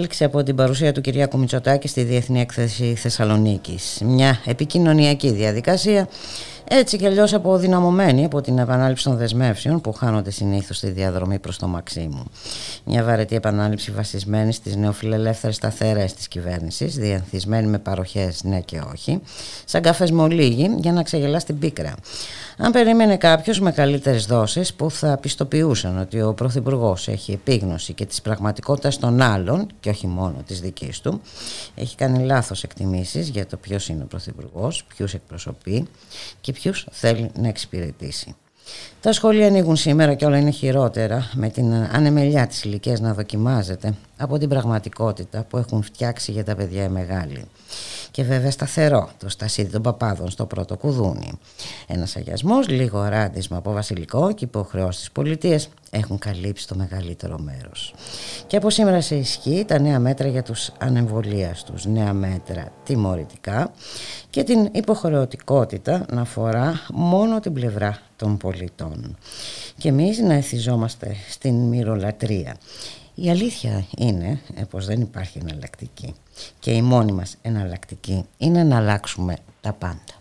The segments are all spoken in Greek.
Έκπληξη από την παρουσία του Κυριάκου Μητσοτάκη στη Διεθνή Έκθεση Θεσσαλονίκης. Μια επικοινωνιακή διαδικασία έτσι κι αλλιώς αποδυναμωμένη από την επανάληψη των δεσμεύσεων που χάνονται συνήθως στη διαδρομή προς το Μαξίμου. Μια βαρετή επανάληψη βασισμένη στις νεοφιλελεύθερες σταθερές της κυβέρνησης, διανθισμένη με παροχές ναι και όχι, σαν καφέ μολύγι για να ξεγελάς την πίκρα. Αν περίμενε κάποιος με καλύτερες δόσεις που θα πιστοποιούσαν ότι ο Πρωθυπουργός έχει επίγνωση και της πραγματικότητας των άλλων και όχι μόνο της δικής του, έχει κάνει λάθος εκτιμήσεις για το ποιος είναι ο Πρωθυπουργός, ποιους εκπροσωπεί και ποιου θέλει να εξυπηρετήσει. Τα σχολεία ανοίγουν σήμερα και όλα είναι χειρότερα με την ανεμελιά της ηλικίας να δοκιμάζεται από την πραγματικότητα που έχουν φτιάξει για τα παιδιά οι μεγάλοι και βέβαια σταθερό το στασίδι των παπάδων στο πρώτο κουδούνι. Ένας αγιασμός, λίγο ράντισμα από βασιλικό και υποχρεώσεις της πολιτείας έχουν καλύψει το μεγαλύτερο μέρος. Και από σήμερα σε ισχύ τα νέα μέτρα για τους ανεμβολίαστου, νέα μέτρα τιμωρητικά και την υποχρεωτικότητα να αφορά μόνο την πλευρά των πολιτών. Και εμείς να εθιζόμαστε στην μυρολατρεία. Η αλήθεια είναι ε, πως δεν υπάρχει εναλλακτική και η μόνη μας εναλλακτική είναι να αλλάξουμε τα πάντα.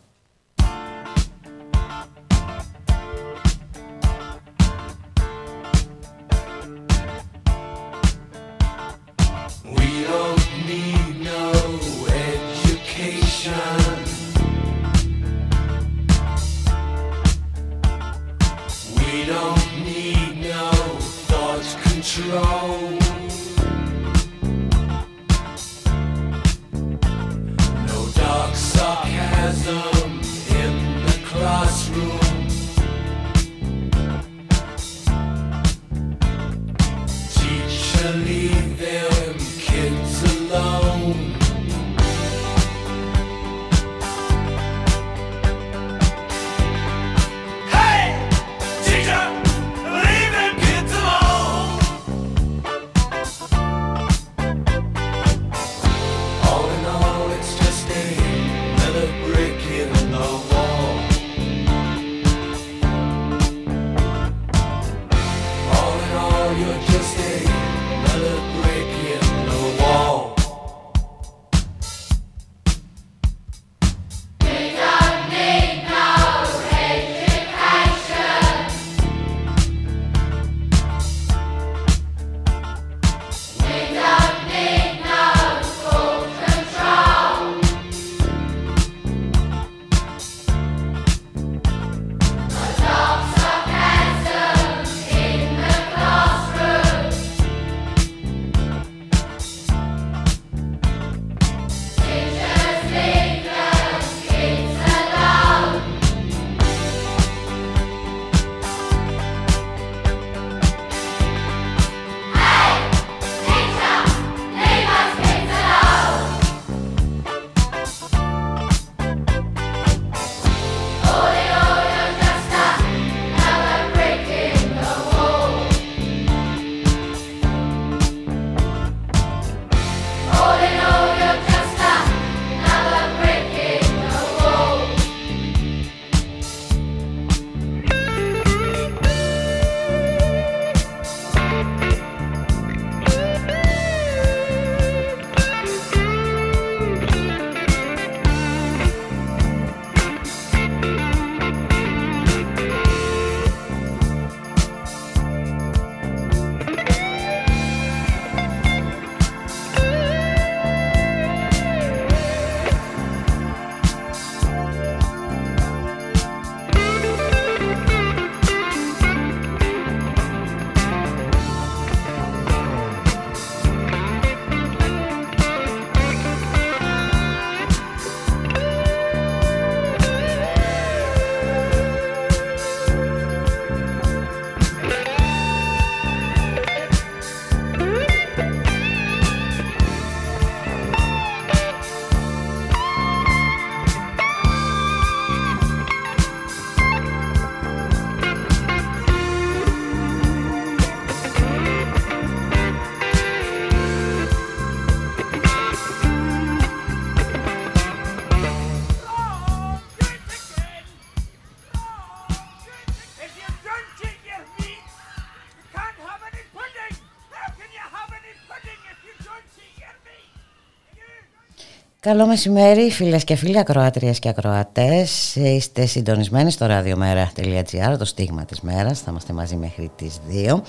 Καλό μεσημέρι φίλες και φίλοι ακροάτριες και ακροατές. Είστε συντονισμένοι στο radiomera.gr Το στίγμα της μέρας. Θα είμαστε μαζί μέχρι τις 2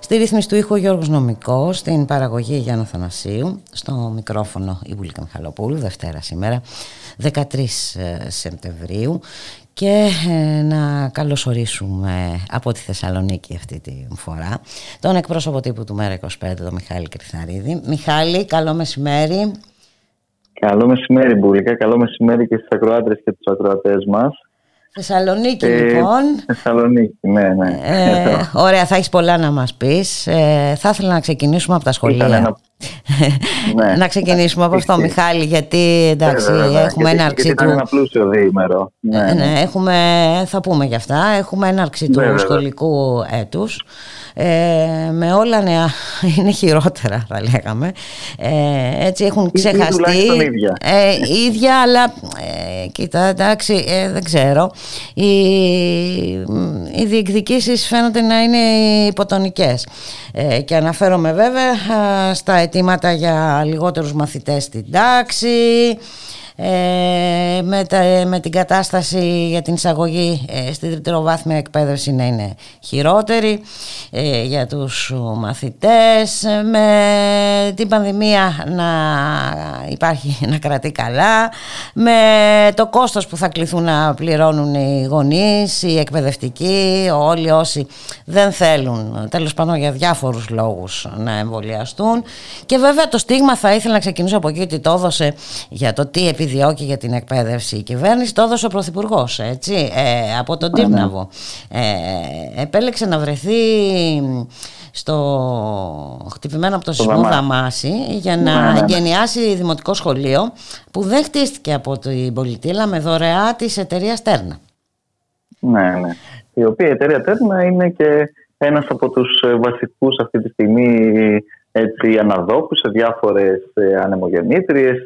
Στη ρύθμιση του ήχου Γιώργος Νομικός Στην παραγωγή Γιάννα Θανασίου. Στο μικρόφωνο η Βουλίκα Μιχαλοπούλου Δευτέρα σήμερα 13 ε, Σεπτεμβρίου. Και ε, να καλωσορίσουμε από τη Θεσσαλονίκη αυτή τη φορά τον εκπρόσωπο τύπου του Μέρα 25, τον Μιχάλη Κρυθαρίδη. Μιχάλη, καλό μεσημέρι. Καλό μεσημέρι, Μπουλίκα. Καλό μεσημέρι και στις ακροάτρες και τους ακροατές μας. Θεσσαλονίκη ε, λοιπόν. Θεσσαλονίκη, ναι, ναι. Ε, ωραία, θα έχεις πολλά να μας πεις. Ε, θα ήθελα να ξεκινήσουμε από τα σχολεία. Να... ναι. να ξεκινήσουμε από αυτό, Μιχάλη, γιατί εντάξει, έχουμε έναρξη του. ένα πλούσιο διήμερο. Ναι, ναι, ναι, έχουμε, θα πούμε γι' αυτά. Έχουμε έναρξη του σχολικού έτους ε, με όλα νέα είναι χειρότερα θα λέγαμε. Ε, έτσι έχουν ξεχαστεί. ίδια. Ε, ίδια αλλά ε, κοίτα εντάξει ε, δεν ξέρω. Οι, οι διεκδικήσεις φαίνονται να είναι υποτονικές. Ε, και αναφέρομαι βέβαια στα αιτήματα για λιγότερους μαθητές στην τάξη ε, με, με την κατάσταση για την εισαγωγή ε, στην τριτροβάθμια εκπαίδευση να είναι χειρότερη ε, για τους μαθητές με την πανδημία να υπάρχει να κρατεί καλά με το κόστος που θα κληθούν να πληρώνουν οι γονείς οι εκπαιδευτικοί όλοι όσοι δεν θέλουν τέλος πάντων για διάφορους λόγους να εμβολιαστούν. Και βέβαια το στίγμα θα ήθελα να ξεκινήσω από εκεί ότι το έδωσε για το τι επιδιώκει για την εκπαίδευση η κυβέρνηση, το έδωσε ο Πρωθυπουργός, έτσι, ε, από τον Τύρναβο. Ε, επέλεξε να βρεθεί στο χτυπημένο από το σεισμό Δαμάση για να ναι, ναι, ναι. εγκαινιάσει δημοτικό σχολείο που δεν χτίστηκε από την πολιτεία με δωρεά της εταιρείας Τέρνα. Ναι, ναι. Η οποία εταιρεία Τέρνα είναι και ένας από τους βασικούς αυτή τη στιγμή έτσι, αναδόπους σε διάφορες ε, ανεμογεννήτριες,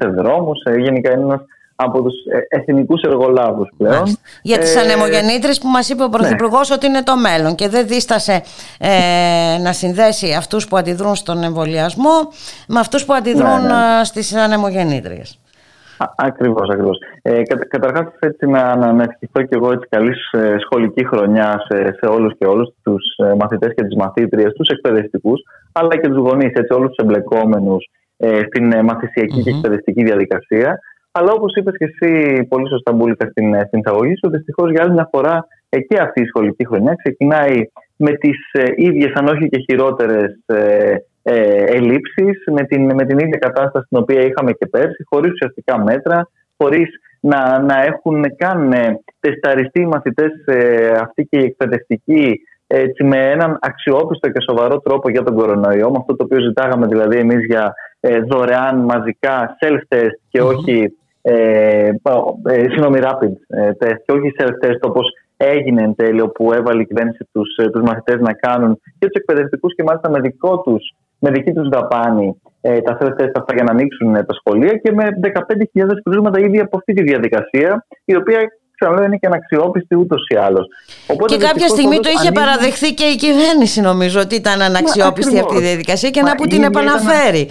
σε δρόμους, γενικά είναι ένας από τους ε, εθνικούς εργολάβους πλέον. Για τις ε, ανεμογεννήτρες που μας είπε ο Πρωθυπουργός ναι. ότι είναι το μέλλον και δεν δίστασε ε, να συνδέσει αυτούς που αντιδρούν στον εμβολιασμό με αυτούς που αντιδρούν ναι, ναι. στις ανεμογεννήτριες. Ακριβώς, ακριβώς. Ε, κατα, καταρχάς έτσι να, να, να ευχηθώ και εγώ έτσι καλή ε, σχολική χρονιά σε, σε όλους και όλους τους ε, μαθητές και τις μαθήτριες, τους εκπαιδευτικούς, αλλά και τους γονείς, έτσι, όλους τους εμπλεκόμενους ε, στην ε, μαθησιακή και εκπαιδευτική διαδικασία. Αλλά όπως είπες και εσύ πολύ σωστά, Μπούλικα, στην, στην εισαγωγή σου, δυστυχώς για άλλη μια φορά ε, και αυτή η σχολική χρονιά ξεκινάει με τις ε, ίδιες, αν όχι και χειρότερες ε, ε, ελλείψεις με την, με την ίδια κατάσταση την οποία είχαμε και πέρσι, χωρίς ουσιαστικά μέτρα, χωρίς να, να έχουν καν ε, τεσταριστεί οι μαθητές ε, αυτοί και οι εκπαιδευτικοί έτσι, με έναν αξιόπιστο και σοβαρό τρόπο για τον κορονοϊό, με αυτό το οποίο ζητάγαμε δηλαδή εμείς για ε, δωρεάν μαζικά self-test και όχι ε, ε, συγγνώμη, rapid ε, test και όχι self-test όπως έγινε εν τέλει όπου έβαλε η κυβέρνηση τους, ε, τους μαθητές να κάνουν και τους εκπαιδευτικούς και μάλιστα με δικό τους με δική τους δαπάνη ε, τα θέσει αυτά για να ανοίξουν ε, τα σχολεία και με 15.000 κρούσματα ήδη από αυτή τη διαδικασία, η οποία ξαναλέω είναι και αναξιόπιστη ούτως ή άλλως. Και κάποια στιγμή το είχε παραδεχθεί και η κυβέρνηση, νομίζω, ότι ήταν αναξιόπιστη αυτή η διαδικασία και να που την επαναφέρει.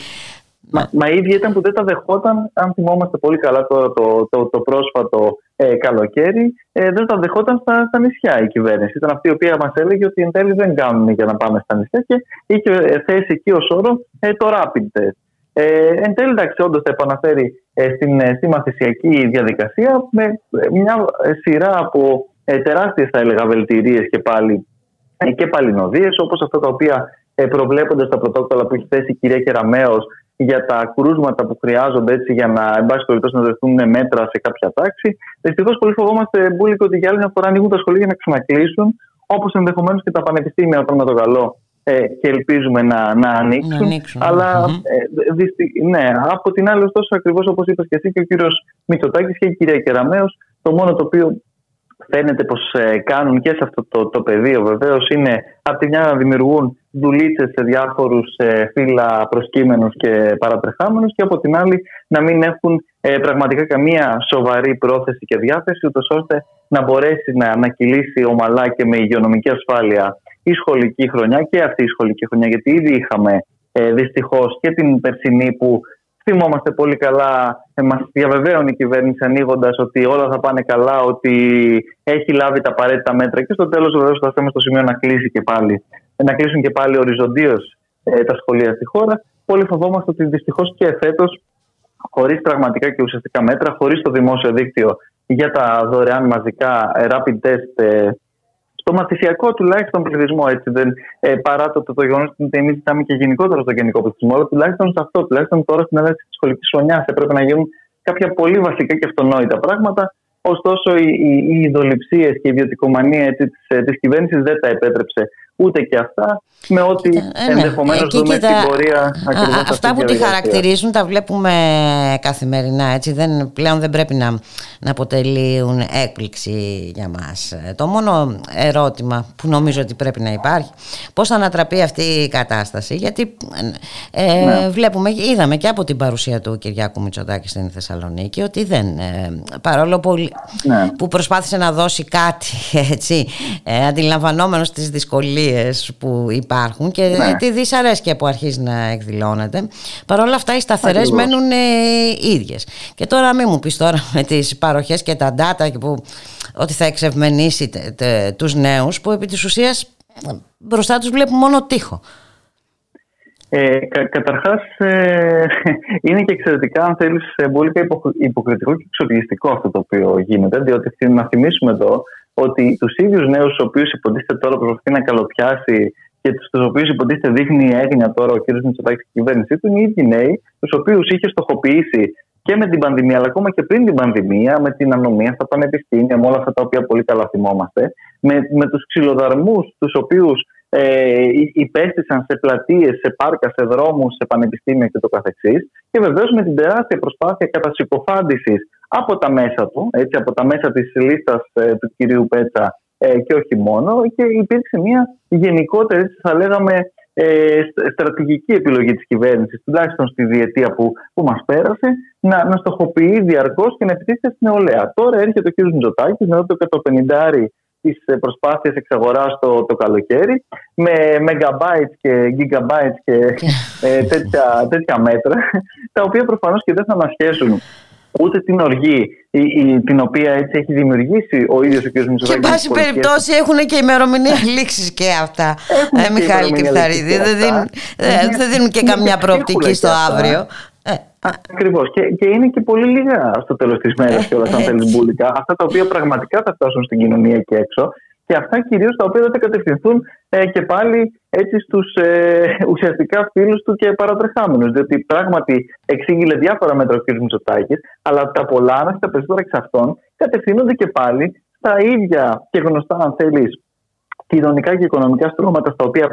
Μα, μα η ίδια ήταν που δεν τα δεχόταν, αν θυμόμαστε πολύ καλά το, το, το, το πρόσφατο ε, καλοκαίρι, ε, δεν τα δεχόταν στα, στα νησιά η κυβέρνηση. Ήταν αυτή η οποία μας έλεγε ότι εν τέλει δεν κάνουμε για να πάμε στα νησιά και είχε θέσει εκεί ως όρο ε, το rapid test. Ε, εν τέλει, εντάξει, όντως θα επαναφέρει ε, στην, ε, στη μαθησιακή διαδικασία με ε, μια σειρά από ε, τεράστιες, θα έλεγα, βελτιρίες και πάλι και παλινοδίες, όπως αυτά τα οποία προβλέπονται στα πρωτόκολλα που έχει θέσει η κυρία Κεραμέως για τα κρούσματα που χρειάζονται έτσι για να, εν πάση περιπτώσει, να δεχτούν μέτρα σε κάποια τάξη. Δυστυχώς, πολύ φοβόμαστε, Μπούλικο, ότι για άλλη μια φορά ανοίγουν τα σχολεία για να ξανακλείσουν, όπως ενδεχομένως και τα πανεπιστήμια όταν με το καλό ε, και ελπίζουμε να, να ανοίξουν. Να αλλα ε, δυστι... ναι, από την άλλη, ωστόσο, ακριβώς όπως είπες και εσύ και ο κύριος Μητσοτάκης και η κυρία Κεραμέο, το μόνο το οποίο φαίνεται πως ε, κάνουν και σε αυτό το, το πεδίο βεβαίως είναι από τη μια να δημιουργούν δουλίτσε σε διάφορους ε, φύλλα προσκύμενους και παρατρεχάμενους και από την άλλη να μην έχουν ε, πραγματικά καμία σοβαρή πρόθεση και διάθεση ούτως ώστε να μπορέσει να, να κυλήσει ομαλά και με υγειονομική ασφάλεια η σχολική χρονιά και αυτή η σχολική χρονιά γιατί ήδη είχαμε ε, δυστυχώς και την περσινή που Θυμόμαστε πολύ καλά, ε, μας διαβεβαίωνε η κυβέρνηση ανοίγοντας ότι όλα θα πάνε καλά, ότι έχει λάβει τα απαραίτητα μέτρα και στο τέλος βεβαίως θα φτάσουμε στο σημείο να κλείσει και πάλι. Να κλείσουν και πάλι οριζοντίως ε, τα σχολεία στη χώρα. Πολύ φοβόμαστε ότι δυστυχώς και φέτος, χωρίς πραγματικά και ουσιαστικά μέτρα, χωρίς το δημόσιο δίκτυο για τα δωρεάν μαζικά ε, rapid test ε, στο μαθησιακό τουλάχιστον πληθυσμό. Έτσι, δεν, ε, παρά το, το, το γεγονός ότι εμείς ζητάμε και γενικότερα στο γενικό πληθυσμό, αλλά τουλάχιστον σε αυτό, τουλάχιστον τώρα στην έναρξη της σχολικής χρονιάς, έπρεπε να γίνουν κάποια πολύ βασικά και αυτονόητα πράγματα. Ωστόσο, οι, οι, οι ειδοληψίες και η ιδιωτικομανία της κυβέρνησης δεν τα επέτρεψε ούτε και αυτά, με ό,τι ε, ναι. ενδεχομένως δούμε στην πορεία ακριβώς Αυτά που τη χαρακτηρίζουν τα βλέπουμε καθημερινά. Έτσι. Δεν, πλέον δεν πρέπει να, να αποτελούν έκπληξη για μας. Το μόνο ερώτημα που νομίζω ότι πρέπει να υπάρχει, πώς θα ανατραπεί αυτή η κατάσταση. Γιατί ε, ναι. βλέπουμε, είδαμε και από την παρουσία του Κυριάκου Μητσοτάκη στην Θεσσαλονίκη ότι δεν. Ε, παρόλο που, ναι. που προσπάθησε να δώσει κάτι έτσι, ε, αντιλαμβανόμενος τι δυσκολίε που υπάρχουν και ναι. τη δυσαρέσκεια που αρχίζει να εκδηλώνεται. Παρ' όλα αυτά οι σταθερές μένουν ε, ίδιες. Και τώρα μην μου πεις τώρα με τις παροχές και τα data που, ότι θα εξευμενήσει τε, τε, τους νέους που επί της ουσίας μπροστά τους βλέπουν μόνο τείχο. Ε, κα, καταρχάς ε, είναι και εξαιρετικά αν θέλεις πολύ υποκριτικό και εξοπλιστικό αυτό το οποίο γίνεται διότι να θυμίσουμε εδώ ότι τους ίδιους νέους, του οποίους υποτίθεται τώρα προσπαθεί να καλοπιάσει και του οποίους υποτίθεται δείχνει έγνοια τώρα ο κ. Μητσοτάκης και η κυβέρνησή του, είναι οι ίδιοι νέοι, τους οποίους είχε στοχοποιήσει και με την πανδημία, αλλά ακόμα και πριν την πανδημία, με την ανομία στα πανεπιστήμια, με όλα αυτά τα οποία πολύ καλά θυμόμαστε, με, με τους ξυλοδαρμούς, τους οποίους ε, υπέστησαν σε πλατείες, σε πάρκα, σε δρόμους, σε πανεπιστήμια και το καθεξής και βεβαίως με την τεράστια προσπάθεια κατασυκοφάντησης από τα μέσα του, έτσι, από τα μέσα της λίστας ε, του κυρίου Πέτσα ε, και όχι μόνο και υπήρξε μια γενικότερη, θα λέγαμε, ε, στρατηγική επιλογή της κυβέρνησης, τουλάχιστον στη διετία που, που μας πέρασε, να, να στοχοποιεί διαρκώς και να επιτίθεται στην νεολαία. Τώρα έρχεται ο κ. Μητσοτάκης με το 150 τις προσπάθειες εξαγοράς το, το καλοκαίρι με megabytes και gigabytes και ε, τέτοια, τέτοια μέτρα τα οποία προφανώς και δεν θα μας σχέσουν ούτε την οργή η, η, την οποία έτσι έχει δημιουργήσει ο ίδιος ο κ. Μητσοτάκης. Και εν πάση περιπτώσει έχουν και ημερομηνία λήξης και αυτά. ε, Μιχάλη Κεφταρίδη. Δεν δίνουν, ε, δεν δίνουν και καμιά προοπτική στο αύριο. Ε. Ακριβώς. Και, και είναι και πολύ λίγα στο τέλος της μέρας και όλα, αν θέλεις μπουλικά. Αυτά τα οποία πραγματικά θα φτάσουν στην κοινωνία και έξω και αυτά κυρίως τα οποία δεν θα κατευθυνθούν ε, και πάλι έτσι στους ε, ουσιαστικά φίλους του και παρατρεχάμενους διότι πράγματι εξήγηλε διάφορα μέτρα ο κ. Μητσοτάκης αλλά τα πολλά, τα περισσότερα εξ αυτών κατευθύνονται και πάλι στα ίδια και γνωστά αν θέλεις κοινωνικά και οικονομικά στρώματα στα οποία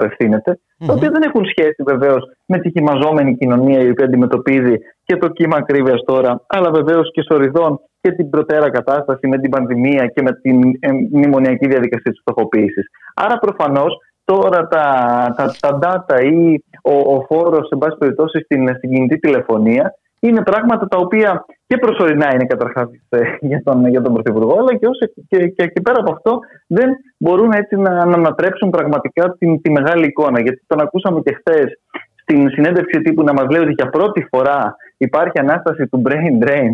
τα οποία δεν έχουν σχέση βεβαίως με τη χυμαζόμενη κοινωνία η οποία αντιμετωπίζει και το κύμα ακρίβειας τώρα, αλλά βεβαίως και σοριδών και την προτέρα κατάσταση με την πανδημία και με την ε, μνημονιακή διαδικασία της φτωχοποίηση. Άρα προφανώς τώρα τα, τα, τα data ή ο, ο φόρος, σε πάση περιπτώσει, στην, στην κινητή τηλεφωνία είναι πράγματα τα οποία και προσωρινά είναι καταρχάς ε, για τον, για τον Πρωθυπουργό, αλλά και, όσο, και, και, και, πέρα από αυτό δεν μπορούν έτσι να, να ανατρέψουν πραγματικά την, τη μεγάλη εικόνα. Γιατί τον ακούσαμε και χθες στην συνέντευξη τύπου να μας λέει ότι για πρώτη φορά υπάρχει ανάσταση του brain drain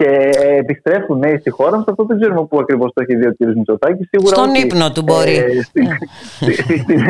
και επιστρέφουν νέοι στη χώρα μας. Αυτό δεν ξέρουμε πού ακριβώς το έχει δει ο κ. Μητσοτάκης. Στον ύπνο του μπορεί. Ε, στην,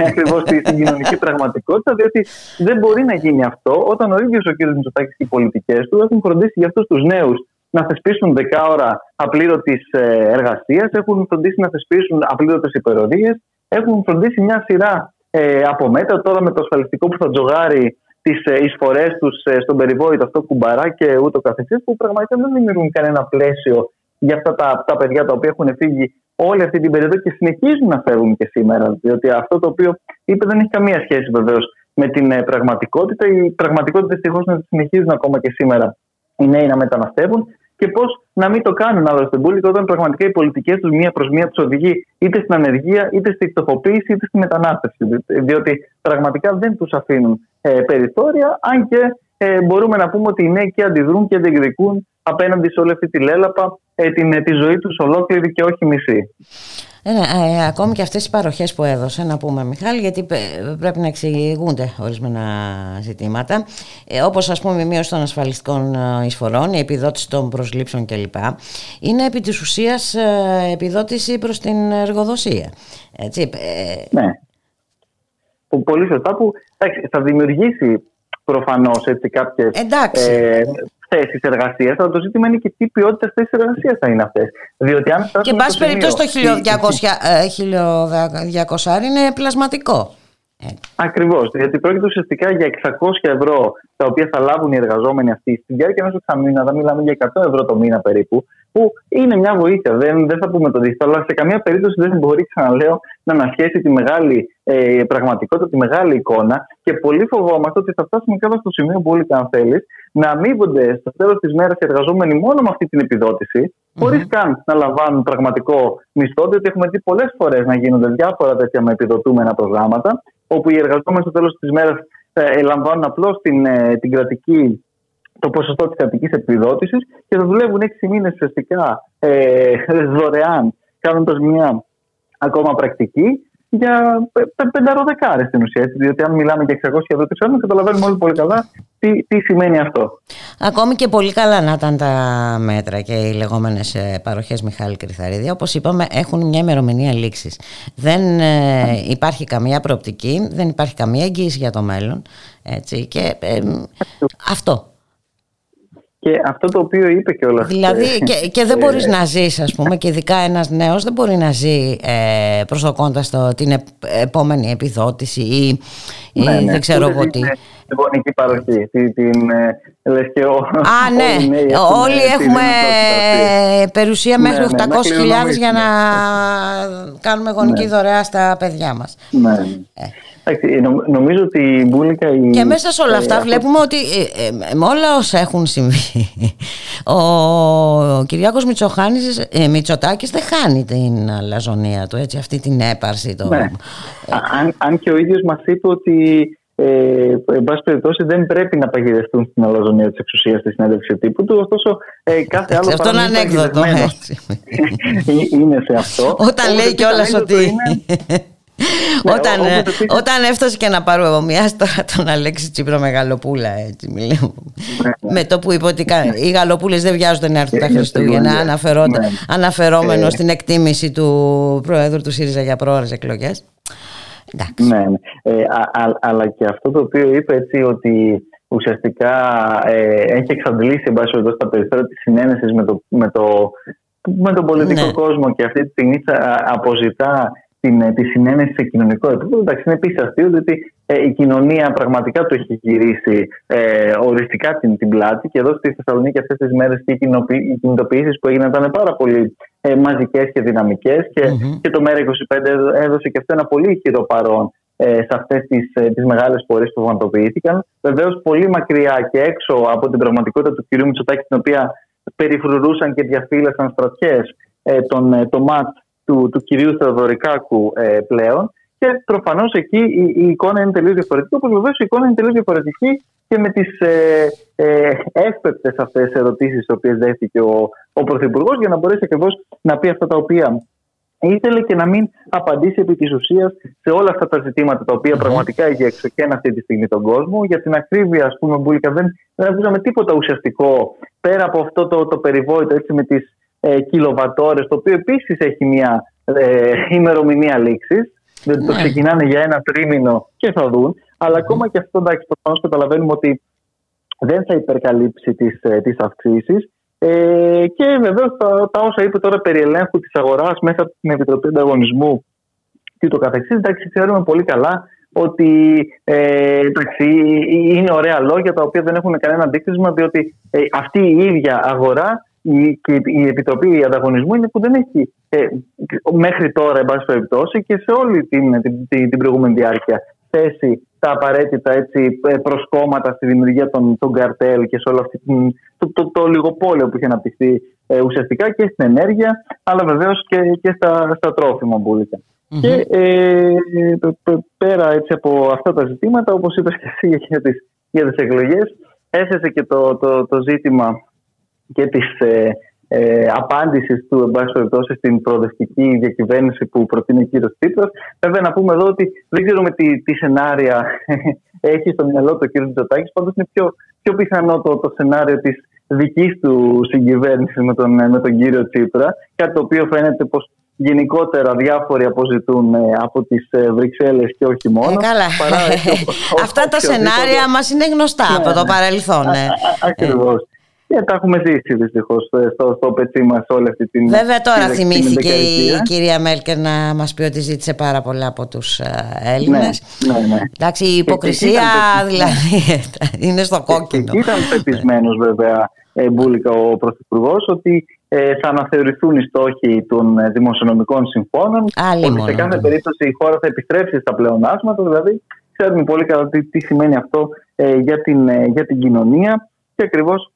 ακριβώς στην κοινωνική πραγματικότητα, διότι δεν μπορεί να γίνει αυτό όταν ο ίδιος ο κ. Μητσοτάκης και οι πολιτικές του έχουν φροντίσει για αυτούς τους νέους να θεσπίσουν 10 ώρα απλήρωτης ε, εργασίας, έχουν φροντίσει να θεσπίσουν απλήρωτες υπερορίες, έχουν φροντίσει μια σειρά ε, από μέτρα. Τώρα με το ασφαλιστικό που θα τζογάρει τις ε, εισφορές τους ε, στον περιβόητο αυτό κουμπαρά και ούτω καθεξής, που πραγματικά δεν δημιουργούν κανένα πλαίσιο για αυτά τα, τα παιδιά τα οποία έχουν φύγει όλη αυτή την περίοδο και συνεχίζουν να φεύγουν και σήμερα. Διότι αυτό το οποίο είπε δεν έχει καμία σχέση βεβαίως με την ε, πραγματικότητα. Η πραγματικότητα δυστυχώς να συνεχίζουν ακόμα και σήμερα οι νέοι να μεταναστεύουν και πώς να μην το κάνουν άλλο στην Πούλη όταν πραγματικά οι πολιτικές τους μία προς μία τους οδηγεί είτε στην ανεργία, είτε στη φτωχοποίηση, είτε στη μετανάστευση. Διότι πραγματικά δεν τους αφήνουν ε, περιθώρια, αν και ε, μπορούμε να πούμε ότι οι νέοι και αντιδρούν και διεκδικούν απέναντι σε όλη αυτή τη λέλαπα ε, την, ε, τη ζωή τους ολόκληρη και όχι μισή. Ε, ναι, ε, ακόμη και αυτές οι παροχές που έδωσε να πούμε Μιχάλη γιατί πρέπει να εξηγούνται ορισμένα ζητήματα. Ε, όπως ας πούμε η μείωση των ασφαλιστικών ε, εισφορών η επιδότηση των προσλήψεων κλπ είναι επί της ουσίας επιδότηση προς την εργοδοσία. Έτσι, Ναι. Πολύ σωστά που θα δημιουργήσει προφανώς έτσι κάποιες ε, θέσεις εργασίας, αλλά το ζήτημα είναι και τι ποιότητα θέση εργασίας θα είναι αυτές. Και εν πάση περιπτώσει το 1200, 1200 είναι πλασματικό. Ακριβώς. Γιατί πρόκειται ουσιαστικά για 600 ευρώ τα οποία θα λάβουν οι εργαζόμενοι αυτοί στη διάρκεια ενός εξαμήνου. Θα μιλάμε για 100 ευρώ το μήνα περίπου, που είναι μια βοήθεια. Δεν, δεν θα πούμε το δίκτυο, αλλά σε καμία περίπτωση δεν μπορεί, ξαναλέω, να ανασχέσει τη μεγάλη ε, πραγματικότητα, τη μεγάλη εικόνα. Και πολύ φοβόμαστε ότι θα φτάσουμε κάπου στο σημείο που όλοι, αν θέλεις, να αμείβονται στο τέλος της μέρας οι εργαζόμενοι μόνο με αυτή την επιδότηση, χωρίς καν να λαμβάνουν πραγματικό μισθό. Διότι έχουμε δει πολλές φορές να γίνονται διάφορα τέτοια με επιδοτούμενα προγράμματα, όπου οι εργαζόμενοι στο τέλος της μέρας ε, λαμβάνουν απλώς την, ε, την κρατική το ποσοστό της κρατική επιδότησης και θα δουλεύουν έξι μήνες ουσιαστικά ε, δωρεάν, κάνοντας μια ακόμα πρακτική για πενταροδεκάρες στην ουσία. Διότι αν μιλάμε για 600 ευρώ της ώρα, καταλαβαίνουμε όλοι πολύ καλά τι, τι σημαίνει αυτό. Ακόμη και πολύ καλά να ήταν τα μέτρα και οι λεγόμενες παροχές Μιχάλη Κρυθαρίδη. Όπως είπαμε, έχουν μια ημερομηνία λήξης. Δεν ε, υπάρχει καμία προοπτική, δεν υπάρχει καμία εγγύηση για το μέλλον. Έτσι, και ε, αυτό και αυτό το οποίο είπε και όλα Δηλαδή και, και δεν μπορείς να ζεις ας πούμε και ειδικά ένας νέος δεν μπορεί να ζει ε, προσδοκώντας το, την επόμενη επιδότηση ή, ναι, ναι, δεν ξέρω εγώ τι. Γονική παροχή. Την, την, ε, λες και ο, Α, ναι. Όλοι, έχουμε περιουσία ναι, μέχρι 800.000 ναι, για να κάνουμε γονική δωρεά στα παιδιά μας. Ναι. Ε. Νομίζω ότι η Μπούλικα. Η... Και μέσα σε όλα αυτά ε, βλέπουμε ότι ε, ε, με όλα όσα έχουν συμβεί, ο Κυριάκος Μητσοχάνης, ε, Μητσοτάκης δεν χάνει την αλαζονία του, έτσι, αυτή την έπαρση. Το... Ναι. Αν, αν και ο ίδιος μας είπε ότι ε, εν πάση περιπτώσει δεν πρέπει να παγιδευτούν στην αλαζονία της εξουσίας στη συνέντευξη τύπου του. Ωστόσο, ε, κάθε άλλο. Αυτό είναι ανέκδοτο. είναι σε αυτό. Όταν λέει κιόλας ότι. Ναι, όταν, ε, όταν έφτασε και να πάρω εγώ μια τώρα τον Αλέξη Τσίπρο Μεγαλοπούλα έτσι μιλάω. Ναι, ναι. με το που είπε ότι οι Γαλοπούλες δεν βιάζονται να έρθουν τα Χριστούγεννα αναφερόμενο στην εκτίμηση του Προέδρου του ΣΥΡΙΖΑ για πρόορες εκλογές. Ναι, ναι. Ε, αλλά και αυτό το οποίο είπε έτσι ότι ουσιαστικά ε, έχει εξαντλήσει εν πάση τα περισσότερα της συνένεσης με, το, με, το, με τον πολιτικό κόσμο και αυτή τη στιγμή αποζητά την, ε, τη συνένεση σε κοινωνικό επίπεδο. Εντάξει, είναι επίσης αστείο, διότι ε, η κοινωνία πραγματικά το έχει γυρίσει ε, οριστικά την, την πλάτη και εδώ στη Θεσσαλονίκη αυτές τις μέρες και οι κινητοποιήσεις που έγιναν ήταν πάρα πολύ ε, μαζικές και δυναμικές και, mm-hmm. και το ΜΕΡΑ25 έδωσε και αυτό ένα πολύ ισχυρό παρόν ε, σε αυτές τις ε, τις μεγάλες πορείες που πραγματοποιήθηκαν. Βεβαίως, πολύ μακριά και έξω από την πραγματικότητα του κ. Μητσοτάκη, την οποία περιφρουρούσαν και διαφύλασαν στρατιές ε, τον, ε, το ΜΑΤ του, του κυρίου Θεοδωρικάκου ε, πλέον. Και προφανώς εκεί η, η, εικόνα είναι τελείως διαφορετική. Όπως βεβαίως η εικόνα είναι τελείως διαφορετική και με τις ε, ε, εύπεπτες αυτές ερωτήσεις, τις οποίες δέχτηκε ο, ο Πρωθυπουργός, για να μπορέσει ακριβώς να πει αυτά τα οποία ήθελε και να μην απαντήσει επί της ουσίας σε όλα αυτά τα ζητήματα τα οποία πραγματικά έχει εξοκένα αυτή τη στιγμή τον κόσμο. Για την ακρίβεια, ας πούμε, Μπούλικα, δεν, δεν ακούσαμε τίποτα ουσιαστικό πέρα από αυτό το, το περιβόητο έτσι, με τις ε, κιλοβατόρες, το οποίο επίσης έχει μια ε, ημερομηνία λήξης. Δεν το ναι. ξεκινάνε για ένα τρίμηνο και θα δουν. Αλλά ακόμα και αυτό, εντάξει, προφανώς καταλαβαίνουμε ότι δεν θα υπερκαλύψει τις, ε, τις αυξήσεις. Ε, και βεβαίως τα, τα, όσα είπε τώρα περί ελέγχου της αγοράς μέσα από την Επιτροπή Ανταγωνισμού και το καθεξής, εντάξει, ξέρουμε πολύ καλά ότι ε, εντάξει, είναι ωραία λόγια τα οποία δεν έχουν κανένα αντίκρισμα διότι ε, αυτή η ίδια αγορά και η Επιτροπή Ανταγωνισμού είναι που δεν έχει ε, μέχρι τώρα, εν πάση περιπτώσει, και σε όλη την, την, την, προηγούμενη διάρκεια θέσει τα απαραίτητα έτσι, ε, προσκόμματα στη δημιουργία των, των καρτέλ και σε όλο αυτό το, το, το, λιγοπόλιο που έχει αναπτυχθεί ε, ουσιαστικά και στην ενέργεια, αλλά βεβαίως και, και στα, στα τρόφιμα Και ε, πέρα έτσι, από αυτά τα ζητήματα, όπως είπες και εσύ για τις, για τις εκλογές, έθεσε και το, το, το ζήτημα και της ε, ε, απάντησης του, εν πάση περιπτώσει, στην προοδευτική διακυβέρνηση που προτείνει ο κύριος Τσίπρας. Βέβαια, να πούμε εδώ ότι δεν ξέρουμε τι, τι σενάρια έχει στο μυαλό του ο κύριος Τζοτάκη. Πάντως, είναι πιο, πιο πιθανό το, το σενάριο της δικής του συγκυβέρνησης με τον, με τον κύριο Τσίπρα. Κάτι το οποίο φαίνεται πως γενικότερα διάφοροι αποζητούν ε, από τις ε, Βρυξέλλες και όχι μόνο. Ε, καλά. Αυτά τα σενάρια μας είναι γνωστά από το ναι. παρελθόν. Ναι. Ακριβώς. Και τα έχουμε ζήσει δυστυχώς στο, στο πετσί μας όλη αυτή την. Βέβαια, τώρα θυμήθηκε η κυρία Μέλκερ να μας πει ότι ζήτησε πάρα πολλά από τους Έλληνες. Ναι, ναι, ναι. Εντάξει, η υποκρισία δηλαδή είναι στο κόκκινο. Ήταν πεπισμένος βέβαια μπουλικα ο Πρωθυπουργός ότι ε, θα αναθεωρηθούν οι στόχοι των ε, δημοσιονομικών συμφώνων. ότι σε κάθε περίπτωση η χώρα θα επιστρέψει στα πλεονάσματα. Δηλαδή, ξέρουμε πολύ καλά τι, τι σημαίνει αυτό ε, για, την, για την κοινωνία και ακριβώς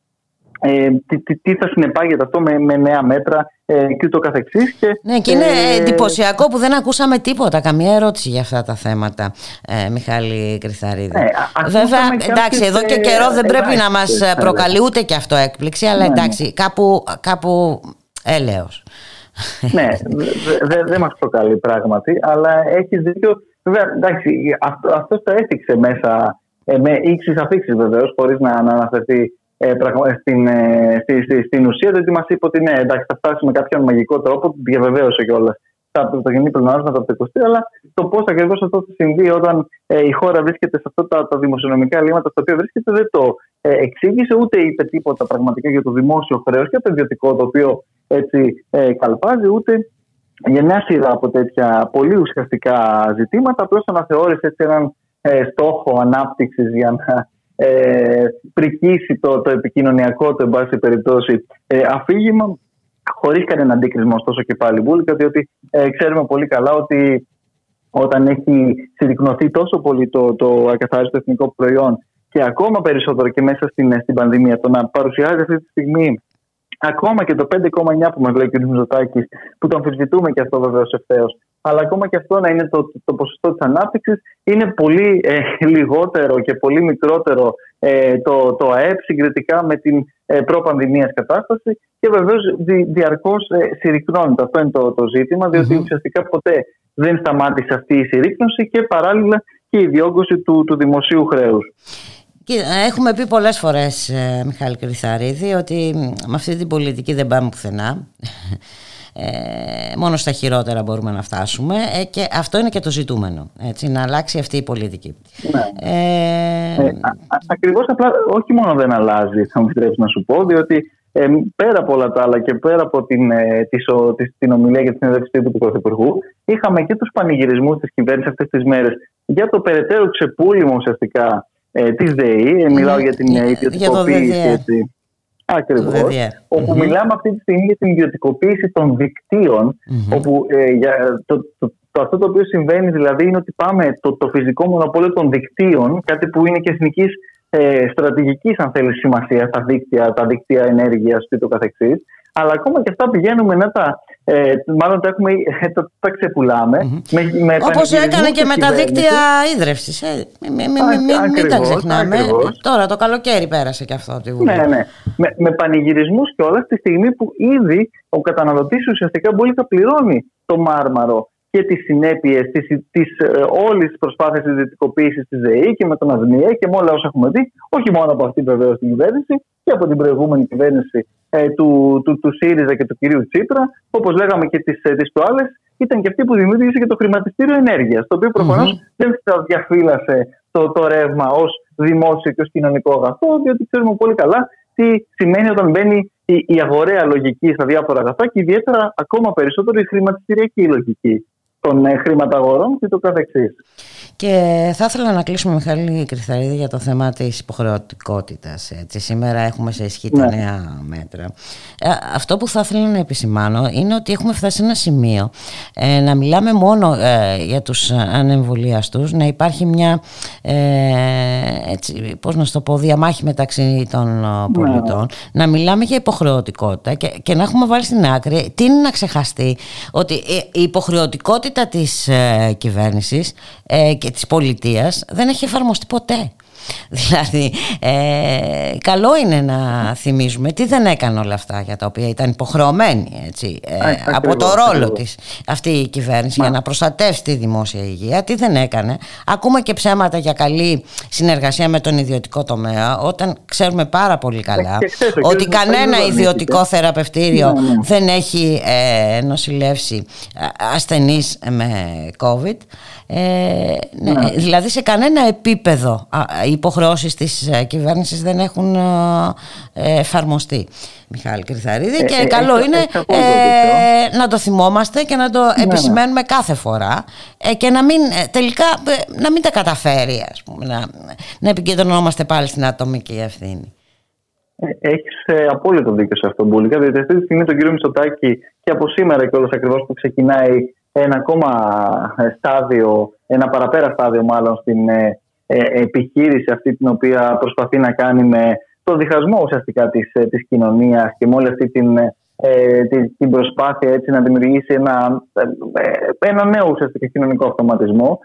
ε, τι, τι, τι, θα συνεπάγεται αυτό με, με νέα μέτρα ε, και ούτω καθεξής. Και, ναι και είναι ε, εντυπωσιακό που δεν ακούσαμε τίποτα, καμία ερώτηση για αυτά τα θέματα, ε, Μιχάλη Κρυθαρίδη. Ναι, Βέβαια, εντάξει, εδώ και καιρό δεν πρέπει να μας προκαλεί ούτε και αυτό έκπληξη, αλλά ναι, ναι. εντάξει, κάπου, κάπου έλεος. ναι, δεν δε, μας προκαλεί πράγματι, αλλά έχει δίκιο. Βέβαια, εντάξει, αυτό, αυτός το έθιξε μέσα ε, με ίξις αφήξεις βεβαίως, χωρίς να, να αναφερθεί ε, στην, ε, στη, στη, στην ουσία, διότι μας είπε ότι ναι, εντάξει, θα φτάσει με κάποιον μαγικό τρόπο, διαβεβαίωσε κιόλας τα πρωτογενή πλεονάσματα από το 20, αλλά το πώς ακριβώς αυτό θα συμβεί όταν ε, η χώρα βρίσκεται σε αυτά τα, τα δημοσιονομικά ελλείμματα στα οποία βρίσκεται, δεν το ε, εξήγησε, ούτε είπε τίποτα πραγματικά για το δημόσιο χρέος και το ιδιωτικό, το οποίο έτσι ε, καλπάζει, ούτε για μια σειρά από τέτοια πολύ ουσιαστικά ζητήματα. Απλώς αναθεώρησε έτσι έναν ε, στόχο ανάπτυξης για να ε, πρικήσει το, το επικοινωνιακό, το εν πάση περιπτώσει, ε, αφήγημα, χωρίς κανένα αντίκρισμα ωστόσο και πάλι Μπούλικα, διότι ε, ξέρουμε πολύ καλά ότι όταν έχει συρρυκνωθεί τόσο πολύ το, το ακαθάριστο εθνικό προϊόν και ακόμα περισσότερο και μέσα στην, στην πανδημία, το να παρουσιάζει αυτή τη στιγμή ακόμα και το 5,9 που μας λέει ο κ. Μητσοτάκης, που το αμφισβητούμε και αυτό βεβαίως ευθέως, αλλά ακόμα και αυτό να είναι το, το ποσοστό της ανάπτυξης, είναι πολύ ε, λιγότερο και πολύ μικρότερο ε, το, το ΑΕΠ συγκριτικά με την ε, προ-πανδημίας κατάσταση και βεβαίως δι, διαρκώς ε, συρρυκνώνεται. Αυτό είναι το, το ζήτημα, διότι ουσιαστικά ποτέ δεν σταμάτησε αυτή η συρρύκνωση και παράλληλα και η διόγκωση του, του δημοσίου χρέους. Έχουμε πει πολλές φορές, Μιχάλη Κρυθαρίδη, ότι με αυτή την πολιτική δεν πάμε πουθενά. Ε, μόνο στα χειρότερα μπορούμε να φτάσουμε ε, και αυτό είναι και το ζητούμενο, έτσι, να αλλάξει αυτή η πολιτική. Ναι. Ε, ε, ακριβώς απλά όχι μόνο δεν αλλάζει, θα μου επιτρέψεις να σου πω, διότι ε, πέρα από όλα τα άλλα και πέρα από την, ε, την ομιλία για την συνέντευξη του Πρωθυπουργού, είχαμε και τους πανηγυρισμούς της κυβέρνησης αυτές τις μέρες για το περαιτέρω ξεπούλημα ουσιαστικά ε, της ΔΕΗ. Ε, μιλάω για την ιδιωτικοποίηση. Ακριβώς. Όπου μιλάμε αυτή τη στιγμή για την ιδιωτικοποίηση των δικτύων, όπου ε, για, το, το, το, αυτό το οποίο συμβαίνει δηλαδή είναι ότι πάμε το, το φυσικό μονοπόλιο των δικτύων, κάτι που είναι και εθνικής ε, στρατηγικής, αν θέλεις, σημασίας, τα δίκτυα, τα δίκτυα ενέργειας και το καθεξής, αλλά ακόμα και αυτά πηγαίνουμε να τα. Ε, μάλλον τα, έχουμε, ε, τα, τα ξεπουλάμε. Mm-hmm. Όπως έκανε και με τα δίκτυα ίδρυυση. Ε. Μην, μην τα ξεχνάμε. Τώρα το καλοκαίρι πέρασε και αυτό. Τη ναι, ναι. Με, με πανηγυρισμούς και όλα τη στιγμή που ήδη ο καταναλωτής ουσιαστικά μπορεί να πληρώνει το μάρμαρο και τις συνέπειες της ε, όλης της προσπάθειας ιδιωτικοποίησης της ΔΕΗ και με τον ΑΔΜΙΕ και με όλα όσα έχουμε δει, όχι μόνο από αυτή βεβαίως την κυβέρνηση και από την προηγούμενη κυβέρνηση ε, του, του, του ΣΥΡΙΖΑ και του κυρίου Τσίπρα, όπως λέγαμε και τις ε, προάλλες, ήταν και αυτή που δημιούργησε και το χρηματιστήριο ενέργειας, το οποίο δεν θα διαφύλασε το, το ρεύμα ως δημόσιο και ως κοινωνικό αγαθό, διότι ξέρουμε πολύ καλά τι σημαίνει όταν μπαίνει η, η αγοραία λογική στα διάφορα αγαθά και ιδιαίτερα ακόμα περισσότερο η χρηματιστηριακή λογική των ε, χρηματαγορών και το καθεξής. Και θα ήθελα να κλείσουμε Μιχάλη Κρυθαρίδη για το θέμα της υποχρεωτικότητας. Έτσι. Σήμερα έχουμε σε ισχύ τα ναι. νέα μέτρα. Ε, αυτό που θα ήθελα να επισημάνω είναι ότι έχουμε φτάσει σε ένα σημείο ε, να μιλάμε μόνο ε, για τους ανεμβολίαστους, να υπάρχει μια ε, έτσι, πώς να το πω, διαμάχη μεταξύ των ναι. πολιτών, να μιλάμε για υποχρεωτικότητα και, και να έχουμε βάλει στην άκρη τι είναι να ξεχαστεί ότι η υποχρεωτικότητα της ε, κυβέρνησης ε, και της πολιτείας δεν έχει εφαρμοστεί ποτέ. Δηλαδή, ε, καλό είναι να θυμίζουμε τι δεν έκανε όλα αυτά για τα οποία ήταν υποχρεωμένη έτσι, ε, από το ρόλο της αυτή η κυβέρνηση για να προστατεύσει τη δημόσια υγεία. Τι δεν έκανε. Ακούμε και ψέματα για καλή συνεργασία με τον ιδιωτικό τομέα όταν ξέρουμε πάρα πολύ καλά ότι κανένα ιδιωτικό θεραπευτήριο ναι, ναι. δεν έχει ε, νοσηλεύσει ασθενείς με COVID. Ε, ναι, ναι. Δηλαδή σε κανένα επίπεδο οι υποχρεώσεις της ε, κυβέρνησης δεν έχουν ε, εφαρμοστεί. Μιχάλη Κρυθαρίδη και καλό είναι να το θυμόμαστε και να το ναι, επισημαίνουμε κάθε φορά και να μην, τελικά να μην τα καταφέρει ας πούμε, να, να επικεντρωνόμαστε πάλι στην ατομική ευθύνη. Έχεις απόλυτο δίκιο σε αυτό, Μπούλικα. Διότι αυτή τη στιγμή τον κύριο Μισοτάκη και από σήμερα και όλος ακριβώς που ξεκινάει ένα ακόμα στάδιο, ένα παραπέρα στάδιο μάλλον στην ε, ε, επιχείρηση αυτή την οποία προσπαθεί να κάνει με το διχασμό ουσιαστικά της, ε, της κοινωνίας και με όλη αυτή την, την, προσπάθεια έτσι να δημιουργήσει ένα, ένα νέο ουσιαστικά κοινωνικό αυτοματισμό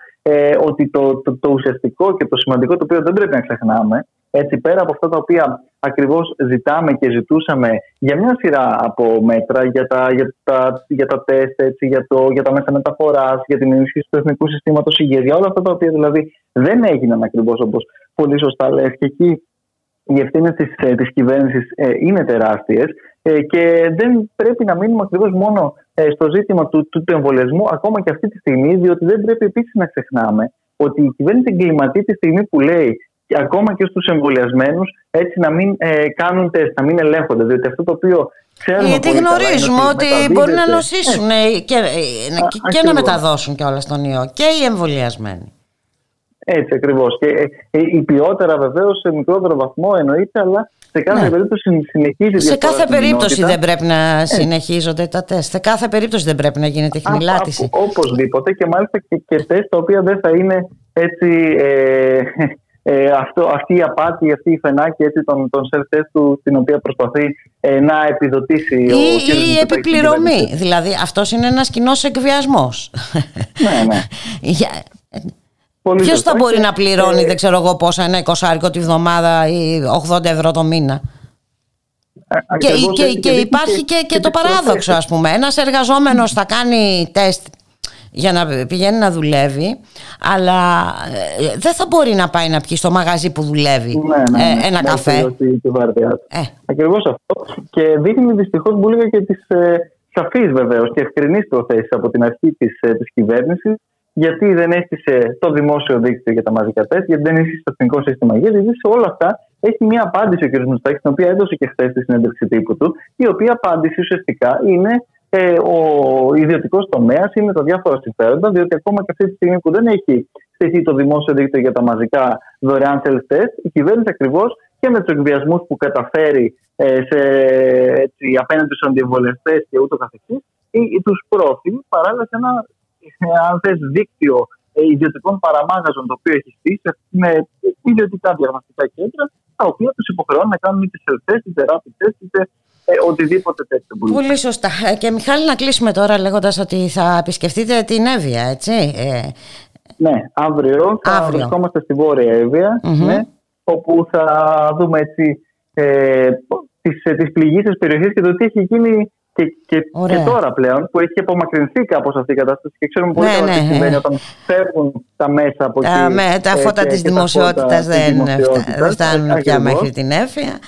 ότι το, το, το ουσιαστικό και το σημαντικό το οποίο δεν πρέπει να ξεχνάμε έτσι πέρα από αυτά τα οποία ακριβώς ζητάμε και ζητούσαμε για μια σειρά από μέτρα, για τα, για τα, για τα τεστ, έτσι, για, το, για τα μέσα μεταφοράς, για την ενίσχυση του Εθνικού Συστήματος Υγείας, για όλα αυτά τα οποία δηλαδή δεν έγιναν ακριβώς όπως πολύ σωστά λες. Και εκεί οι ευθύνες της ε, της κυβέρνησης ε, είναι τεράστιες ε, και δεν πρέπει να μείνουμε ακριβώς μόνο στο ζήτημα του, του, του εμβολιασμού, ακόμα και αυτή τη στιγμή, διότι δεν πρέπει επίσης να ξεχνάμε ότι η κυβέρνηση εγκληματεί τη στιγμή που λέει και ακόμα και στους εμβολιασμένους έτσι να μην ε, κάνουν τεστ, να μην ελέγχονται. Διότι αυτό το οποίο ξέρουμε. Γιατί γνωρίζουμε ότι, ότι μπορεί να νοσήσουν ε, και, ε, και να μεταδώσουν και όλα στον ιό και οι εμβολιασμένοι. Έτσι ακριβώς. Και ε, η ποιότερα βεβαίως σε μικρότερο βαθμό εννοείται, αλλά σε κάθε ναι. περίπτωση συνεχίζει. Σε κάθε περίπτωση δεν πρέπει να συνεχίζονται τα τεστ. Σε κάθε περίπτωση δεν πρέπει να γίνεται η χνηλάτιση. Οπωσδήποτε και μάλιστα και, και τεστ τα οποία δεν θα είναι έτσι. Ε, ε, αυτό, αυτή η απάτη, αυτή η φενάκη έτσι, των, των self-test του, την οποία προσπαθεί ε, να επιδοτήσει ή, ο Η η επιπληρωμή. Δηλαδή αυτός είναι ένας κοινός εκβιασμός. Ναι, ναι. Ποιος θα μπορεί να πληρώνει, ε, δεν ξέρω εγώ πόσα, ένα εικοσάρικο τη βδομάδα ή 80 ευρώ το μήνα; Και, και, και, υπάρχει και, και το παράδοξο, ας πούμε. Ένας εργαζόμενος θα κάνει τεστ για να πηγαίνει να δουλεύει αλλά ε, δεν θα μπορεί να πάει να πιει στο μαγαζί που δουλεύει ναι, ναι, ε, ένα ναι, καφέ ε. Ακριβώς αυτό και δείχνει δυστυχώς που έλεγα και τις ε, σαφείς βεβαίως και ευκρινείς προθέσεις από την αρχή της, ε, της κυβέρνησης γιατί δεν έστησε το δημόσιο δίκτυο για τα μαζικά τεστ, γιατί δεν έστησε το εθνικό σύστημα υγεία, γιατί σε όλα αυτά έχει μια απάντηση ο κ. Μουστάκης, την οποία έδωσε και χθες στη συνέντευξη τύπου του, η οποία απάντηση ουσιαστικά είναι ε, ο ιδιωτικός τομέας, είναι τα διάφορα συμφέροντα, διότι ακόμα και αυτή τη στιγμή που δεν έχει στηθεί το δημόσιο δίκτυο για τα μαζικά δωρεάν self-test, η κυβέρνηση ακριβώς και με τους εκβιασμούς που καταφέρει ε, σε, έτσι, απέναντι στους αντιεμβολευτέ και ούτω καθεξής, τους προωθεί παράλληλα σε ένα αν θες, δίκτυο ε, ιδιωτικών παραμάγαζων το οποίο έχει στήσει με ιδιωτικά διαγνωστικά κέντρα, τα οποία τους υποχρεώνουν να κάνουν είτε self-test, είτε rapid test, είτε ε, οτιδήποτε τέτοιο. Πολύ σωστά. Ε, και Μιχάλη να κλείσουμε τώρα λέγοντας ότι θα επισκεφτείτε την Εύβοια, έτσι. Ε, ναι, αύριο θα αύριο. βρισκόμαστε στη Βόρεια Εύβοια, ναι, όπου θα δούμε έτσι ε, τις, ε, τις πληγήσεις περιοχής και το τι έχει γίνει και, και, και, τώρα πλέον που έχει απομακρυνθεί κάπως αυτή η κατάσταση και ξέρουμε πολύ ναι, καλά τι ναι. συμβαίνει όταν φεύγουν τα μέσα από εκεί. Τα, με, τα φώτα ε, της δημοσιότητας δεν, δεν φτάνουν πια μέχρι την Εύβοια.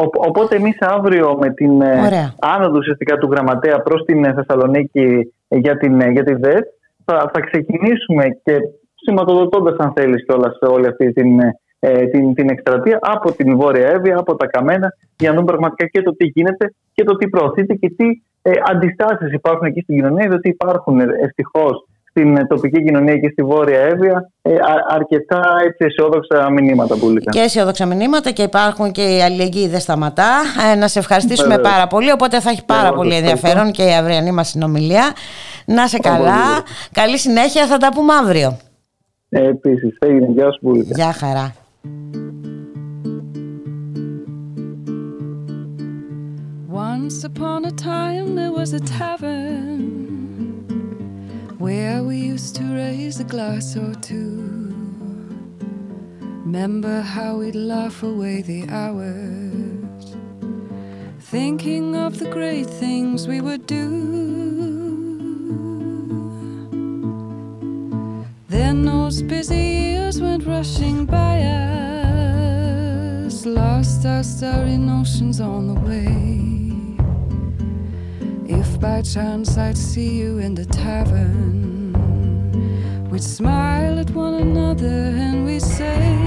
Οπότε εμείς αύριο με την ε, Ωραία. άνοδο ουσιαστικά του γραμματέα προς την ε, Θεσσαλονίκη για, την, ε, για τη ΔΕΤ θα, θα ξεκινήσουμε και σηματοδοτώντας, αν θέλεις, κιόλας όλη αυτή την, την, την εκστρατεία από την Βόρεια Εύβοια, από τα Καμένα, για να δούμε πραγματικά και το τι γίνεται και το τι προωθείται και τι ε, αντιστάσεις υπάρχουν εκεί στην κοινωνία, διότι υπάρχουν ευτυχώς στην τοπική κοινωνία και στη Βόρεια Εύβοια ε, αρκετά έτσι, αισιόδοξα μηνύματα που Και αισιόδοξα μηνύματα και υπάρχουν και η αλληλεγγύη δεν σταματά. Ε, να σε ευχαριστήσουμε πάρα πολύ, οπότε θα έχει πάρα πολύ ενδιαφέρον και η αυριανή μας συνομιλία. Να σε καλά, καλή συνέχεια, θα τα πούμε αύριο. Ε, επίσης, έγινε. Γεια σου πολύ. Γεια χαρά. Once upon a time there was a tavern where we used to raise a glass or two. Remember how we'd laugh away the hours, thinking of the great things we would do. Then those busy years went rushing by us, lost our starry notions on the way. If by chance I'd see you in the tavern We'd smile at one another and we'd say,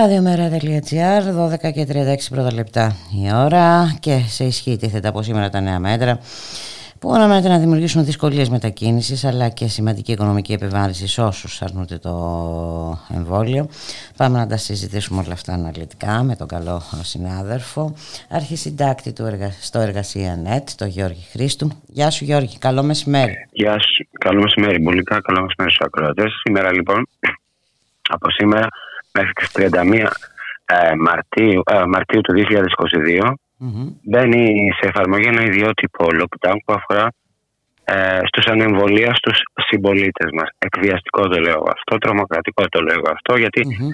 Ραδιομέρα.gr, 12 και 36 πρώτα λεπτά η ώρα και σε ισχύ τίθεται από σήμερα τα νέα μέτρα που αναμένεται να δημιουργήσουν δυσκολίες μετακίνησης αλλά και σημαντική οικονομική επιβάρηση σε όσους αρνούνται το εμβόλιο. Πάμε να τα συζητήσουμε όλα αυτά αναλυτικά με τον καλό συνάδελφο, αρχισυντάκτη του εργα... στο Εργασία ΝΕΤ, τον Γιώργη Χρήστου. Γεια σου Γιώργη, καλό μεσημέρι. Γεια σου, καλό μεσημέρι, Μπουλικά, καλό μεσημέρι στους ακροατές. Σήμερα λοιπόν, από σήμερα μέχρι τις 31 ε, Μαρτίου, ε, Μαρτίου του 2022 Μμμ. μπαίνει σε εφαρμογή ένα ιδιότυπο lockdown που αφορά ε, στους ανεμβολίαστους συμπολίτες μας. Εκβιαστικό το λέω αυτό, τρομοκρατικό το λέω αυτό, γιατί Μμμ.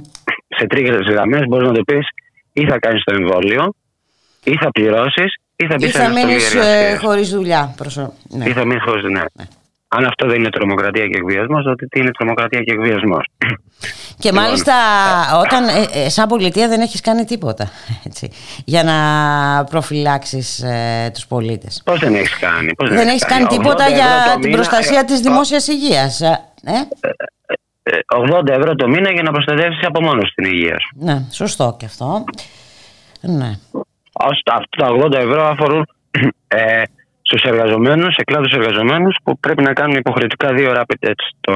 σε τρίγες γραμμές μπορείς να το πεις ή θα κάνεις το εμβόλιο, ή θα πληρώσεις, ή θα Ή μπεις σε θα αναστολή μείνεις ε, εργασίας. χωρίς δουλειά. Προσω... Ναι. Ή θα μείνεις χωρίς ναι. Ναι. Αν αυτό δεν είναι τρομοκρατία και εκβιασμός, τότε τι είναι τρομοκρατία και εκβιασμός; Και Λοιπόν, μάλιστα όταν ε, ε, σαν πολιτεία δεν έχεις κάνει τίποτα έτσι, για να προφυλάξεις ε, τους πολίτες. Πώς δεν έχεις κάνει, πώς Δεν έχεις κάνει; 80 τίποτα ευρώ για το την μήνα, προστασία ε, της δημόσιας υγείας. Ε, ε, 80 ευρώ το μήνα για να προστατεύσεις από μόνος την υγεία σου. ναι, σωστό και αυτό. Ναι. Ως αυτά τα 80 ευρώ αφορούν ε, στους εργαζομένους, σε κλάδου εργαζομένους που πρέπει να κάνουν υποχρεωτικά δύο rapid tests το,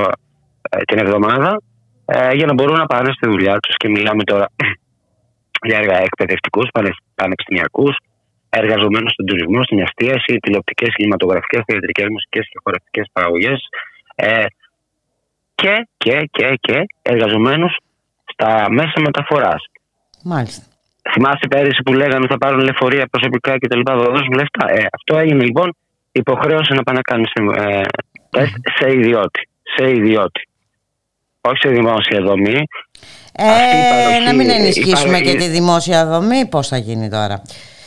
ε, την εβδομάδα ε, για να μπορούν να πάνε στη δουλειά τους. Και μιλάμε τώρα για έργα εκπαιδευτικού, πανεπιστημιακούς, εργαζομένους στον τουρισμό, στην εστίαση, τηλεοπτικές, κινηματογραφικές, θεατρικές, μουσικές και χορευτικές παραγωγές. Ε, και, και, και, και εργαζομένους στα μέσα μεταφοράς. Μάλιστα. Θυμάσαι πέρυσι που λέγανε ότι θα πάρουν λεωφορεία προσωπικά και τα λοιπά, θα δώσουν λεφτά. Ε, αυτό έγινε λοιπόν υποχρέωση να πάνε να κάνουν ε, τεστ σε ιδιώτη. Σε ιδιώτη. Όχι σε δημόσια δομή. Αυτή η Ε, παροχή- να μην η ενισχύσουμε παροχή- και τη δημόσια δομή, πώς θα γίνει τώρα.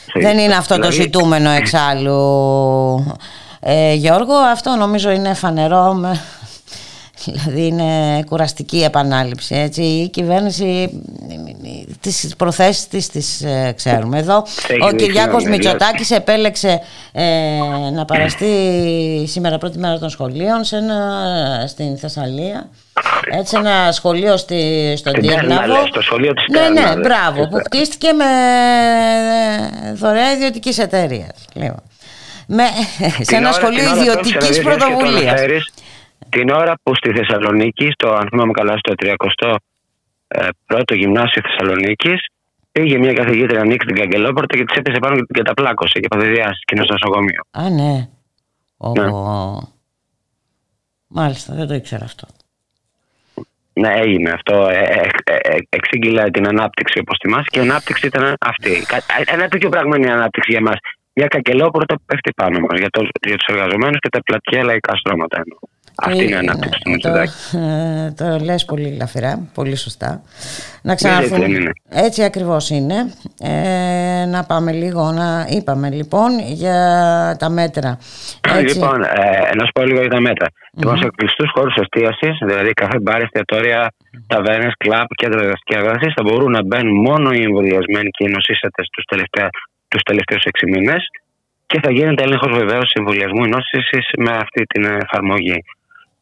Σε- Δεν είναι αυτό το δηλαδή- ζητούμενο εξάλλου. Ε, Γιώργο, αυτό νομίζω είναι φανερό. Με... Δηλαδή είναι κουραστική επανάληψη. Έτσι. Η κυβέρνηση, τις προθέσεις της τις ε, ξέρουμε. Εδώ Έχει ο δίκιο, Κυριάκος ναι, Μητσοτάκης επέλεξε ε, να παραστεί σήμερα πρώτη μέρα των σχολείων σε ένα, στην Θεσσαλία. Έτσι ένα σχολείο στη, στον Στην Τέρνα, Τύρναβο. λες, το σχολείο της Ναι, Τέρνα, ναι, λες. μπράβο. Που χτίστηκε με ε, δωρεά ιδιωτικής εταιρείας. Με, σε Την ένα ώρα- σχολείο την ώρα ιδιωτικής τώρα, ξέρεις, και το πρωτοβουλίας. Αναφέρεις, Την ώρα που στη Θεσσαλονίκη, στο αν θυμάμαι καλά, στο 31ο γυμνάσιο Θεσσαλονίκης, πήγε μια καθηγήτρια Νίκη στην Καγκελόπορτα και της έπεσε πάνω και την καταπλάκωσε και παθεδιάστηκε και είναι στο νοσοκομείο. Α, ναι. Ω, Ναι. Μάλιστα, δεν το ήξερα αυτό. Ναι, έγινε αυτό. Ε, ε, ε, ε, εξήγηλα την ανάπτυξη όπως θυμάσαι και η ανάπτυξη ήταν αυτή. Κα- ε, Ένα τέτοιο πράγμα είναι η ανάπτυξη για μας. Μια καγκελόπορτα που πέφτει πάνω μας για, το- για τους εργαζομένους και τα πλατιά λαϊκά στρώματα. εννοώ. Αυτή είναι η Ε, ανάπτυξη του ναι, το, Μητσοτάκη. ε, το λες πολύ λαφυρά, πολύ σωστά. Να έτσι ξαναρθούμε. δεν είναι. Έτσι ακριβώς είναι. Ε, να πάμε λίγο, να είπαμε λοιπόν για τα μέτρα. Έτσι. Λοιπόν, ε, να σου πω λίγο για τα μέτρα. Λοιπόν, σε κλειστούς χώρους εστίασης, δηλαδή καφέ, μπάρ, εστιατόρια, ταβέρνες, κλαμπ, κέντρα διασκέδασης, θα μπορούν να μπαίνουν μόνο οι εμβολιασμένοι και οι νοσήσατες τους τελευταίους έξι μήνες και θα γίνεται έλεγχος βεβαίως εμβολιασμού νόσησης με αυτή την εφαρμογή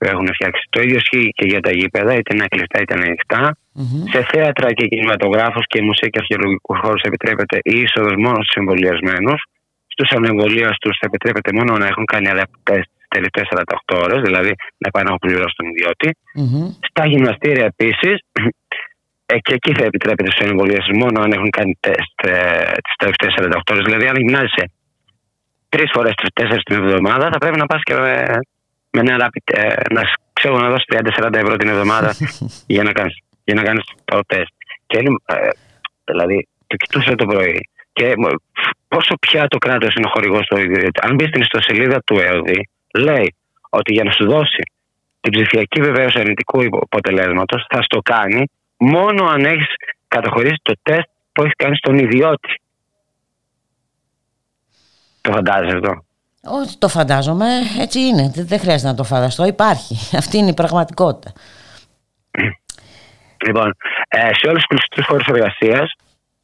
που έχουν φτιάξει. Το ίδιο ισχύει και για τα γήπεδα, είτε είναι κλειστά είτε είναι ανοιχτά. Μμμ. Σε θέατρα και κινηματογράφους και μουσεία και αρχαιολογικούς χώρους επιτρέπεται η είσοδος μόνος στους εμβολιασμένους. Στους ανεμβολίαστους θα επιτρέπεται μόνο να έχουν κάνει αδαπτέ τι τελευταίε 48 ώρες, δηλαδή να πάνε να έχουν πληρώσει τον ιδιώτη. Μμμ. Στα γυμναστήρια επίσης, ε, και εκεί θα επιτρέπεται στους εμβολιασμούς μόνο αν έχουν κάνει τεστ ε, τις τελευταίες 48 ώρες. Δηλαδή, αν γυμνάζεσαι τρεις φορές, τέσσερις την εβδομάδα, θα πρέπει να πας και με, με ένα rapid, ε, να, ξέρω, να δώσει 30-40 ευρώ την εβδομάδα για να κάνεις για να κάνεις το τεστ. Και είναι, ε, δηλαδή, το κοιτούσα το πρωί. Και ε, πόσο πια το κράτος είναι ο χορηγό του ιδιωτικού. Αν μπεις στην ιστοσελίδα του ΕΟΔΗ, λέει ότι για να σου δώσει την ψηφιακή βεβαίωση αρνητικού αποτελέσματο θα στο κάνει μόνο αν έχεις καταχωρήσει το τεστ που έχεις κάνει στον ιδιώτη. Το φαντάζεσαι αυτό; Όχι, το φαντάζομαι, έτσι είναι. Δεν- Δεν χρειάζεται να το φανταστώ, υπάρχει. Αυτή είναι η πραγματικότητα. Λοιπόν, ε, σε όλους τους κλειστούς χώρους εργασίας,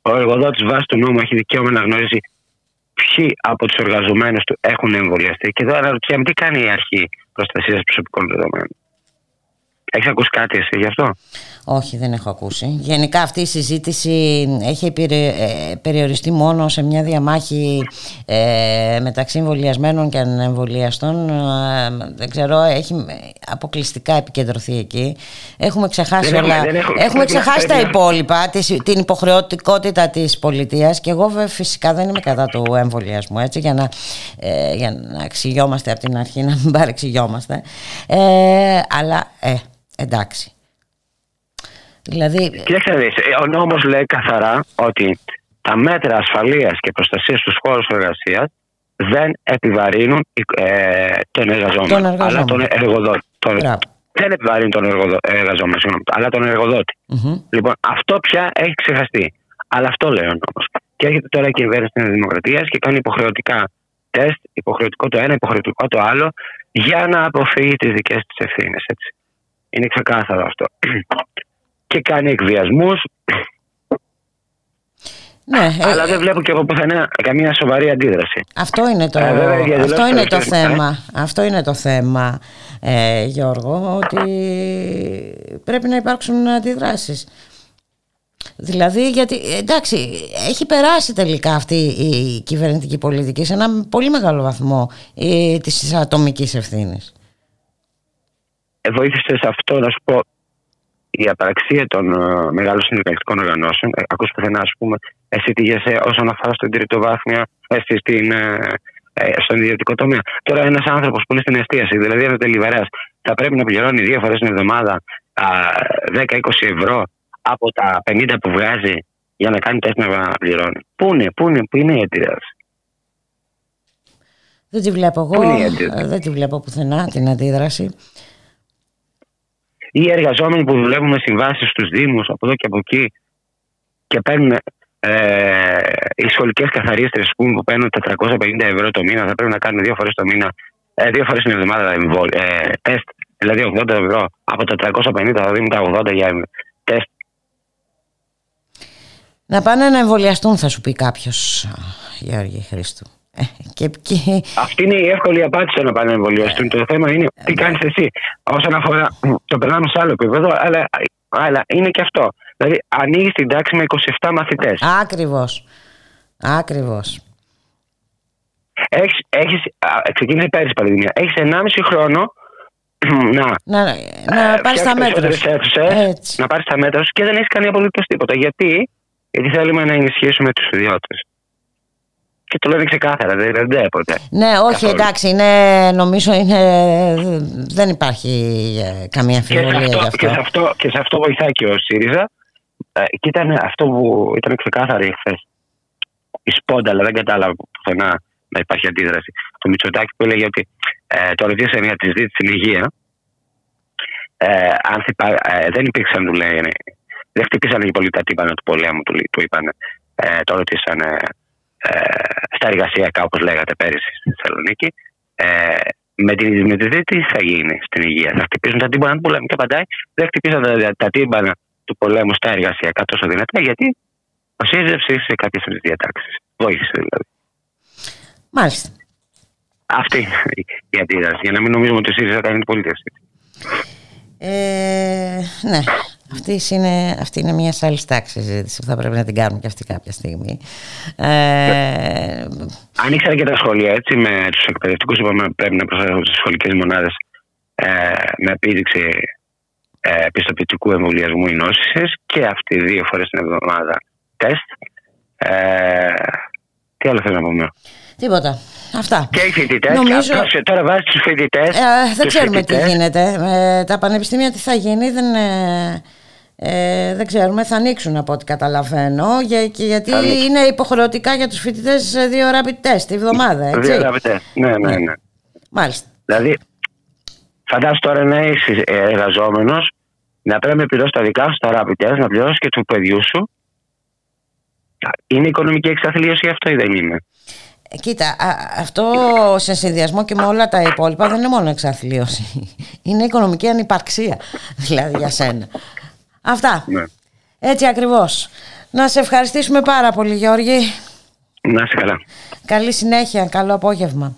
ο εργοδότης βάσει του νόμου έχει δικαίωμα να γνωρίζει ποιοι από τους εργαζομένους του έχουν εμβολιαστεί. Και εδώ αναρωτιέμαι τι κάνει η αρχή προστασίας προσωπικών δεδομένων; Έχεις ακούσει κάτι εσύ γι' αυτό; Όχι, δεν έχω ακούσει. Γενικά αυτή η συζήτηση έχει περι- ε, περιοριστεί μόνο σε μια διαμάχη ε, μεταξύ εμβολιασμένων και ανεμβολιαστών. Ε, δεν ξέρω, έχει αποκλειστικά επικεντρωθεί εκεί. Έχουμε ξεχάσει Δεν έχουμε- όλα. δεν έχουμε- έχουμε πρέπει να- ξεχάσει τα πρέπει να- υπόλοιπα, τις- την υποχρεωτικότητα της πολιτείας και εγώ βέβαια φυσικά δεν είμαι κατά του εμβολιασμού, έτσι, για να, ε, για να εξηγιόμαστε από την αρχή, να μην παρεξηγιόμαστε. Ε, αλλά, ε, εντάξει. Δηλαδή, Κοίταξε να δεις, ε, ο νόμος λέει καθαρά ότι τα μέτρα ασφαλείας και προστασίας στους χώρους εργασίας δεν επιβαρύνουν ε, τον εργαζόμενο, Τον εργαζόμενο. αλλά τον εργοδότη. Τον- Μπράβο. δεν επιβαρύνει τον εργοδο, εργαζόμενο, συγγνώμη, αλλά τον εργοδότη. μμμ. Λοιπόν, αυτό πια έχει ξεχαστεί. Αλλά αυτό λέει ο νόμος. Και έρχεται τώρα η κυβέρνηση της Δημοκρατίας και κάνει υποχρεωτικά τεστ, υποχρεωτικό το ένα, υποχρεωτικό το άλλο, για να αποφύγει τις δικές της ευθύνες. Είναι ξεκάθαρο αυτό. και κάνει εκβιασμούς, ναι, ε, αλλά δεν βλέπω και από πουθενά καμία σοβαρή αντίδραση. Αυτό είναι το, Ε, βέβαια, οι διαδηλώσεις αυτό είναι το τελευταίες, ε. θέμα. Αυτό είναι το θέμα, ε, Γιώργο, ότι πρέπει να υπάρξουν αντιδράσεις. Δηλαδή, γιατί, εντάξει, έχει περάσει τελικά αυτή η κυβερνητική πολιτική σε ένα πολύ μεγάλο βαθμό ε, της ατομικής ευθύνης. Ε, βοήθησες σε αυτό να σου πω η απαραξία των ε, μεγάλων συνδικαλιστικών οργανώσεων. Ε, ακούς πουθενά, ας πούμε, εσύ τι γεσαι όσον αφορά στην τριτοβάθμια, ε, στη- στην, ε, ε, στον ιδιωτικό τομέα. Τώρα, ένας άνθρωπος που είναι στην εστίαση, δηλαδή ένα τελειβερέα, θα πρέπει να πληρώνει δύο φορές την εβδομάδα α, 10-20 ευρώ από τα 50 που βγάζει για να κάνει τεστ να πληρώνει. Πού είναι, πού είναι, πού είναι η αντίδραση. Δεν τη βλέπω εγώ. Πού είναι η αντίδραση; ε, Δεν τη βλέπω πουθενά την αντίδραση. Ή οι εργαζόμενοι που δουλεύουν με συμβάσεις στους Δήμους από εδώ και από εκεί και παίρνουν ε, οι σχολικές καθαρίστρες που παίρνουν 450 ευρώ το μήνα, θα πρέπει να κάνουν δύο φορές το μήνα, ε, δύο φορές την εβδομάδα εμβόλ- ε, τεστ. Δηλαδή 80 ευρώ από τα 350 θα δίνουν τα 80 για τεστ. Να πάνε να εμβολιαστούν, θα σου πει κάποιος, Γιώργη Χρήστου. Ε, και, και, Αυτή είναι η εύκολη απάντηση να πάνε να εμβολιαστούν. Το θέμα είναι τι κάνεις εσύ. Όσον αφορά. Το περνάμε σε άλλο επίπεδο, αλλά, αλλά είναι και αυτό. Δηλαδή, ανοίγεις την τάξη με 27 μαθητές. Ακριβώς. Ακριβώς. Έχεις, έχεις, α, ξεκίνησε πέρυσι πανδημία. Έχεις 1,5 χρόνο να, Να, να ε, πάρεις τα φτιάξεις μέτρα περισσότερες σου. αίθουσες, Έτσι. να πάρεις τα μέτρα σου και δεν έχεις κάνει απολύτως τίποτα. Γιατί; Γιατί θέλουμε να ενισχύσουμε τους ιδιώτες. Και το λένε ξεκάθαρα, δεν δεν ποτέ. Ναι, όχι, Καθόλου. εντάξει, είναι, νομίζω είναι, δεν υπάρχει ε, καμία Και σε, αμφιβολία αυτό, γι' και, σε αυτό. αυτό, και σε αυτό βοηθάει και ο ΣΥΡΙΖΑ. Ε, και ήταν αυτό που ήταν ξεκάθαρη χθες. Η σπόντα, αλλά δεν κατάλαβα πουθενά να υπάρχει αντίδραση. Το Μητσοτάκι που έλεγε ότι ε, το ρωτήσαν για τη ζήτηση στην υγεία. Ε, αν θα υπά- ε, δεν υπήρξαν, του λέει, δεν χτυπήσαν οι πολύ τα τύπανα του πολέμου, του, του είπαν. Ε, το ρωτήσαν ε, στα εργασιακά, όπως λέγατε πέρυσι στη Θεσσαλονίκη. Ε, με τη, με τη ζήτηση τι θα γίνει στην υγεία; Θα χτυπήσουν τα τύμπανα του πολέμου. Και απαντάει, δεν χτυπήσαν τα, τα τύμπανα του πολέμου στα εργασιακά τόσο δυνατά, γιατί ο ΣΥΡΙΖΑ ψήφισε κάποιες από τι διατάξεις. Βοήθησε δηλαδή. Μάλιστα. Αυτή είναι η- η αντίδραση. Για να μην νομίζουμε ότι ο ΣΥΡΙΖΑ κάνει την πολίτευση. Ε, ναι, αυτή είναι, αυτή είναι μια άλλη τάξη συζήτηση που θα πρέπει να την κάνουμε και αυτή κάποια στιγμή. Ε, Ανοίξανε και τα σχολεία έτσι με τους εκπαιδευτικούς. Είπαμε πρέπει να προσφέρουν στι σχολικές μονάδες ε, με επίδειξη ε, πιστοποιητικού εμβολιασμού ή νόσησης και αυτή δύο φορές την εβδομάδα τεστ. Ε, τι άλλο θέλω να πούμε; τίποτα. Αυτά. Και οι φοιτητές. Νομίζω- Τώρα βάζεις τους φοιτητές. Ε, δεν ξέρουμε τι γίνεται. Ε, τα πανεπιστήμια τι θα γίνει, δεν, ε, ε, δεν ξέρουμε. Θα ανοίξουν από ό,τι καταλαβαίνω. Για, και γιατί Θα ανοίξουν. είναι υποχρεωτικά για τους φοιτητές ε, δύο rapid test τη βδομάδα, έτσι. Δύο rapid test. Ναι, ναι, ναι. Μάλιστα. Δηλαδή, φαντάσου τώρα να είσαι εργαζόμενος, να πρέπει να πληρώσεις τα δικά σου τα rapid test, να πληρώσεις και του παιδιού σου. Είναι οικονομική εξαθλίωση αυτό ή δεν είναι; Ε, Κοίτα, α- αυτό σε συνδυασμό και με όλα τα υπόλοιπα δεν είναι μόνο εξαθλίωση. Είναι οικονομική ανυπαρξία, δηλαδή για σένα. Αυτά. Ναι. Έτσι ακριβώς. Να σε ευχαριστήσουμε πάρα πολύ Γιώργη. Να είσαι καλά. Καλή συνέχεια, καλό απόγευμα.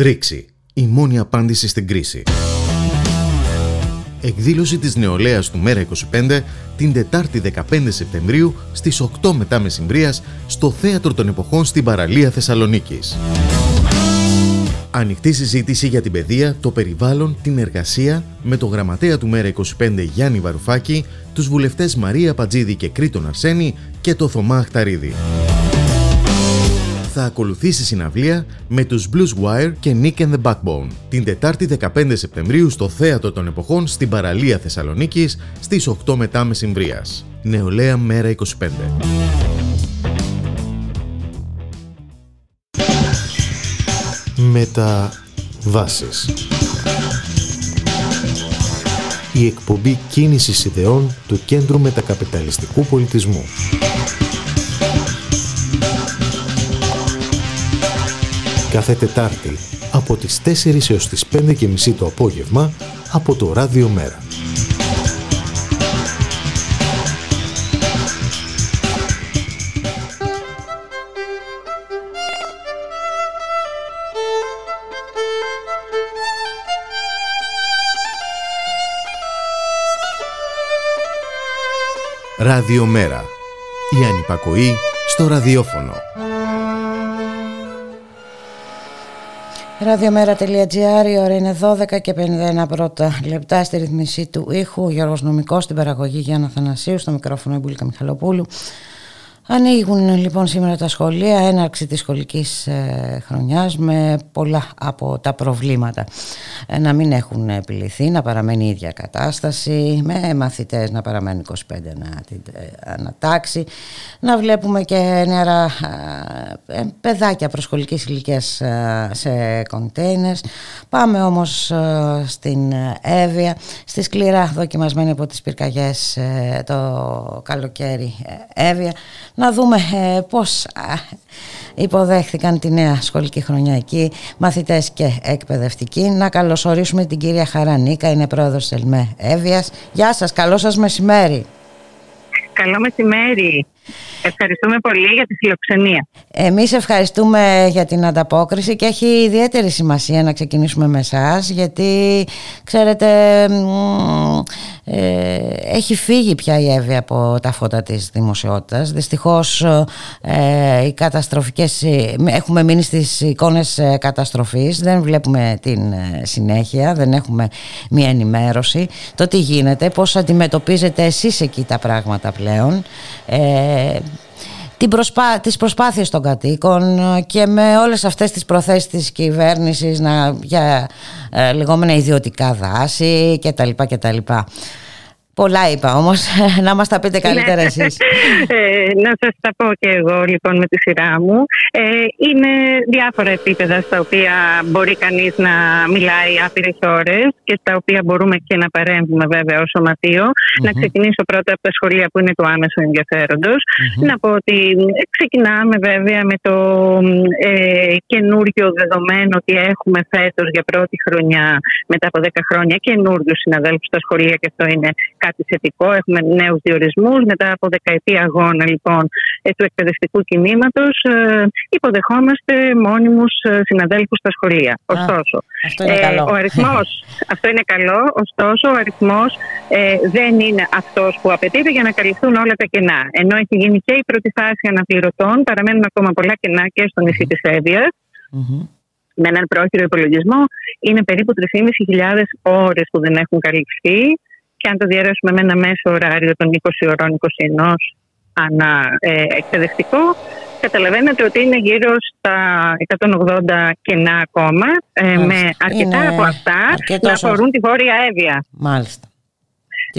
Ρήξη. Η μόνη απάντηση στην κρίση. Εκδήλωση της νεολαίας του Μέρα 25 την Τετάρτη 15 Σεπτεμβρίου στις 8 μετά μεσημβρίας στο Θέατρο των Εποχών στην παραλία Θεσσαλονίκης. Ανοιχτή συζήτηση για την παιδεία, το περιβάλλον, την εργασία με το γραμματέα του Μέρα 25 Γιάννη Βαρουφάκη, τους βουλευτές Μαρία Πατζίδη και Κρήτον Αρσένη και το Θωμά Αχταρίδη. Θα ακολουθήσει συναυλία με τους Blues Wire και Nick and the Backbone την Τετάρτη 15 Σεπτεμβρίου στο Θέατρο των Εποχών στην παραλία Θεσσαλονίκης στις 8 μετά μεσημβρίας. Νεολαία Μέρα 25. Μεταβάσεις Η εκπομπή κίνησης ιδεών του Κέντρου Μετακαπιταλιστικού Πολιτισμού. Κάθε Τετάρτη από τις 4 έως τις 5 και μισή το απόγευμα από το Ράδιο Μέρα. Ραδιομέρα. Η ανυπακοή στο ραδιόφωνο. Ραδιομέρα.gr, η ώρα είναι 12 και 51 πρώτα λεπτά στη ρυθμισή του ήχου. Γιώργος Νομικός στην παραγωγή Γιάννα Θανασίου, στο μικρόφωνο η Μπουλίκα Μιχαλοπούλου. Ανοίγουν λοιπόν σήμερα τα σχολεία, έναρξη της σχολικής ε, χρονιάς με πολλά από τα προβλήματα ε, να μην έχουν επιληθεί, να παραμένει η ίδια κατάσταση, με μαθητές να παραμένουν 25 να την ε, ανατάξει, να βλέπουμε και νεαρά ε, παιδάκια προσχολικής ηλικίας ε, σε κοντέινερς. Πάμε όμως ε, στην Εύβοια, στη σκληρά δοκιμασμένη από τις πυρκαγιές ε, το καλοκαίρι ε, Εύβοια, να δούμε ε, πώς α, υποδέχθηκαν τη νέα σχολική χρονιά εκεί μαθητές και εκπαιδευτικοί. Να καλωσορίσουμε την κυρία Χαρανίκα, είναι πρόεδρος της ΕΛΜΕ Εύβοιας. Γεια σας, καλό σας μεσημέρι. Καλό μεσημέρι. Ευχαριστούμε πολύ για τη φιλοξενία. Εμείς ευχαριστούμε για την ανταπόκριση και έχει ιδιαίτερη σημασία να ξεκινήσουμε με εσάς, γιατί ξέρετε μ, ε, έχει φύγει πια η Εύη από τα φώτα της δημοσιότητας. Δυστυχώς ε, οι καταστροφικές, ε, έχουμε μείνει στις εικόνες ε, καταστροφής, δεν βλέπουμε την ε, συνέχεια, δεν έχουμε μία ενημέρωση. Το τι γίνεται, πώς αντιμετωπίζετε εσείς εκεί τα πράγματα πλέον. Ε, την προσπά... τις προσπάθειες των κατοίκων και με όλες αυτές τις προθέσεις της κυβέρνησης να... για ε, λεγόμενα ιδιωτικά δάση και τα Πολλά είπα όμως, να μας τα πείτε καλύτερα εσείς. Ε, να σας τα πω και εγώ λοιπόν με τη σειρά μου. Ε, είναι διάφορα επίπεδα στα οποία μπορεί κανείς να μιλάει άπειρες ώρες και στα οποία μπορούμε και να παρέμβουμε βέβαια ως σωματείο. Να ξεκινήσω πρώτα από τα σχολεία που είναι του άμεσου ενδιαφέροντος. Να πω ότι ξεκινάμε βέβαια με το ε, καινούριο δεδομένο ότι έχουμε φέτος για πρώτη χρονιά μετά από 10 χρόνια καινούριου συναδέλφους στα σχολεία και αυτό είναι κάτι θετικό. Έχουμε νέους διορισμούς μετά από δεκαετή αγώνα λοιπόν ε, του εκπαιδευτικού κινήματος ε, υποδεχόμαστε μόνιμους ε, συναδέλφους στα σχολεία. Ωστόσο, αυτό είναι καλό. ο αριθμός, αυτό είναι καλό, ωστόσο ο αριθμός ε, δεν είναι αυτός που απαιτείται για να καλυφθούν όλα τα κενά. Ενώ έχει γίνει και η πρώτη φάση αναπληρωτών, παραμένουν ακόμα πολλά κενά και στο νησί της Εύβοιας. με έναν πρόχειρο υπολογισμό είναι περίπου 3.500 ώρες που δεν έχουν καλυφθεί και αν το διαρρέσουμε με ένα μέσο ωράριο των 20 ωρών 21 ανά ε, εκπαιδευτικό καταλαβαίνετε ότι είναι γύρω στα 180 κενά ακόμα ε, Μάλιστα. με αρκετά Είναι από αυτά αρκετός να ο- αφορούν τη Βόρεια Εύβοια. Μάλιστα.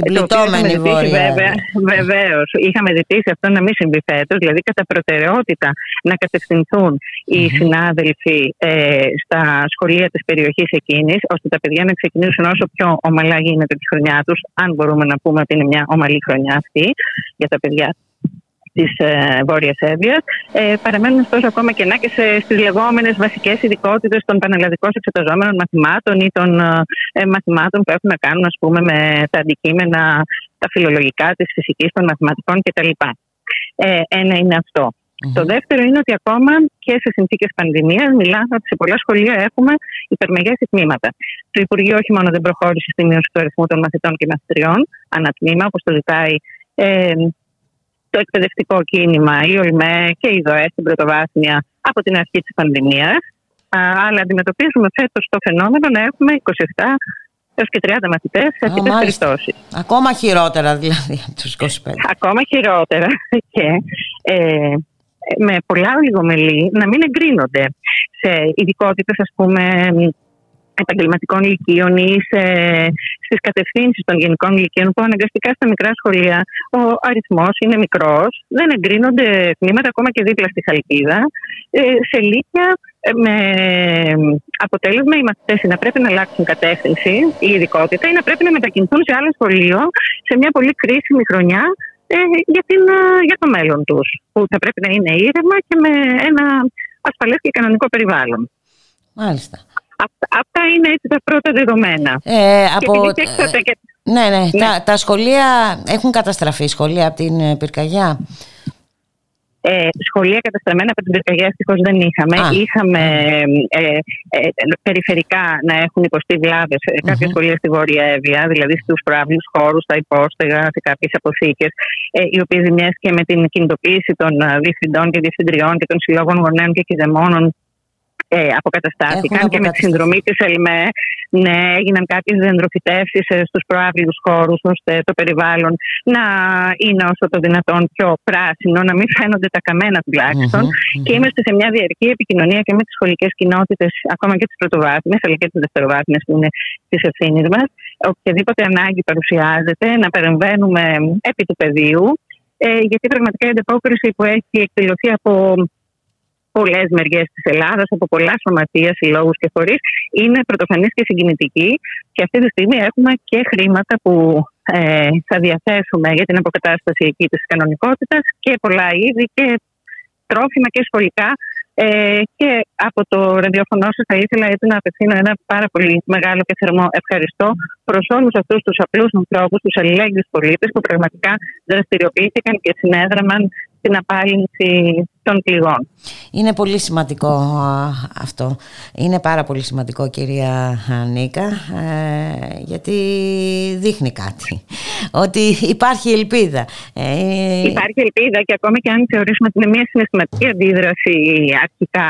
Την Ε, το οποίο πληττόμενη είχαμε ζητήσει, βόρεια. Βέβαια, βεβαίως. Είχαμε ζητήσει αυτό να μην συμβεί φέτος, δηλαδή κατά προτεραιότητα να κατευθυνθούν οι συνάδελφοι ε, στα σχολεία της περιοχής εκείνης, ώστε τα παιδιά να ξεκινήσουν όσο πιο ομαλά γίνεται τη χρονιά τους, αν μπορούμε να πούμε ότι είναι μια ομαλή χρονιά αυτή για τα παιδιά της ε, Βόρειας Εύβοια. Ε, παραμένουν ωστόσο ακόμα κενά και στις λεγόμενες βασικές ειδικότητες των πανελλαδικών εξεταζόμενων μαθημάτων ή των ε, μαθημάτων που έχουν να κάνουν ας πούμε, με τα αντικείμενα, τα φιλολογικά της φυσικής, των μαθηματικών κτλ. Ε, ένα είναι αυτό. Το δεύτερο είναι ότι ακόμα και σε συνθήκες πανδημίας, μιλάμε ότι σε πολλά σχολεία έχουμε υπερμεγέθη τμήματα. Το Υπουργείο όχι μόνο δεν προχώρησε στη μείωση του αριθμού των μαθητών και μαθητριών, ανατμήμα, όπως το ζητάει ε, το εκπαιδευτικό κίνημα, η ΟΛΜΕ και η ΔΟΕ στην πρωτοβάθμια από την αρχή της πανδημίας. Αλλά αντιμετωπίζουμε φέτος το φαινόμενο να έχουμε 27 έως και 30 μαθητές σε αρκετέ μάλιστα. περιπτώσεις. Ακόμα χειρότερα δηλαδή από τους 25. Ακόμα χειρότερα και ε, με πολλά ολιγομελή να μην εγκρίνονται σε ειδικότητες, ας πούμε, επαγγελματικών ηλικίων ή σε, στις κατευθύνσεις των γενικών ηλικίων που αναγκαστικά στα μικρά σχολεία ο αριθμός είναι μικρός, δεν εγκρίνονται τμήματα ακόμα και δίπλα στη Χαλκίδα. Ε, σε λύκεια ε, με αποτέλεσμα οι μαθητές να πρέπει να αλλάξουν κατεύθυνση ή ειδικότητα ή να πρέπει να μετακινηθούν σε άλλο σχολείο σε μια πολύ κρίσιμη χρονιά ε, για, την, ε, για το μέλλον τους που θα πρέπει να είναι ήρεμα και με ένα ασφαλές και κανονικό περιβάλλον. Μάλιστα. Αυτά, αυτά είναι έτσι τα πρώτα δεδομένα. Ε, από... Και επειδή και έξω- και- Ναι, ναι. Τα, τα σχολεία έχουν καταστραφεί σχολεία από την ε, πυρκαγιά; Ε, σχολεία καταστραμμένα από την πυρκαγιά ευτυχώς δεν είχαμε. Α. Είχαμε ε, ε, περιφερικά να έχουν υποστεί βλάβες κάποια σχολεία στη Βόρεια Εύβοια, δηλαδή στους προάβλου χώρους, στα υπόστεγα, σε κάποιες αποθήκες, ε, οι οποίες ζημιές και με την κινητοποίηση των ε, διευθυντών και διευθυντριών και των συλλόγων γονέων και κυδεμόνων ε, αποκαταστάθηκαν Έχουν και με τη αποκατασταθεί. συνδρομή της ΕΛΜΕ ναι, έγιναν κάποιες δεντροφυτεύσεις ε, στους προάβλους χώρους ώστε το περιβάλλον να είναι όσο το δυνατόν πιο πράσινο, να μην φαίνονται τα καμένα τουλάχιστον. Και είμαστε σε μια διαρκή επικοινωνία και με τις σχολικές κοινότητες, ακόμα και τις πρωτοβάθμιες αλλά και τις δευτεροβάθμιες που είναι της ευθύνης μας. Οποιαδήποτε ανάγκη παρουσιάζεται να παρεμβαίνουμε επί του πεδίου ε, γιατί πραγματικά η ανταπόκριση που έχει εκδηλωθεί από πολλές μεριές της Ελλάδας, από πολλά σωματεία, συλλόγους και φορείς, είναι πρωτοφανής και συγκινητική. Και αυτή τη στιγμή έχουμε και χρήματα που ε, θα διαθέσουμε για την αποκατάσταση εκεί της κανονικότητας και πολλά είδη και τρόφιμα και σχολικά. Ε, και από το ραδιοφωνό σα θα ήθελα έτσι να απευθύνω ένα πάρα πολύ μεγάλο και θερμό ευχαριστώ προς όλους αυτούς τους απλούς ανθρώπους, τους αλληλέγγυους πολίτες που πραγματικά δραστηριοποιήθηκαν και συνέδραμαν στην απάλυνση των πληγών. Είναι πολύ σημαντικό α, αυτό. Είναι πάρα πολύ σημαντικό κυρία α, Νίκα ε, γιατί δείχνει κάτι. Ότι υπάρχει ελπίδα. Ε, Υπάρχει ελπίδα και ακόμα και αν θεωρήσουμε ότι είναι μια συναισθηματική αντίδραση αρχικά.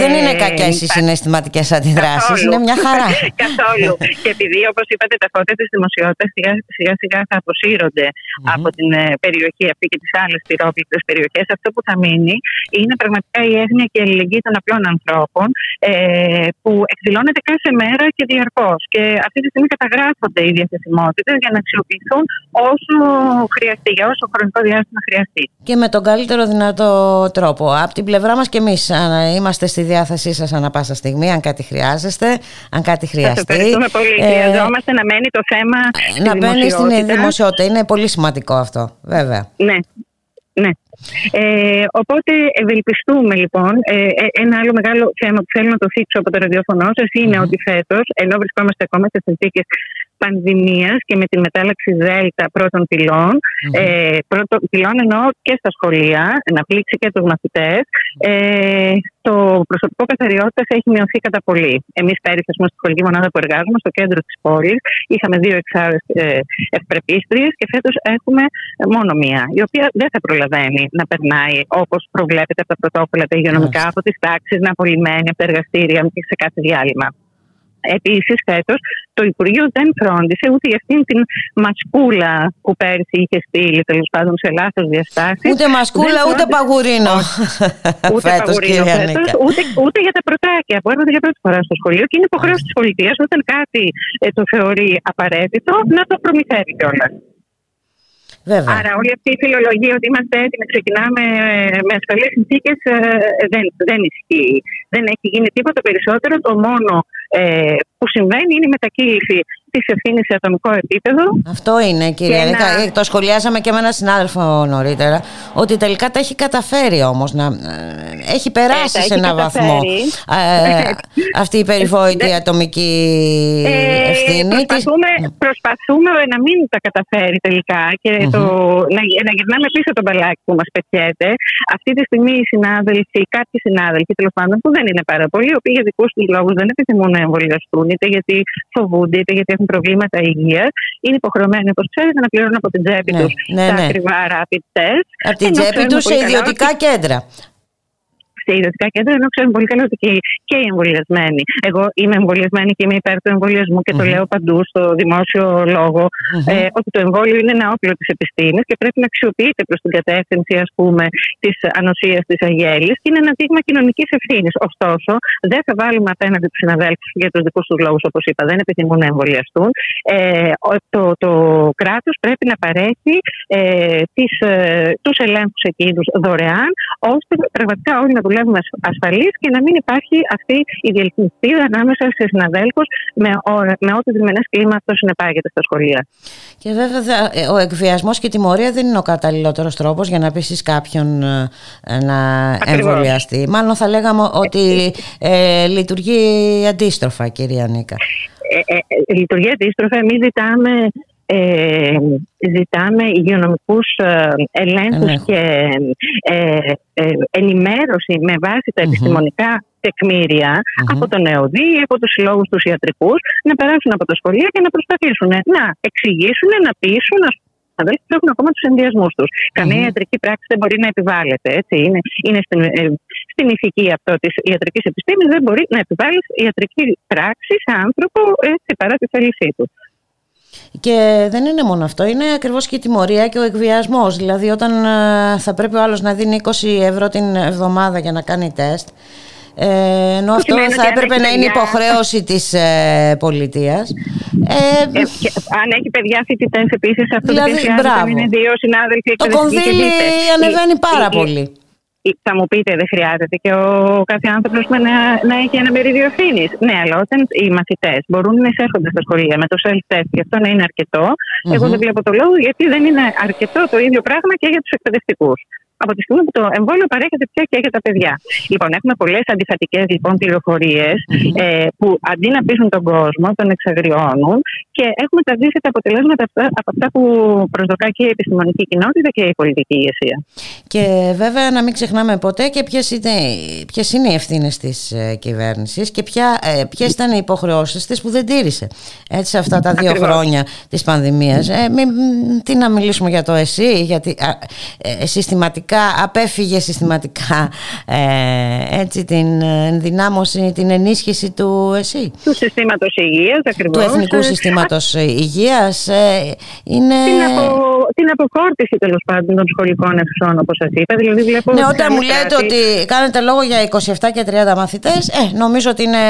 δεν είναι ε, κακές οι υπά- συναισθηματικές αντιδράσεις. Καθόλου. Είναι μια χαρά. Καθόλου. και επειδή, όπως είπατε, τα φώτα της δημοσιότητας σιγά, σιγά σιγά θα αποσύρονται από την ε, περιοχή αυτή και τις άλλες πυρόπληκτε περιοχές, αυτό που θα μείνει είναι πραγματικά η έγνοια και η αλληλεγγύη των απλών ανθρώπων ε, που εκδηλώνεται κάθε μέρα και διαρκώς. Και αυτή τη στιγμή καταγράφονται οι διαθεσιμότητες για να αξιοποιηθούν όσο χρειαστεί, για όσο χρονικό διάστημα χρειαστεί. Και με τον καλύτερο δυνατό τρόπο. Από την πλευρά μας και εμείς α, είμαστε στη διάθεσή σας ανά πάσα στιγμή, αν κάτι χρειάζεστε, αν κάτι Σας χρειαστεί. ευχαριστούμε πολύ. Ε, Χρειαζόμαστε να μένει το θέμα στη να μπαίνει στην δημοσιότητα. δημοσιότητα. Είναι πολύ σημαντικό αυτό, βέβαια. Ναι. Ναι. Ε, οπότε ευελπιστούμε λοιπόν. Ε, ε, ένα άλλο μεγάλο θέμα που θέλω να το θίξω από το ραδιόφωνο σας είναι ότι φέτος, ενώ βρισκόμαστε ακόμα σε συνθήκες πανδημίας και με τη μετάλλαξη Δέλτα πρώτων πυλών, ε, πρώτων πυλών εννοώ και στα σχολεία, να πλήξει και τους μαθητές, ε, το προσωπικό καθαριότητας έχει μειωθεί κατά πολύ. Εμείς πέρυσι, ας πούμε, στη σχολική μονάδα που εργάζομαι, στο κέντρο της πόλης, είχαμε δύο εξάρες ευπρεπίστριες και φέτος έχουμε μόνο μία, η οποία δεν θα προλαβαίνει να περνάει όπως προβλέπεται από τα πρωτόκολλα τα υγειονομικά, από τις τάξεις, να απολυμμένει από τα εργαστήρια και σε κάθε διάλειμμα. Επίσης, φέτος το Υπουργείο δεν φρόντισε ούτε για αυτήν την μασκούλα που πέρσι είχε στείλει τέλος πάντων σε λάθος διαστάσεις. Ούτε μασκούλα, ούτε παγουρίνο. Ούτε Φέτος, παγουρίνο κυρία φέτος, Νίκα. ούτε, ούτε για τα πρωτάκια που έρχονται για πρώτη φορά στο σχολείο και είναι υποχρέωση της πολιτείας όταν κάτι ε, το θεωρεί απαραίτητο να το προμηθεύει κιόλας. Βέβαια. Άρα όλη αυτή η φιλολογία ότι είμαστε έτοιμοι, ξεκινάμε ε, με ασφαλείς συνθήκες δεν, δεν ισχύει. Δεν έχει γίνει τίποτα περισσότερο. Το μόνο ε, που συμβαίνει είναι η μετακύληση της ευθύνης σε ατομικό επίπεδο. Αυτό είναι, κυρία Και Νίκα. να- Ε, Το σχολιάσαμε και με έναν συνάδελφο νωρίτερα. Ότι τελικά τα έχει καταφέρει όμως να. ε, Έχει περάσει τα σε έχει έναν βαθμό καταφέρει. ε, αυτή η περιβόητη ατομική Ε, ευθύνη. της- προσπαθούμε, προσπαθούμε να μην τα καταφέρει τελικά και το, να, να γυρνάμε πίσω το μπαλάκι που μας πετιέται. Αυτή τη στιγμή οι συνάδελφοι, κάποιοι συνάδελφοι τέλος πάντων, που δεν είναι πάρα πολλοί, οι οποίοι για δικούς τους λόγους δεν επιθυμούν να εμβολιαστούν, είτε γιατί φοβούνται, είτε γιατί έχουν προβλήματα υγείας, είναι υποχρεωμένοι, όπως ξέρετε, να πληρώνουν από την τσέπη Ναι, τους ναι, τα ναι. ακριβά rapid test. Από την Ενώ τσέπη ξέρουμε τους σε πολύ καλά ιδιωτικά ότι- κέντρα. Σε ιδιωτικά κέντρα, ενώ ξέρουμε πολύ καλά ότι και, και οι εμβολιασμένοι. Εγώ είμαι εμβολιασμένη και είμαι υπέρ του εμβολιασμού και το λέω παντού στο δημόσιο λόγο, ε, ότι το εμβόλιο είναι ένα όπλο της επιστήμης και πρέπει να αξιοποιείται προς την κατεύθυνση, ας πούμε, της ανοσίας της αγέλης και είναι ένα δείγμα κοινωνικής ευθύνης. Ωστόσο, δεν θα βάλουμε απέναντι τους συναδέλφους για τους δικούς τους λόγους, όπως είπα, δεν επιθυμούν να εμβολιαστούν. Ε, ο- το, το κράτος πρέπει να παρέχει ε, τις, ε, τους ελέγχους εκείνους δωρεάν, ώστε πραγματικά όλοι να δουλεύουμε ασ- ασφαλείς και να μην υπάρχει αυτή η διελκυστήρα ανάμεσα σε συναδέλφους με, ό- με ό,τι διμενές κλίμα αυτό συνεπάγεται στα σχολεία. Και βέβαια θα- ε, ο εκβιασμός και η τιμωρία δεν είναι ο καταλληλότερος τρόπος για να πείσεις κάποιον ε, να Ακριβώς. εμβολιαστεί. Μάλλον θα λέγαμε ότι ε, λειτουργεί αντίστροφα κυρία Νίκα. ε, ε, ε, λειτουργεί αντίστροφα. Εμείς ζητάμε, ε, ζητάμε υγειονομικούς ε, ελέγχους Ελέγχους. και ε, ε, ενημέρωση με βάση τα επιστημονικά τεκμήρια από τον ΕΟΔΗ ή από τους συλλόγους τους ιατρικούς να περάσουν από τα σχολεία και να προσπαθήσουν να εξηγήσουν, να πείσουν, να αδέλφοι που έχουν ακόμα τους ενδιασμούς τους. Καμία ιατρική πράξη δεν μπορεί να επιβάλλεται. Έτσι. Είναι, είναι στην, ε, στην ηθική αυτό της ιατρικής επιστήμης, δεν μπορεί να επιβάλλει ιατρική πράξη σε άνθρωπο έτσι, παρά τη θέλησή του. Και δεν είναι μόνο αυτό, είναι ακριβώς και η τιμωρία και ο εκβιασμός. Δηλαδή όταν ε, θα πρέπει ο άλλος να δίνει 20 ευρώ την εβδομάδα για να κάνει τεστ, ε, ενώ αυτό σημαίνει θα ότι αν έπρεπε έχει να είναι παιδιά- υποχρέωση της ε, πολιτείας. Ε, Ε, και αν έχει παιδιά φοιτητές επίσης, αυτό Δηλαδή, δεν πλησιάζει. μπράβο. Αν είναι δύο συνάδελφοι το εκπαιδευτικοί και κονδύλι δείτε, ανεβαίνει η- πάρα η- πολύ. Η- Θα μου πείτε, δεν χρειάζεται και ο κάθε άνθρωπος να, να έχει ένα μερίδιο ευθύνης. Ναι, αλλά όταν οι μαθητές μπορούν να εισέρχονται στα σχολεία με το self-test και αυτό να είναι αρκετό, εγώ δεν βλέπω το λόγο γιατί δεν είναι αρκετό το ίδιο πράγμα και για τους εκπαιδευτικούς. Από τη στιγμή που το εμβόλιο παρέχεται πια και για τα παιδιά. Λοιπόν, έχουμε πολλές αντιφατικές λοιπόν, πληροφορίες, ε, που αντί να πείσουν τον κόσμο, τον εξαγριώνουν και έχουμε τα αντίθετα αποτελέσματα αυτά, από αυτά που προσδοκά και η επιστημονική κοινότητα και η πολιτική ηγεσία. Και βέβαια να μην ξεχνάμε ποτέ και ποιες είναι, ποιες είναι οι ευθύνες της ε, κυβέρνησης και ποια, ε, ποιες ήταν οι υποχρεώσεις της που δεν τήρησε έτσι αυτά τα δύο Ακριβώς. χρόνια της πανδημίας. Ε, μην, τι να μιλήσουμε για το ΕΣΥ, γιατί α, ε, συστηματικά, απέφυγε συστηματικά ε, έτσι την ενδυνάμωση, την ενίσχυση του ΕΣΥ, Του συστήματος υγείας, ακριβώς. του Εθνικού Συστήματος Υγείας. Ε, είναι... Την, απο, την αποκόρτιση τέλος πάντων των σχολικών αιθουσών, όπως σας είπα. Δηλαδή, βλέπω Ναι, σε όταν άλλα μου λέτε κράτη- ότι κάνετε λόγο για 27 και 30 μαθητές, ε, νομίζω ότι είναι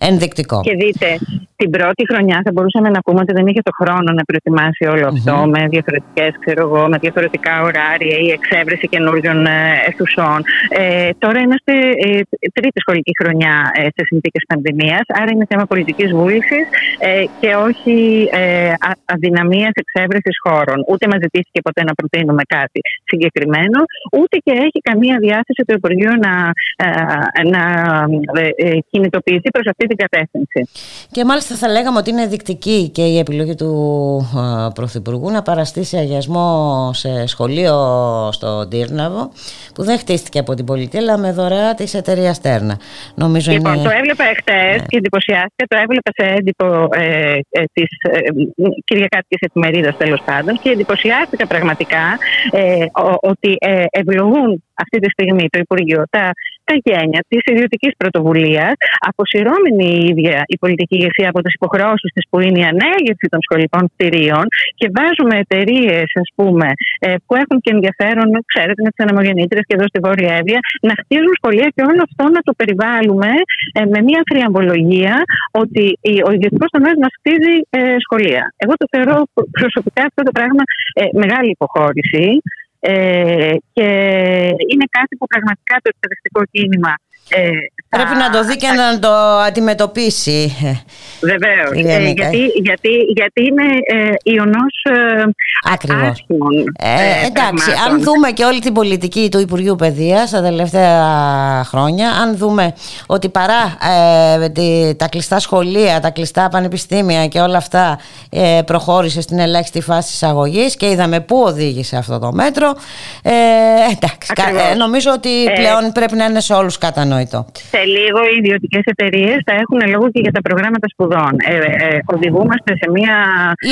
ενδεικτικό. Και δείτε, την πρώτη χρονιά θα μπορούσαμε να πούμε ότι δεν είχε το χρόνο να προετοιμάσει όλο αυτό με διαφορετικές, ξέρω εγώ, με διαφορετικά ωράρια ή εξέβρεση καινούριων ε, αιθουσών. Ε, τώρα είμαστε ε, τρίτη σχολική χρονιά ε, σε συνθήκες πανδημίας, άρα είναι θέμα πολιτικής βούλησης ε, και όχι ε, α- αδυναμίας εξέβρεσης χώρων. Ούτε μας ζητήθηκε ποτέ να προτείνουμε κάτι συγκεκριμένο, ούτε και έχει καμία διάθεση το Υπουργείο να, ε, να ε, ε, κινητοποιηθεί προς αυτή την κατεύθυνση. Και μάλιστα θα λέγαμε ότι είναι δεικτική και η επιλογή του ε, Πρωθυπουργού να παραστεί σε αγιασμό σε σχολείο στο Τύρναβο που δεν χτίστηκε από την πολιτεία αλλά με δωρεά της εταιρείας Τέρνα. Νομίζω Λοιπόν, είναι... το έβλεπα εχθές και εντυπωσιάστηκα. Το έβλεπα σε έντυπο ε, ε, της ε, Κυριακάτικη εφημερίδας τέλος πάντων και εντυπωσιάστηκα πραγματικά ε, ο- ότι ε, ευλογούν αυτή τη στιγμή το Υπουργείο τα, τα γένεια της ιδιωτικής πρωτοβουλίας, αποσυρώμενη η ίδια η πολιτική ηγεσία από τις υποχρεώσεις της που είναι η ανέγερση των σχολικών κτηρίων και βάζουμε εταιρείες, ας πούμε, ε, που έχουν και ενδιαφέρον, ξέρετε, με τις ανεμογεννήτρες και εδώ στη Βόρεια Εύβοια, να χτίζουν σχολεία και όλο αυτό να το περιβάλλουμε ε, με μια θριαμβολογία ότι η- ο ιδιωτικός τομέας μας χτίζει ε, σχολεία. Εγώ το θεωρώ προσωπικά αυτό το πράγμα ε, μεγάλη υποχώρηση. Ε, και είναι κάτι που πραγματικά το εκπαιδευτικό κίνημα ε, θα- Πρέπει να το δει και να το αντιμετωπίσει. Βεβαίως. Κυρία Νίκα. γιατί, γιατί, γιατί είναι ε, ιονός ε, Ακριβώς. άσχημων. Ε, εντάξει, πραγμάτων. αν δούμε και όλη την πολιτική του Υπουργείου Παιδείας τα τελευταία χρόνια, αν δούμε ότι παρά ε, τη- τα κλειστά σχολεία, τα κλειστά πανεπιστήμια και όλα αυτά ε, προχώρησε στην ελάχιστη φάση της αγωγής και είδαμε πού οδήγησε αυτό το μέτρο, ε, εντάξει, κα- Ακριβώς. ε, νομίζω ότι Ε, πλέον πρέπει να είναι σε όλους κατανοητό. Σε λίγο οι ιδιωτικές εταιρείες θα έχουν λόγο και για τα προγράμματα σπουδών. Ε, ε, οδηγούμαστε σε μια.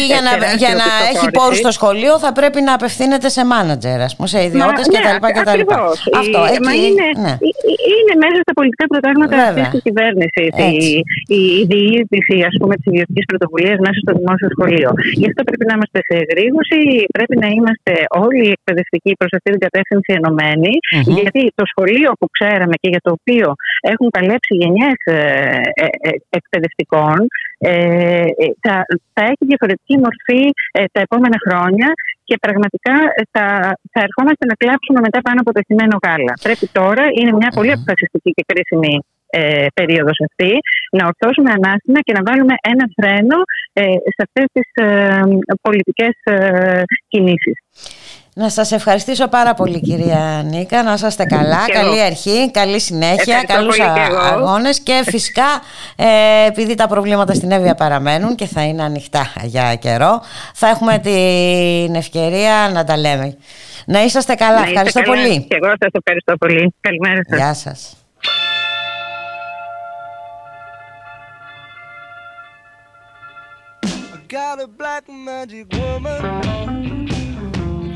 Ή για να, τεράστια για να έχει οπισθοχώρηση. πόρους στο σχολείο θα πρέπει να απευθύνεται σε μάνατζερ, ας πούμε, σε ιδιώτες Μα, κτλ. ναι, κτλ. ακριβώς. Αυτό, Η- εκεί, μα είναι, ναι. ε- ε- είναι μέσα στα πολιτικά προτάγματα Βέβαια. αυτή της κυβέρνησης. Η, Έτσι. η, η διείσδυση ας πούμε, της ιδιωτικής πρωτοβουλίας μέσα στο δημόσιο σχολείο. Γι' αυτό πρέπει να είμαστε σε εγρήγορση, πρέπει να είμαστε όλοι οι εκπαιδευτικοί προς αυτή την κατεύθυνση ενωμένοι, Μμμ. γιατί το σχολείο που ξέραμε και για το οποίο έχουν παλέψει γενιές εκπαιδευτικών ε, ε, θα, θα έχει διαφορετική μορφή ε, τα επόμενα χρόνια και πραγματικά ε, θα, θα ερχόμαστε να κλάψουμε μετά πάνω από το χειμένο γάλα. Πρέπει τώρα, είναι μια πολύ αποφασιστική και κρίσιμη ε, περίοδος αυτή, να ορθώσουμε ανάστημα και να βάλουμε ένα φρένο ε, σε αυτές τις ε, πολιτικές ε, κινήσεις. Να σας ευχαριστήσω πάρα πολύ κυρία Νίκα, να είστε καλά, Και εγώ. καλή αρχή, καλή συνέχεια, Ευχαριστώ καλούς πολύ και α- εγώ. αγώνες και φυσικά ε, επειδή τα προβλήματα στην Εύβοια παραμένουν και θα είναι ανοιχτά για καιρό, θα έχουμε την ευκαιρία να τα λέμε. Να είσαστε καλά, Να είστε ευχαριστώ καλά. πολύ. Και εγώ σας ευχαριστώ πολύ. Καλημέρα σας. Γεια σας. I got a black magic woman.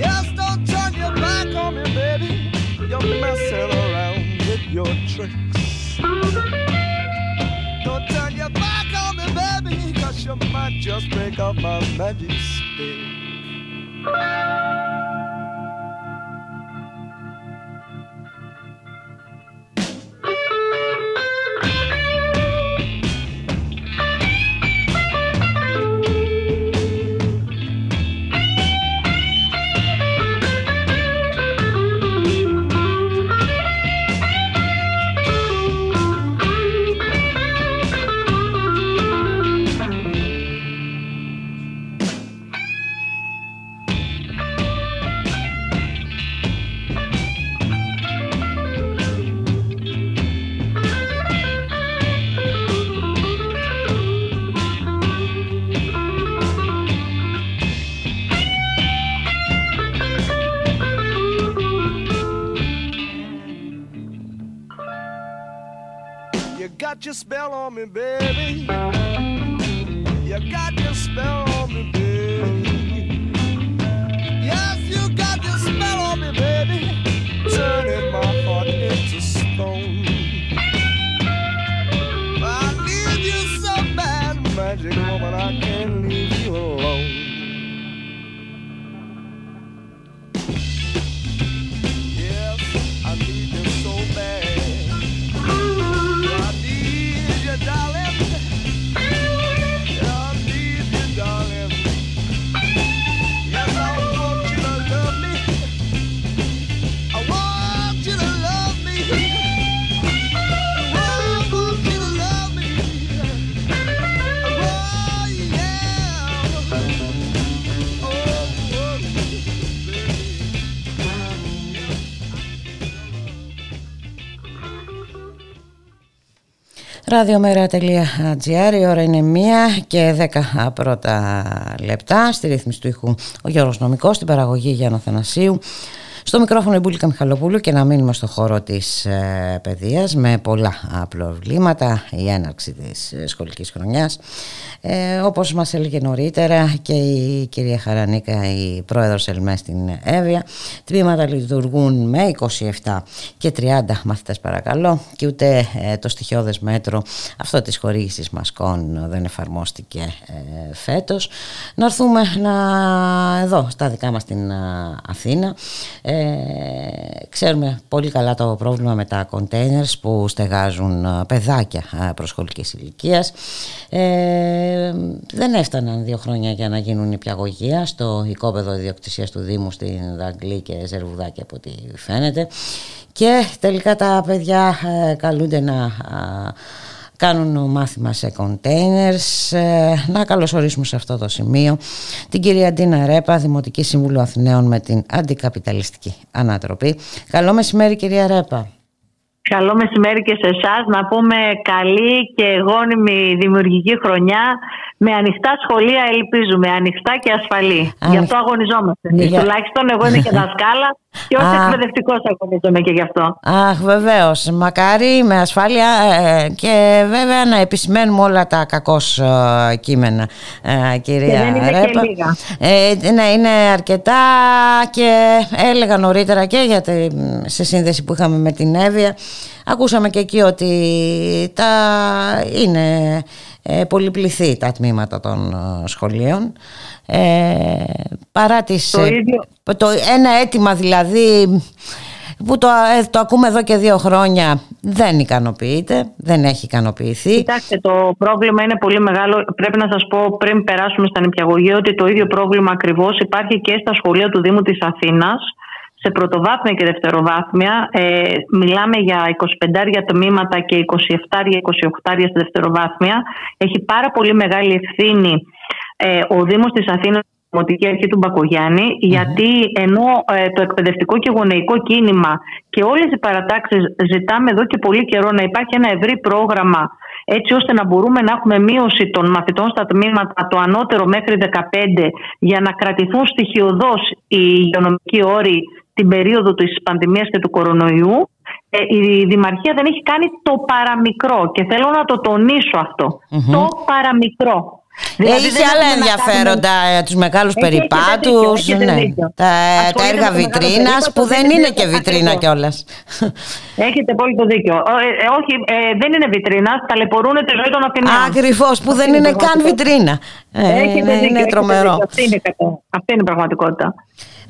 Yes, don't turn your back on me, baby. You're messing around with your tricks. Don't turn your back on me, baby, cause you might just break up my magic stick. You your spell on me, baby. Ραδιομέρα.gr Η ώρα είναι μία και δέκα πρώτα λεπτά. Στη ρύθμιση του ήχου ο Γιώργος Νομικός Στην παραγωγή Γιάννα Θανασίου στο μικρόφωνο η Μπούλικα Μιχαλοπούλου και να μείνουμε στο χώρο της ε, παιδείας με πολλά προβλήματα η έναρξη της ε, σχολικής χρονιάς. Ε, όπως μας έλεγε νωρίτερα και η κυρία Χαρανίκα η πρόεδρος ΕΛΜΕ στην Εύβοια τμήματα λειτουργούν με 27 και 30 μαθητές παρακαλώ. Και ούτε ε, το στοιχειώδες μέτρο αυτό της χορήγησης μασκών δεν εφαρμόστηκε ε, φέτος. Να έρθουμε να, εδώ στα δικά μας στην Αθήνα ε, ξέρουμε πολύ καλά το πρόβλημα με τα containers που στεγάζουν παιδάκια προσχολικής ηλικίας. Ε, δεν έφταναν δύο χρόνια για να γίνουν υπηαγωγεία στο οικόπεδο ιδιοκτησίας του Δήμου στην Δαγκλή και Ζερβουδάκη από ό,τι φαίνεται. Και τελικά τα παιδιά ε, καλούνται να κάνουν μάθημα σε containers. Ε, να καλωσορίσουμε σε αυτό το σημείο την κυρία Ντίνα Ρέπα, Δημοτική Σύμβουλο Αθηναίων με την Αντικαπιταλιστική Ανατροπή. Καλό μεσημέρι κυρία Ρέπα. Καλό μεσημέρι και σε εσάς. Να πούμε καλή και γόνιμη δημιουργική χρονιά με ανοιχτά σχολεία, ελπίζουμε. Ανοιχτά και ασφαλή. Ανοιχ- Γι' αυτό αγωνιζόμαστε. Ναι, για- Τουλάχιστον εγώ είμαι και δασκάλα και ω Α. εκπαιδευτικός αγωνίζομαι και γι' αυτό. Αχ, βεβαίως. Μακάρι με ασφάλεια ε, και βέβαια να επισημαίνουμε όλα τα κακώς κείμενα, ε, κυρία Και δεν είναι και Ρέπα. λίγα. Ε, ναι, είναι αρκετά και έλεγα νωρίτερα και για τη, σε σύνδεση που είχαμε με την Εύβοια. Ακούσαμε και εκεί ότι τα είναι ε, πολυπληθή τα τμήματα των ε, σχολείων. Ε, παρά τις, Το ε, ίδιο. το, ένα αίτημα δηλαδή που το, ε, το ακούμε εδώ και δύο χρόνια δεν ικανοποιείται, δεν έχει ικανοποιηθεί. Κοιτάξτε, το πρόβλημα είναι πολύ μεγάλο. Πρέπει να σας πω πριν περάσουμε στα νηπιαγωγεία ότι το ίδιο πρόβλημα ακριβώς υπάρχει και στα σχολεία του Δήμου της Αθήνας. Σε πρωτοβάθμια και δευτεροβάθμια ε, μιλάμε για 25 τμήματα και 27-28 στη δευτεροβάθμια. Έχει πάρα πολύ μεγάλη ευθύνη ε, ο Δήμος της Αθήνας η Δημοτική Αρχή του μπακογιαννη γιατί ενώ ε, το εκπαιδευτικό και γονεϊκό κίνημα και όλες οι παρατάξεις ζητάμε εδώ και πολύ καιρό να υπάρχει ένα ευρύ πρόγραμμα έτσι ώστε να μπορούμε να έχουμε μείωση των μαθητών στα τμήματα το ανώτερο μέχρι 15 για να κρατηθούν στοιχειοδός οι υγειονομικοί όροι την περίοδο της πανδημίας και του κορονοϊού ε, η Δημαρχία δεν έχει κάνει το παραμικρό και θέλω να το τονίσω αυτό. Το παραμικρό. Δηλαδή Είχε δεν άλλα έχουμε να ενδιαφέροντα, ε, τους μεγάλους Έχει- έχετε περιπάτους, δίκιο, έχετε ναι. δίκιο. τα, τα Ασχολείται έργα με το μεγάλο βιτρίνας περίπατο, που δεν δεν είναι είναι και το βιτρίνα ακριβώς. κιόλας. Έχετε πολύ το δίκιο. Ε, ε, όχι, ε, δεν είναι βιτρίνα. Ταλαιπωρούν τη ζωή των Αθηναίων. Ακριβώς, που δεν Αυτή είναι η καν πραγματικότητα. βιτρίνα. Ε, Έχετε είναι, δίκιο, είναι έχετε τρομερό. δίκιο. Αυτή είναι, η κατα- αυτή είναι η πραγματικότητα.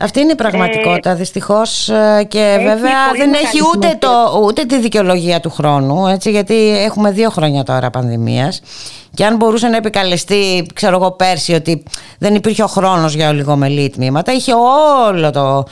Αυτή είναι η πραγματικότητα δυστυχώς ε, και Έχει βέβαια πολύ δεν μεγάλη έχει ούτε, σημασία. το, ούτε τη δικαιολογία του χρόνου έτσι, γιατί έχουμε δύο χρόνια τώρα πανδημίας και αν μπορούσε να επικαλεστεί ξέρω εγώ πέρσι ότι δεν υπήρχε ο χρόνος για ολιγομελή τμήματα είχε όλο το,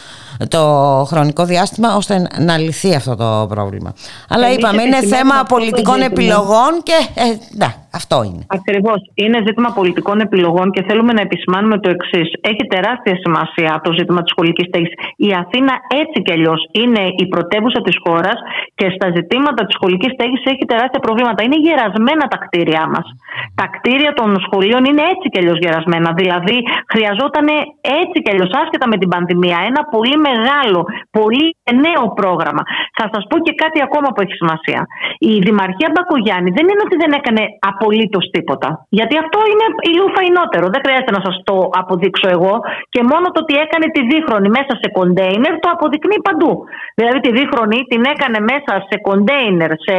το χρονικό διάστημα ώστε να λυθεί αυτό το πρόβλημα. Αλλά Εμείς είπαμε είναι επισημαίνουμε θέμα αυτό το πολιτικών ζήτημα. επιλογών και ε, ναι, αυτό είναι. Ακριβώς. Είναι ζήτημα πολιτικών επιλογών και θέλουμε να επισημάνουμε το εξής. Έχει τεράστια σημασία το ζήτημα της σχολικής στέγης. Η Αθήνα έτσι κι αλλιώς είναι η πρωτεύουσα της χώρας και στα ζητήματα της σχολικής στέγης έχει τεράστια προβλήματα. Είναι γερασμένα τα κτίρια μας. Τα κτίρια των σχολείων είναι έτσι κι αλλιώς γερασμένα. Δηλαδή, χρειαζόταν έτσι κι αλλιώς, άσχετα με την πανδημία, ένα πολύ μεγάλο, πολύ νέο πρόγραμμα. Θα σας πω και κάτι ακόμα που έχει σημασία. Η Δημαρχία Μπακογιάννη δεν είναι ότι δεν έκανε απολύτως τίποτα. Γιατί αυτό είναι ηλίου φαϊνότερο. Δεν χρειάζεται να σας το αποδείξω εγώ. Και μόνο το ότι έκανε τη δίχρονη μέσα σε κοντέινερ το αποδεικνύει παντού. Δηλαδή τη δίχρονη την έκανε μέσα σε κοντέινερ σε,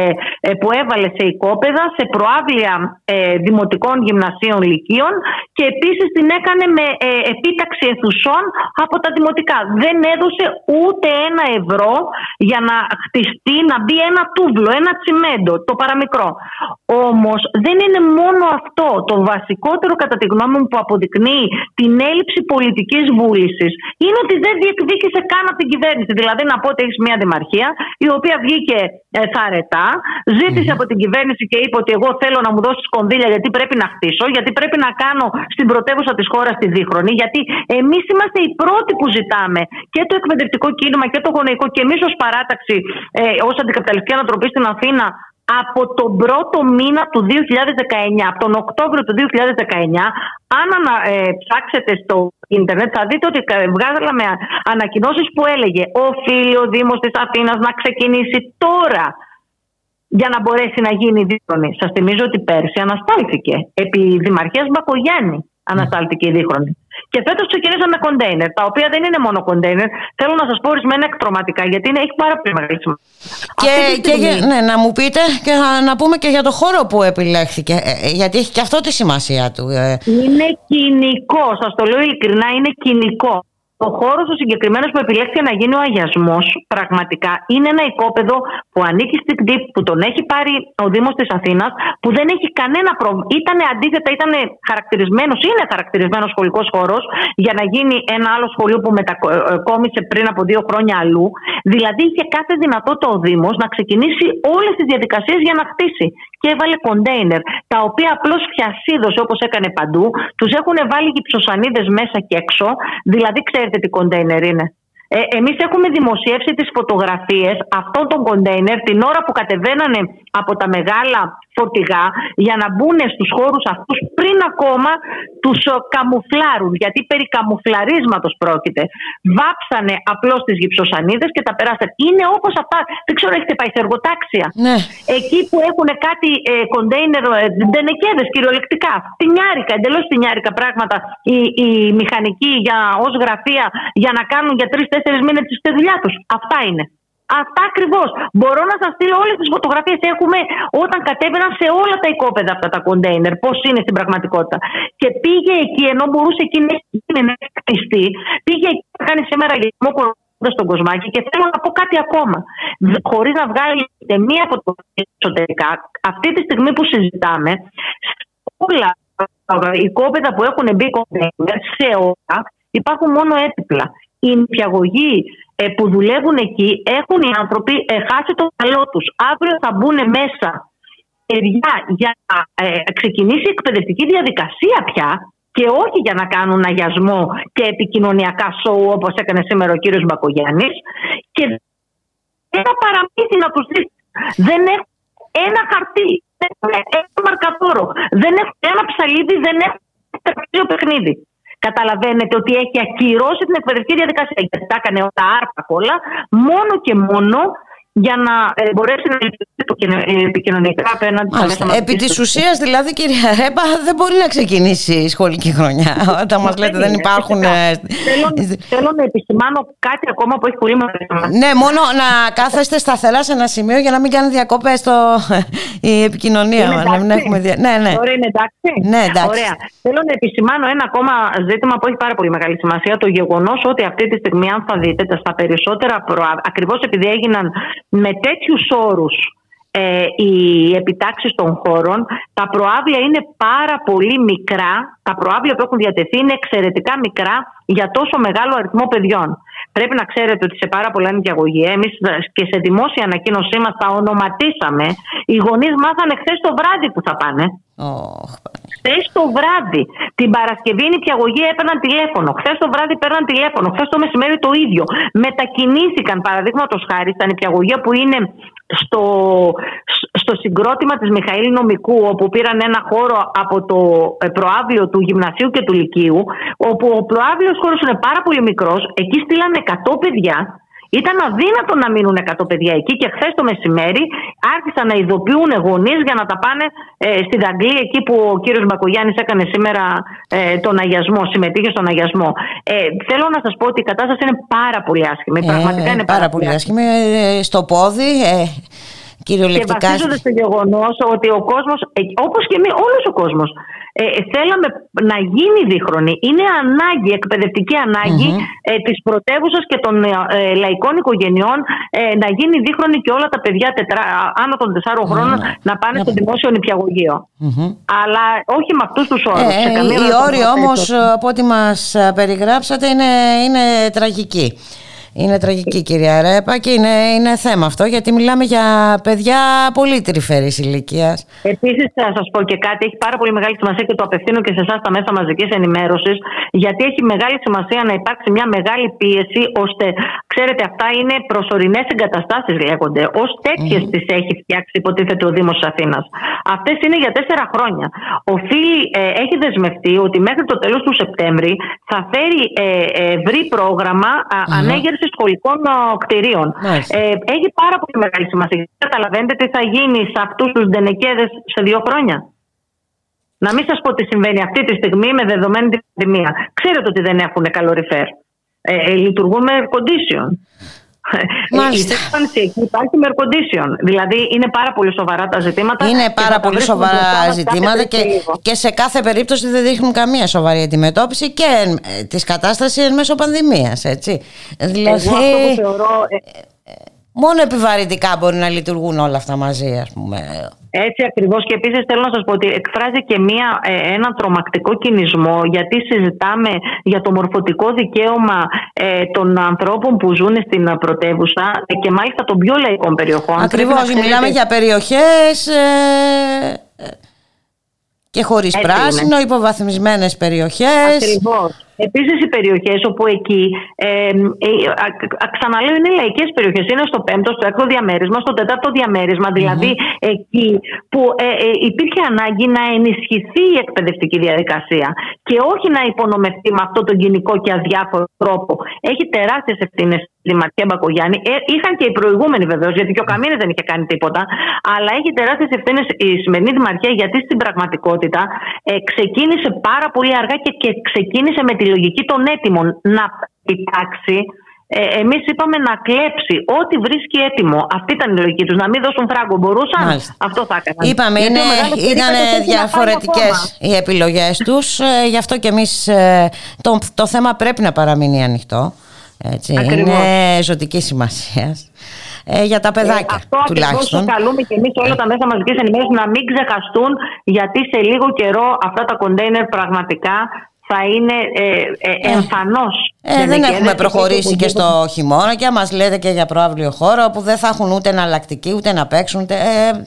ε, που έβαλε σε οικόπεδα, σε προάβλια ε, δημοτικών γυμνασίων λυκείων και επίσης την έκανε με ε, επίταξη αιθουσών από τα δημοτικά. Δεν έδωσε ούτε ένα ευρώ για να χτιστεί, να μπει ένα τούβλο, ένα τσιμέντο, το παραμικρό. Όμως δεν είναι μόνο αυτό. Το βασικότερο κατά τη γνώμη μου που αποδεικνύει την έλλειψη πολιτικής βούλησης είναι ότι δεν διεκδίκησε καν από την κυβέρνηση. Δηλαδή να πω ότι έχεις μια δημαρχία η οποία βγήκε ε, θαρετά, ζήτησε από την κυβέρνηση και είπε ότι εγώ θέλω να μου δώσεις κονδύλια γιατί πρέπει να χτίσω, γιατί πρέπει να κάνω στην πρωτεύουσα της χώρας τη δίχρονη, γιατί εμείς είμαστε οι πρώτοι που ζητάμε και το εκπαιδευτικό κίνημα και το γονεϊκό και εμείς ως παράταξη, ε, ως αντικαπιταλιστική ανατροπή στην Αθήνα, από τον πρώτο μήνα του 2019, από τον Οκτώβριο του 2019, αν ανα, ε, ψάξετε στο ίντερνετ θα δείτε ότι κα- βγάζαμε ανακοινώσεις που έλεγε οφείλει ο Δήμος της Αθήνας να ξεκινήσει τώρα για να μπορέσει να γίνει δίχρονη. Σας θυμίζω ότι πέρσι αναστάλθηκε. Επί Δημαρχίας Μπακογιάννη αναστάλθηκε η δίχρονη. Και φέτος ξεκινήσαμε κοντέινερ, τα οποία δεν είναι μόνο κοντέινερ. Θέλω να σας πω ορισμένα εκτροματικά, γιατί είναι, έχει πάρα πολύ μεγάλη σημασία. Και, Αυτή τη και στιγμή- για- ναι, να μου πείτε και να, να πούμε και για το χώρο που επιλέχθηκε, ε, ε, γιατί έχει και αυτό τη σημασία του. ε. Είναι κοινικό, σας το λέω ειλικρινά, είναι κοινικό. Ο χώρος ο συγκεκριμένος που επιλέχθηκε να γίνει ο αγιασμός, πραγματικά είναι ένα οικόπεδο που ανήκει στην ΚΤΙΠ, που τον έχει πάρει ο Δήμος της Αθήνας, που δεν έχει κανένα πρόβλημα. Ήταν αντίθετα, ήταν χαρακτηρισμένος, είναι χαρακτηρισμένος σχολικός χώρος για να γίνει ένα άλλο σχολείο που μετακόμισε πριν από δύο χρόνια αλλού. Δηλαδή είχε κάθε δυνατότητα ο Δήμος να ξεκινήσει όλες τις διαδικασίες για να χτίσει. Και έβαλε κοντέινερ, τα οποία απλώς φιασίδωσε όπως έκανε παντού, τους έχουν βάλει γυψοσανίδε μέσα και έξω. Δηλαδή, ξέρετε τι κοντέινερ είναι. Ε, εμείς έχουμε δημοσιεύσει τις φωτογραφίες αυτών των κοντέινερ την ώρα που κατεβαίνανε από τα μεγάλα φορτηγά για να μπουν στους χώρους αυτούς πριν ακόμα τους ε, καμουφλάρουν γιατί περί καμουφλαρίσματος πρόκειται. Βάψανε απλώς τις γυψοσανίδες και τα περάσανε. Είναι όπως αυτά, δεν ξέρω έχετε πάει σε εργοτάξια. Ναι. Εκεί που έχουν κάτι ε, κοντέινερ, ε, ντενεκέδες κυριολεκτικά, φτηνιάρικα, εντελώς φτηνιάρικα πράγματα οι, οι μηχανικοί για, ως γραφεία για να κάνουν για τρει-τέσσερι μήνες τη δουλειά τους. Αυτά είναι. Αυτά ακριβώς. Μπορώ να σας στείλω όλες τις φωτογραφίες. Έχουμε όταν κατέβαιναν σε όλα τα οικόπεδα αυτά τα κοντέινερ, πώς είναι στην πραγματικότητα. Και πήγε εκεί, ενώ μπορούσε εκεί να γίνει να χτιστεί, πήγε εκεί να κάνει σήμερα γεσμό στον κοσμάκι και θέλω να πω κάτι ακόμα. Χωρίς να βγάλει ούτε μία από το εσωτερικά, αυτή τη στιγμή που συζητάμε, σε όλα τα οικόπεδα που έχουν μπει κοντέινερ, σε όλα, υπάρχουν μόνο έπιπλα. Οι νηπιαγωγοί ε, που δουλεύουν εκεί έχουν οι άνθρωποι ε, χάσει το καλό τους. Αύριο θα μπουν μέσα παιδιά για να ε, ξεκινήσει η εκπαιδευτική διαδικασία πια και όχι για να κάνουν αγιασμό και επικοινωνιακά σοου όπως έκανε σήμερα ο κύριος Μπακογιάννης και ένα παραμύθι να τους δεις. Δεν έχουν ένα χαρτί, δεν έχουν ένα μαρκατόρο, δεν έχουν ένα ψαλίδι, δεν έχουν ένα παιχνίδι. Καταλαβαίνετε ότι έχει ακυρώσει την εκπαιδευτική διαδικασία. Γιατί τα έκανε όλα άρπα όλα, μόνο και μόνο για να ε, μπορέσει να λειτουργήσει το κοινο- ε, επικοινωνικά απέναντι στα Μάλιστα. μέσα Επί μαζικής της ουσίας δηλαδή κυρία Ρέπα δεν μπορεί να ξεκινήσει η σχολική χρονιά όταν μας λέτε δεν είναι, υπάρχουν... φυσικά. ε, Θέλω, θέλω να επισημάνω κάτι ακόμα που έχει πολύ μεγάλη σημασία. Ναι, μόνο να κάθεστε σταθερά σε ένα σημείο για να μην κάνει διακοπές το... η επικοινωνία Είναι μας. Να μην εντάξει; έχουμε δια... Ναι, ναι. Τώρα είναι εντάξει. Ναι, εντάξει. Ωραία. Θέλω να επισημάνω ένα ακόμα ζήτημα που έχει πάρα πολύ μεγάλη σημασία. Το γεγονός ότι αυτή τη στιγμή, αν θα δείτε, τα- στα περισσότερα προα... ακριβώς επειδή έγιναν με τέτοιους όρους ε, οι επιτάξεις των χώρων, τα προάβλια είναι πάρα πολύ μικρά. Τα προάβλια που έχουν διατεθεί είναι εξαιρετικά μικρά για τόσο μεγάλο αριθμό παιδιών. Πρέπει να ξέρετε ότι σε πάρα πολλά νοικιαγωγεία, εμείς και σε δημόσια ανακοίνωσή μας τα ονοματίσαμε, οι γονείς μάθανε χθες το βράδυ που θα πάνε. Ωχ, Χθες το βράδυ, την Παρασκευή η νηπιαγωγεία έπαιρναν τηλέφωνο. Χθες το βράδυ παίρναν τηλέφωνο. Χθες το μεσημέρι το ίδιο. Μετακινήθηκαν, παραδείγματος χάρη, στα νηπιαγωγεία που είναι στο, στο συγκρότημα της Μιχαήλ Νομικού όπου πήραν ένα χώρο από το ε, προάβλιο του γυμνασίου και του λυκείου όπου ο προάβλιος χώρος είναι πάρα πολύ μικρός εκεί στείλανε 100 παιδιά ήταν αδύνατο να μείνουν 100 παιδιά εκεί και χθες το μεσημέρι άρχισαν να ειδοποιούν γονείς για να τα πάνε ε, στη Δαγκλή, εκεί που ο κύριος Μπακογιάννης έκανε σήμερα ε, τον αγιασμό, συμμετείχε στον αγιασμό. Ε, θέλω να σας πω ότι η κατάσταση είναι πάρα πολύ άσχημη. Πραγματικά είναι Ε, πάρα πολύ άσχημη. Ε, Στο πόδι, ε, Και κυριολεκτικά. βασίζονται στο γεγονός ότι ο κόσμος, όπως και εμείς, όλος ο κόσμος, ε, θέλαμε να γίνει δίχρονη. Είναι ανάγκη, εκπαιδευτική ανάγκη ε, της πρωτεύουσας και των ε, λαϊκών οικογενειών ε, να γίνει δίχρονη και όλα τα παιδιά τετρά, άνω των 4 χρόνων να πάνε στο δημόσιο νηπιαγωγείο. Αλλά όχι με αυτούς τους όρους. Ε, οι όροι όμως από ό,τι μας ε, περιγράψατε είναι, είναι τραγικοί. Είναι τραγική κυρία Ρέπα και είναι, είναι θέμα αυτό γιατί μιλάμε για παιδιά πολύ τρυφερής ηλικίας. Επίσης, θα σας πω και κάτι, έχει πάρα πολύ μεγάλη σημασία και το απευθύνω και σε εσάς τα μέσα μαζικής ενημέρωσης, γιατί έχει μεγάλη σημασία να υπάρξει μια μεγάλη πίεση ώστε Ξέρετε, αυτά είναι προσωρινές εγκαταστάσεις, λέγονται. Ω τέτοιες Μμμ. τις έχει φτιάξει, υποτίθεται, ο Δήμος Αθήνας. Αυτές είναι για τέσσερα χρόνια. Οφείλει, ε, έχει δεσμευτεί ότι μέχρι το τέλος του Σεπτέμβρη θα φέρει ε, ε, ευρύ πρόγραμμα α, Μμμ. Ανέγερση σχολικών α, κτηρίων. Μάλιστα. Ε, έχει πάρα πολύ μεγάλη σημασία. Καταλαβαίνετε τι θα γίνει σε αυτούς τους ντενεκέδες σε δύο χρόνια. Να μην σας πω τι συμβαίνει αυτή τη στιγμή με δεδομένη την πανδημία. Ξέρετε ότι δεν έχουν καλοριφέρ. Ε, ε, λειτουργούν με air condition. Μάλιστα. Η θέρμανση εκεί υπάρχει με air condition. Δηλαδή είναι πάρα πολύ σοβαρά τα ζητήματα. Είναι και θα πάρα τα πολύ βρίσκουμε μπροστά σοβαρά μας ζητήματα κάθε και, τρεις λίγο. και σε κάθε περίπτωση δεν δείχνουν καμία σοβαρή αντιμετώπιση και ε, της κατάστασης εν μέσω πανδημίας, έτσι. Δηλαδή, Εγώ αυτό που θεωρώ, ε, μόνο επιβαρυντικά μπορεί να λειτουργούν όλα αυτά μαζί, ας πούμε. Έτσι ακριβώς. Και επίσης θέλω να σας πω ότι εκφράζει και μία, ε, ένα τρομακτικό κινησμό, γιατί συζητάμε για το μορφωτικό δικαίωμα ε, των ανθρώπων που ζουν στην ε, πρωτεύουσα ε, και μάλιστα των πιο λαϊκών περιοχών. Πρέπει Ακριβώς, να ξέρετε- μιλάμε για περιοχές ε, ε, και χωρίς Έτσι πράσινο, υποβαθμισμένες περιοχές. Ακριβώς. Επίσης, οι περιοχές όπου εκεί, ε, ε, α- α- ξαναλέω, είναι λαϊκές περιοχές. Είναι στο πέμπτο, στο έκτο διαμέρισμα, στο τέταρτο διαμέρισμα. Δηλαδή, εκεί που ε, ε, υπήρχε ανάγκη να ενισχυθεί η εκπαιδευτική διαδικασία και όχι να υπονομευτεί με αυτόν τον κοινικό και αδιάφορο τρόπο. Έχει τεράστιες ευθύνες η Ματιά Μπακογιάννη. Ε, είχαν και οι προηγούμενοι βεβαίως, γιατί και ο Καμίνη δεν είχε κάνει τίποτα. Αλλά έχει τεράστιες ευθύνες η σημερινή Δημαρχία, γιατί στην πραγματικότητα ε, ξεκίνησε πάρα πολύ αργά και, και ξεκίνησε με τη λογική των έτοιμων να κοιτάξει. Ε, Εμείς είπαμε να κλέψει ό,τι βρίσκει έτοιμο. Αυτή ήταν η λογική τους. Να μην δώσουν φράγκο. Μπορούσαν. Μάλιστα. Αυτό θα έκαναν. Είπαμε, Γιατί είναι, ο μεγάλος ήταν περίπατος έχει να πάει διαφορετικές ακόμα. οι επιλογές τους, ε, γι' αυτό και εμείς ε, το, το θέμα πρέπει να παραμείνει ανοιχτό. Έτσι, Ακριβώς. είναι ζωτική σημασία ε, για τα παιδάκια αυτό ακριβώς τουλάχιστον. καλούμε και εμείς όλα τα μέσα μαζικής ενημέρωσης να μην ξεχαστούν, γιατί σε λίγο καιρό αυτά τα κοντέινερ πραγματικά θα είναι ε, ε, εμφανώς. Ε, δεν δενεκέδες έχουμε και προχωρήσει και οπουδήποτε. στο χειμώνα και μας λέτε και για προαύλιο χώρο που δεν θα έχουν ούτε εναλλακτική ούτε να παίξουν. Ούτε, ε,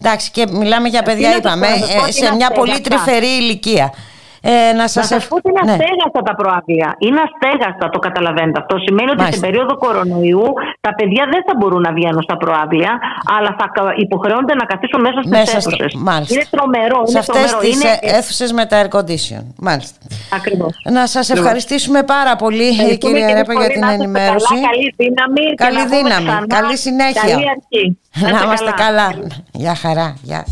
εντάξει και μιλάμε για παιδιά να το είπαμε πω, να το πω ε, ότι σε είναι μια πολύ αστέγαστα. τρυφερή ηλικία. Ε, να Να σας σα ευχ- πω ότι είναι ναι. αστέγαστα τα προάγλια. Είναι αστέγαστα, το καταλαβαίνετε αυτό. Σημαίνει ότι Μάλιστα. στην περίοδο κορονοϊού τα παιδιά δεν θα μπορούν να βγαίνουν στα προάγλια, αλλά θα κα- υποχρεώνονται να καθίσουν μέσα στις Μέσα στο- αίθουσες. μάλιστα. Είναι τρομερό. σε Είναι αυτές τρομερό. τις είναι, ε, αίθουσες με τα air condition. Μάλιστα. Ακριβώς. Να σας ευχαριστήσουμε πάρα πολύ Ευχαριστούμε κυρία και Ρέπα εμείς για πολύ. την Να είστε ενημέρωση. Καλά, καλή δύναμη. και Καλή να πούμε δύναμη. ξανά. Καλή συνέχεια. Καλή αρχή. Να είμαστε καλά. Γεια χαρά. Γεια.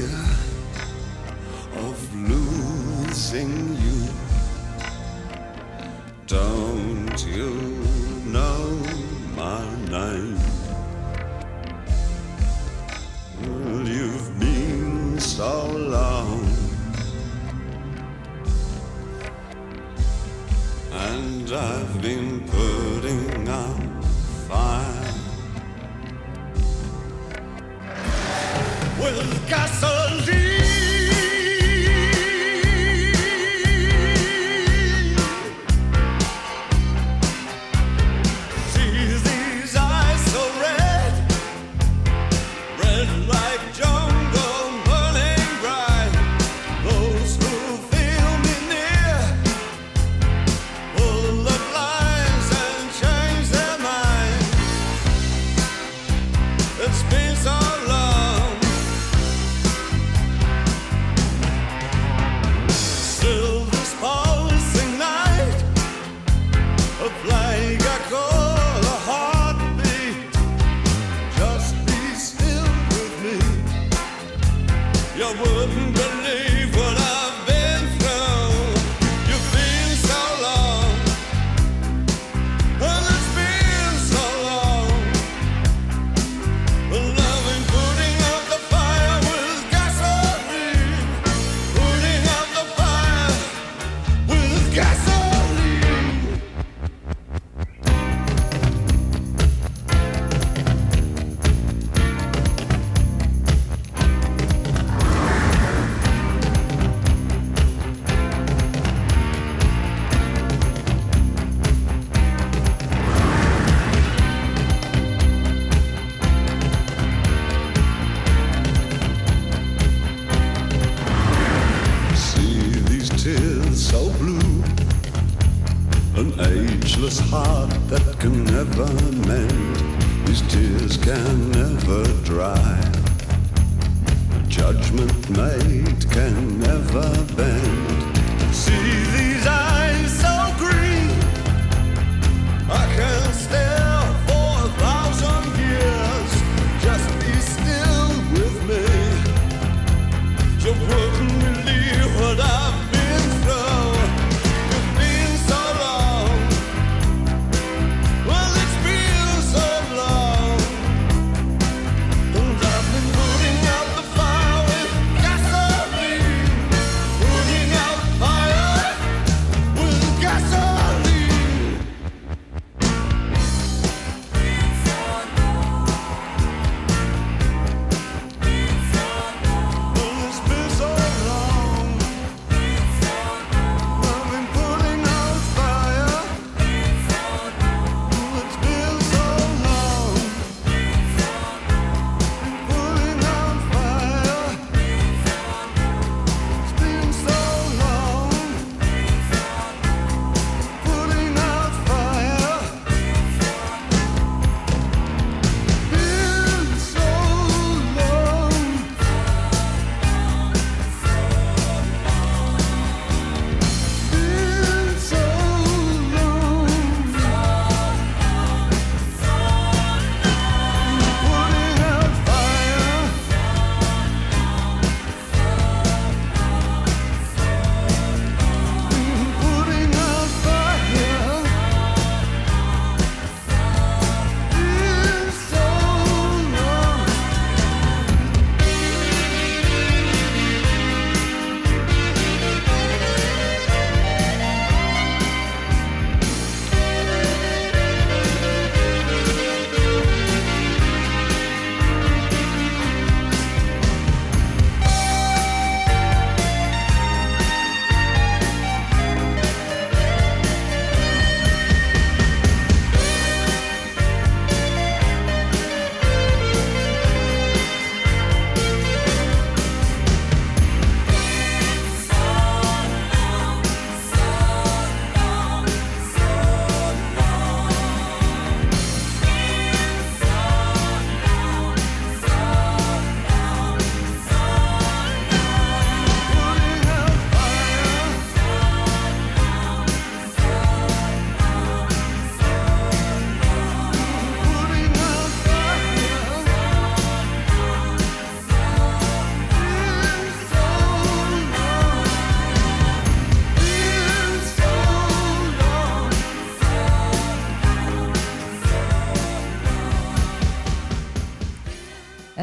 Fear of losing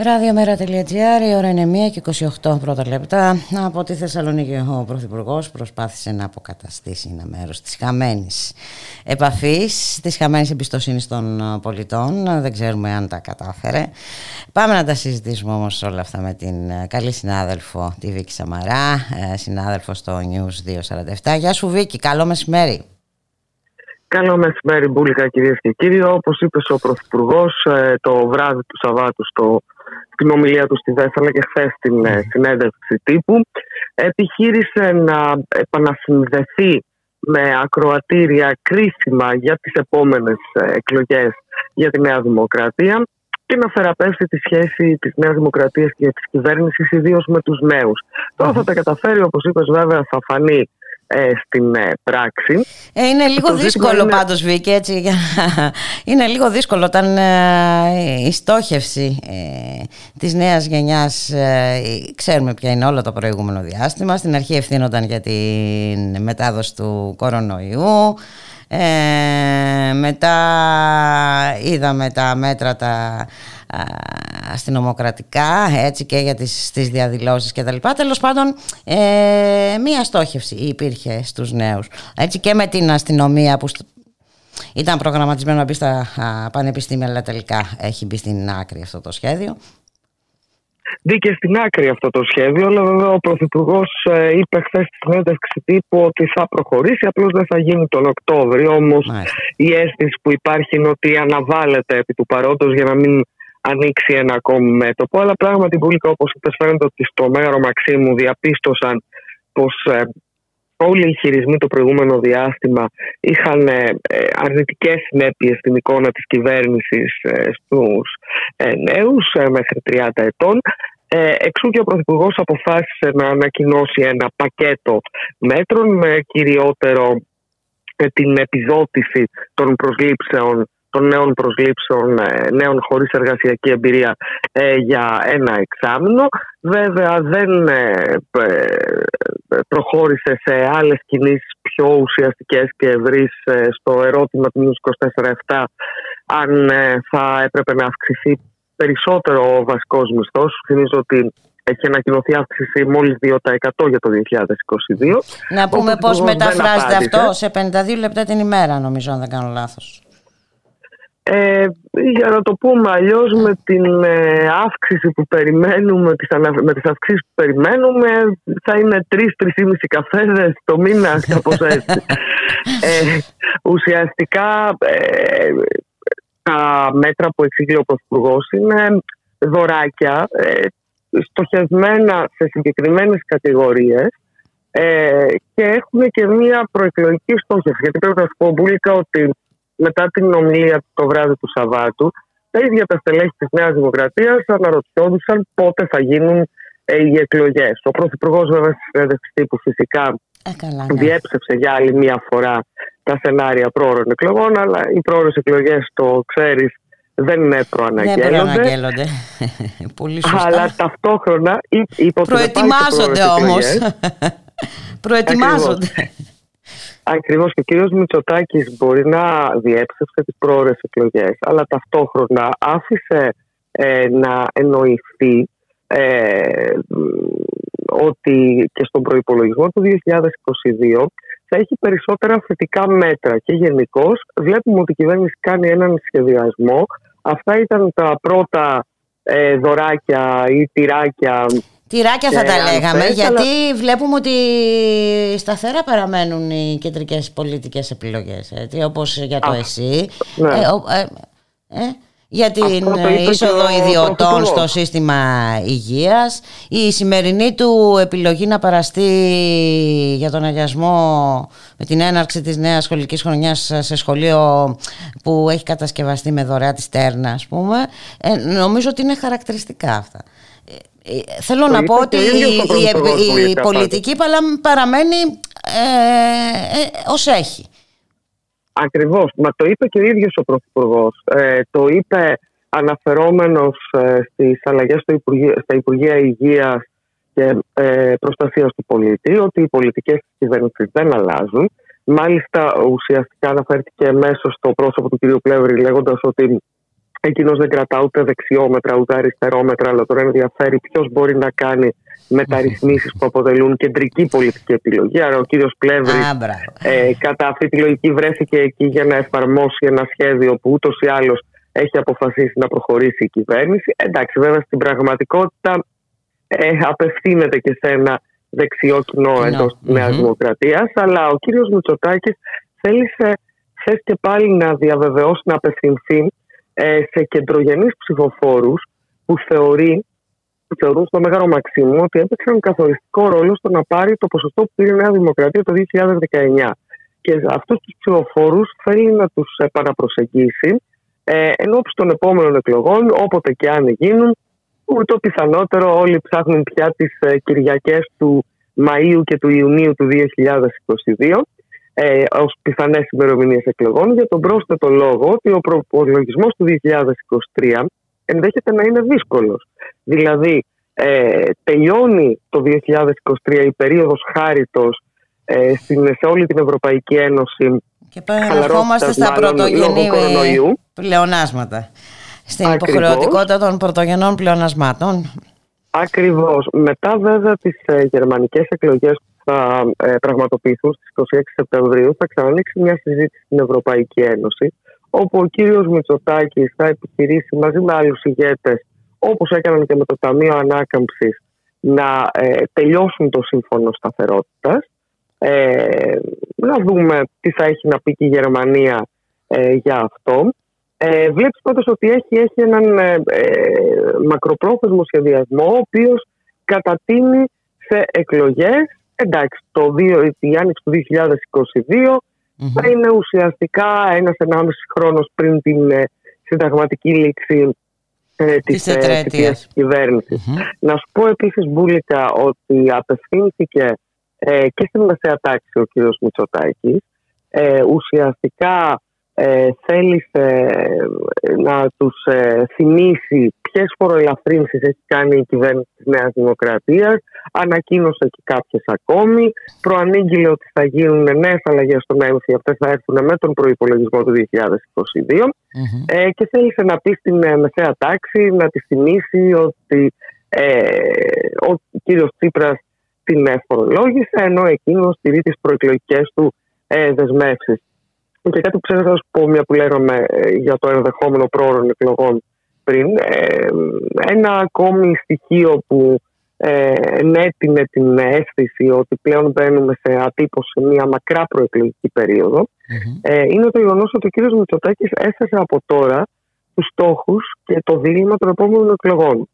Ραδιομέρα.gr, η ώρα είναι 1 και 28 πρώτα λεπτά. Από τη Θεσσαλονίκη ο Πρωθυπουργός προσπάθησε να αποκαταστήσει ένα μέρος της χαμένης επαφής, της χαμένης εμπιστοσύνης των ε, πολιτών. Δεν ξέρουμε αν τα κατάφερε. Πάμε να τα συζητήσουμε όμως όλα αυτά με την ε, καλή συνάδελφο, τη Βίκη Σαμαρά, ε, συνάδελφο στο News 247. Γεια σου Βίκη, καλό μεσημέρι. Καλό μεσημέρι, Μπούλικα, κυρίες και κύριοι. Όπως είπες ο Πρωθυπουργός το βράδυ του Σαββάτου στο, στην ομιλία τους στη Δέσσαλα και χθες στην ε, συνέντευξη τύπου, επιχείρησε να επανασυνδεθεί με ακροατήρια κρίσιμα για τις επόμενες ε, εκλογές για τη Νέα Δημοκρατία και να θεραπεύσει τη σχέση της Νέας Δημοκρατίας και της κυβέρνησης ιδίως με τους νέους. Τώρα θα τα καταφέρει, όπως είπες βέβαια, θα φανεί ε, στην ε, πράξη. Ε, είναι λίγο Το ζήτημα δύσκολο είναι- πάντως Βίκη έτσι για... είναι λίγο δύσκολο όταν ε, η στόχευση ε, της νέας γενιάς ε, ξέρουμε ποια είναι όλο το προηγούμενο διάστημα στην αρχή ευθύνονταν για την μετάδοση του κορονοϊού ε, μετά είδαμε τα μέτρα τα α, αστυνομοκρατικά έτσι και για τις, τις διαδηλώσεις και τα λοιπά. Τέλος πάντων ε, μία στόχευση υπήρχε στους νέους έτσι και με την αστυνομία που στ- ήταν προγραμματισμένο να μπει στα α, πανεπιστήμια αλλά τελικά έχει μπει στην άκρη αυτό το σχέδιο Μπήκε στην άκρη αυτό το σχέδιο, αλλά βέβαια ο Πρωθυπουργός είπε χθες στη συνέντευξη τύπου ότι θα προχωρήσει, απλώς δεν θα γίνει τον Οκτώβριο. Όμως η αίσθηση που υπάρχει είναι ότι αναβάλλεται επί του παρόντος για να μην ανοίξει ένα ακόμη μέτωπο. Αλλά πράγματι, Μπούλικα, όπως είπε, φαίνεται ότι στο Μέγαρο Μαξίμου διαπίστωσαν πως όλοι οι χειρισμοί το προηγούμενο διάστημα είχαν ε, ε, αρνητικές συνέπειες στην εικόνα της κυβέρνησης ε, στους ε, νέους ε, μέχρι 30 ετών. Ε, εξού και ο Πρωθυπουργός αποφάσισε να ανακοινώσει ένα πακέτο μέτρων με κυριότερο ε, την επιδότηση των προσλήψεων των νέων προσλήψεων, ε, νέων χωρίς εργασιακή εμπειρία ε, για ένα εξάμεινο. Βέβαια δεν ε, ε, προχώρησε σε άλλες κινήσεις πιο ουσιαστικές και ευρύς ε, στο ερώτημα του News 24-7 αν ε, θα έπρεπε να αυξηθεί περισσότερο ο βασικός μισθός. Θυμίζω ότι έχει ανακοινωθεί αύξηση μόλις 2% για το 2022. Να πούμε Ο πώς Πρωθυπουργός δεν μεταφράζεται απάντησε. αυτό σε 52 λεπτά την ημέρα νομίζω αν δεν κάνω λάθος Ε, για να το πούμε αλλιώς με την ε, αύξηση που περιμένουμε, τις ανα- με τις αυξήσεις που περιμένουμε θα είναι 3-3,5 καφέδες το μήνα κάπως έτσι. ε, ουσιαστικά ε, τα μέτρα που εξήγηλε ο Πρωθυπουργός είναι δωράκια ε, στοχευμένα σε συγκεκριμένες κατηγορίες ε, και έχουν και μία προεκλογική στόχευση. Γιατί πρέπει να σου πω, Μπούλικα, ότι μετά την ομιλία το βράδυ του Σαββάτου, τα ίδια τα στελέχη της Νέας Δημοκρατίας αναρωτιόντουσαν πότε θα γίνουν ε, οι εκλογές. Ο Πρωθυπουργός βέβαια στη συνέντευξη τύπου φυσικά ε, καλά, διέψευσε για άλλη μία φορά τα σενάρια πρόωρων εκλογών, αλλά οι πρόωρες εκλογές, το ξέρεις, δεν δεν προαναγγέλλονται. προαναγγέλλονται πολύ σωστά Αλλά ταυτόχρονα εί- είπε ότι δεν πάει σε προετοιμάζονται πρόωρες όμως εκλογές. προετοιμάζονται Ακριβώς και ο κύριος Μητσοτάκης μπορεί να διέψευσε τις πρόορες εκλογές αλλά ταυτόχρονα άφησε ε, να εννοηθεί ε, μ, ότι και στον προϋπολογισμό του 2022 θα έχει περισσότερα θετικά μέτρα και γενικώς βλέπουμε ότι η κυβέρνηση κάνει έναν σχεδιασμό. Αυτά ήταν τα πρώτα ε, δωράκια ή τυράκια Τυράκια θα Ε, τα αν λέγαμε θες, γιατί αλλά- βλέπουμε ότι σταθερά παραμένουν οι κεντρικές πολιτικές επιλογές έτσι, όπως για το Α, ΕΣΥ ναι. ε, ο- ε, ε, για την Αυτό το είπε και είσοδο ο ιδιωτών Πρωθυπουργός. στο σύστημα υγείας η σημερινή του επιλογή να παραστεί για τον αγιασμό με την έναρξη της νέας σχολικής χρονιάς σε σχολείο που έχει κατασκευαστεί με δωρεά της στέρνα ας πούμε ε, νομίζω ότι είναι χαρακτηριστικά αυτά Ε, ε, Θέλω Το να είπε πω και ότι ο η, ίδιος ο η- Πρωθυπουργός η Βουλευτικά πολιτική παλα- παραμένει ε, ε, ως έχει. Ακριβώς. Μα το είπε και ο ίδιος ο Πρωθυπουργός. Ε, το είπε αναφερόμενος ε, στις αλλαγές στο Υπουργείο, στα Υπουργεία Υγείας και ε, Προστασίας του Πολίτη, ότι οι πολιτικές της κυβέρνησης δεν αλλάζουν. Μάλιστα, ουσιαστικά αναφέρθηκε μέσω στο πρόσωπο του κ. Πλεύρη, λέγοντας ότι εκείνος δεν κρατά ούτε δεξιόμετρα ούτε αριστερόμετρα, αλλά τον ενδιαφέρει ποιος μπορεί να κάνει μεταρρυθμίσεις που αποτελούν κεντρική πολιτική επιλογή. Άρα, ο κύριος Πλεύρης Α, μπράβο. ε, κατά αυτή τη λογική βρέθηκε εκεί για να εφαρμόσει ένα σχέδιο που ούτως ή άλλως έχει αποφασίσει να προχωρήσει η κυβέρνηση. Εντάξει, βέβαια στην πραγματικότητα ε, απευθύνεται και σε ένα δεξιό κοινό Κοινό. εντός της Νέας Μμμ. Δημοκρατίας. Αλλά ο κύριος Μητσοτάκης θέλησε χθε και πάλι να διαβεβαιώσει, να απευθυνθεί ε, σε κεντρογενείς ψηφοφόρους που θεωρεί που θεωρούν στο Μέγαρο Μαξίμου ότι έπαιξαν καθοριστικό ρόλο στο να πάρει το ποσοστό που πήρε η Νέα Δημοκρατία το 2019. Και αυτούς τους ψηφοφόρους θέλει να τους επαναπροσεγγίσει ε, ενώπιση των επόμενων εκλογών, όποτε και αν γίνουν, που το πιθανότερο όλοι ψάχνουν πια τις ε, Κυριακές του Μαΐου και του Ιουνίου του 2022 ε, ως πιθανές ημερομηνίες εκλογών για τον πρόσθετο λόγο ότι ο προπολογισμός του 2023 ενδέχεται να είναι δύσκολος. Δηλαδή ε, τελειώνει το 2023 η περίοδος χάριτος ε, στην, σε όλη την Ευρωπαϊκή Ένωση Και ερχόμαστε στα μάλλον, πρωτογενή λόγω κορονοϊού. πλεονάσματα. Στην Ακριβώς. υποχρεωτικότητα των πρωτογενών πλεονασμάτων. Ακριβώς. Μετά βέβαια τις ε, γερμανικές εκλογές που θα ε, πραγματοποιηθούν στις 26 Σεπτεμβρίου θα ξανανοίξει μια συζήτηση στην Ευρωπαϊκή Ένωση όπου ο κύριος Μητσοτάκης θα επιχειρήσει μαζί με άλλους ηγέτες όπως έκαναν και με το Ταμείο Ανάκαμψης να ε, τελειώσουν το σύμφωνο σταθερότητας ε, να δούμε τι θα έχει να πει και η Γερμανία ε, για αυτό. Ε, βλέπεις πάντως ότι έχει, έχει έναν ε, ε, μακροπρόθεσμο σχεδιασμό ο οποίος κατατείνει σε εκλογές εντάξει, το 2, η άνοιξη του 2022 θα είναι ουσιαστικά ένας ενάμιση χρόνος πριν την ε, συνταγματική λήξη ε, της, Της ε, τετραετίας. θητείας της κυβέρνησης. Να σου πω επίσης Μπούλικα ότι απευθύνθηκε ε, και στην μεσαία τάξη ο κύριος Μητσοτάκης ε, ουσιαστικά ε, θέλησε να τους ε, θυμίσει ποιες φοροελαφρύνσεις έχει κάνει η κυβέρνηση της Νέας Δημοκρατίας. Ανακοίνωσε και κάποιες ακόμη. Προανήγγειλε ότι θα γίνουν νέες αλλαγές στον έμφυ αυτές θα έρθουν με τον προϋπολογισμό του 2022 ε, και θέλησε να πεις στην ε, μεσαία τάξη να τη θυμίσει ότι ε, ο κύριος Τσίπρας την ε, φορολόγησε ενώ εκείνος στηρεί τις προεκλογικές του ε, δεσμεύσεις. Και κάτι που ξέρω να σου πω μια που λέγαμε ε, για το ενδεχόμενο πρόωρων εκλογών πριν. ε, ένα ακόμη στοιχείο που ε, ενέτεινε την αίσθηση ότι πλέον μπαίνουμε σε ατύπωση σε μια μακρά προεκλογική περίοδο ε, είναι το γεγονός ότι ο κ. Μητσοτάκης έθεσε από τώρα τους στόχους και το δίλημα των επόμενων εκλογών.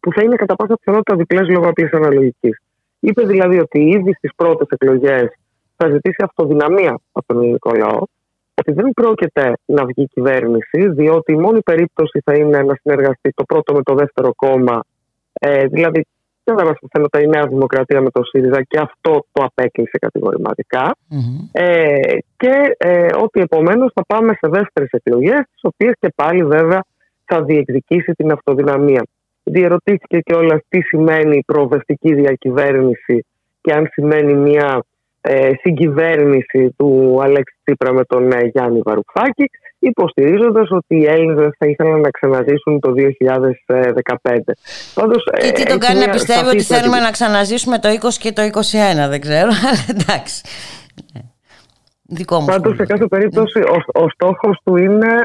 Που θα είναι κατά πάσα πιθανότητα διπλές λόγω απλής αναλογικής. Είπε δηλαδή ότι ήδη στις πρώτες εκλογές θα ζητήσει αυτοδυναμία από τον ελληνικό λαό, ότι δεν πρόκειται να βγει κυβέρνηση, διότι η μόνη περίπτωση θα είναι να συνεργαστεί το πρώτο με το δεύτερο κόμμα, ε, δηλαδή δεν θα μας η Νέα Δημοκρατία με το ΣΥΡΙΖΑ και αυτό το απέκλεισε κατηγορηματικά. Ε, και ε, ότι επομένως θα πάμε σε δεύτερες εκλογές, τις οποίες και πάλι βέβαια θα διεκδικήσει την αυτοδυναμία. Διερωτήθηκε κιόλας τι σημαίνει προοδευτική διακυβέρνηση και αν σημαίνει μια ε, συγκυβέρνηση του Αλέξη Τσίπρα με τον ε, Γιάννη Βαρουφάκη, υποστηρίζοντας ότι οι Έλληνες θα ήθελαν να ξαναζήσουν το 2015. Πάντως, Και ε, τι τον έχει κάνει να μια πιστεύει σαφή ότι θέλουμε στρατηγική. να ξαναζήσουμε το 20 και το 21, δεν ξέρω, αλλά εντάξει. Δικό μου Πάντως σε σχόλιο. κάθε περίπτωση ο, ο στόχος του είναι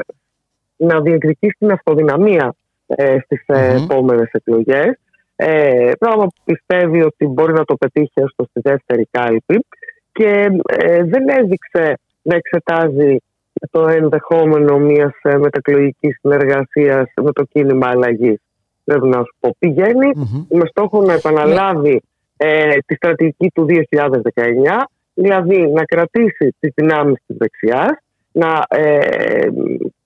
να διεκδικήσει την αυτοδυναμία ε, στις ε, επόμενες εκλογές. Ε, πράγμα που πιστεύει ότι μπορεί να το πετύχει έστω στη δεύτερη κάλπη και ε, δεν έδειξε να εξετάζει το ενδεχόμενο μιας ε, μετακλογικής συνεργασίας με το κίνημα αλλαγής. Πρέπει να σου πω. Πηγαίνει με στόχο να επαναλάβει ε, τη στρατηγική του 2019, δηλαδή να κρατήσει τις δυνάμεις της δεξιάς, να ε,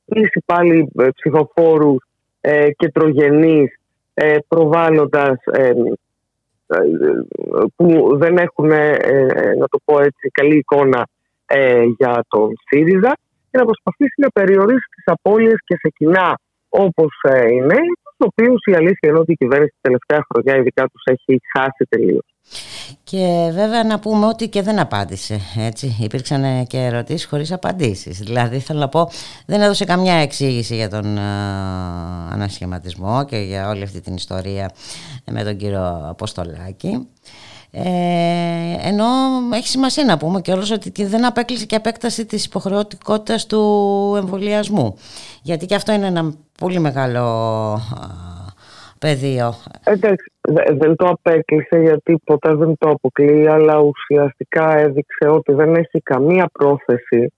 πείσει πάλι ε, ψηφοφόρους ε, κεντρογενείς ε, προβάλλοντας ε, ε, που δεν έχουν, ε, ε, να το πω έτσι, καλή εικόνα ε, για τον ΣΥΡΙΖΑ και να προσπαθήσει να περιορίσει τις απώλειες και σε κοινά όπως ε, είναι, του οποίους η αλήθεια είναι ότι η κυβέρνηση την τελευταία χρονιά ειδικά τους έχει χάσει τελείως. Και βέβαια να πούμε ότι και δεν απάντησε. Έτσι. Υπήρξαν ε, και ερωτήσεις χωρίς απαντήσεις. Δηλαδή θέλω να πω δεν έδωσε καμιά εξήγηση για τον ε, ανασχηματισμό και για όλη αυτή την ιστορία με τον κύριο Αποστολάκη. Ε, ενώ έχει σημασία να πούμε και όλος ότι δεν απέκλεισε και επέκταση της υποχρεωτικότητας του εμβολιασμού. Γιατί και αυτό είναι ένα πολύ μεγάλο α, πεδίο. Εντάξει, δε- δεν το απέκλεισε γιατί ποτέ δεν το αποκλείει, αλλά ουσιαστικά έδειξε ότι δεν έχει καμία πρόθεση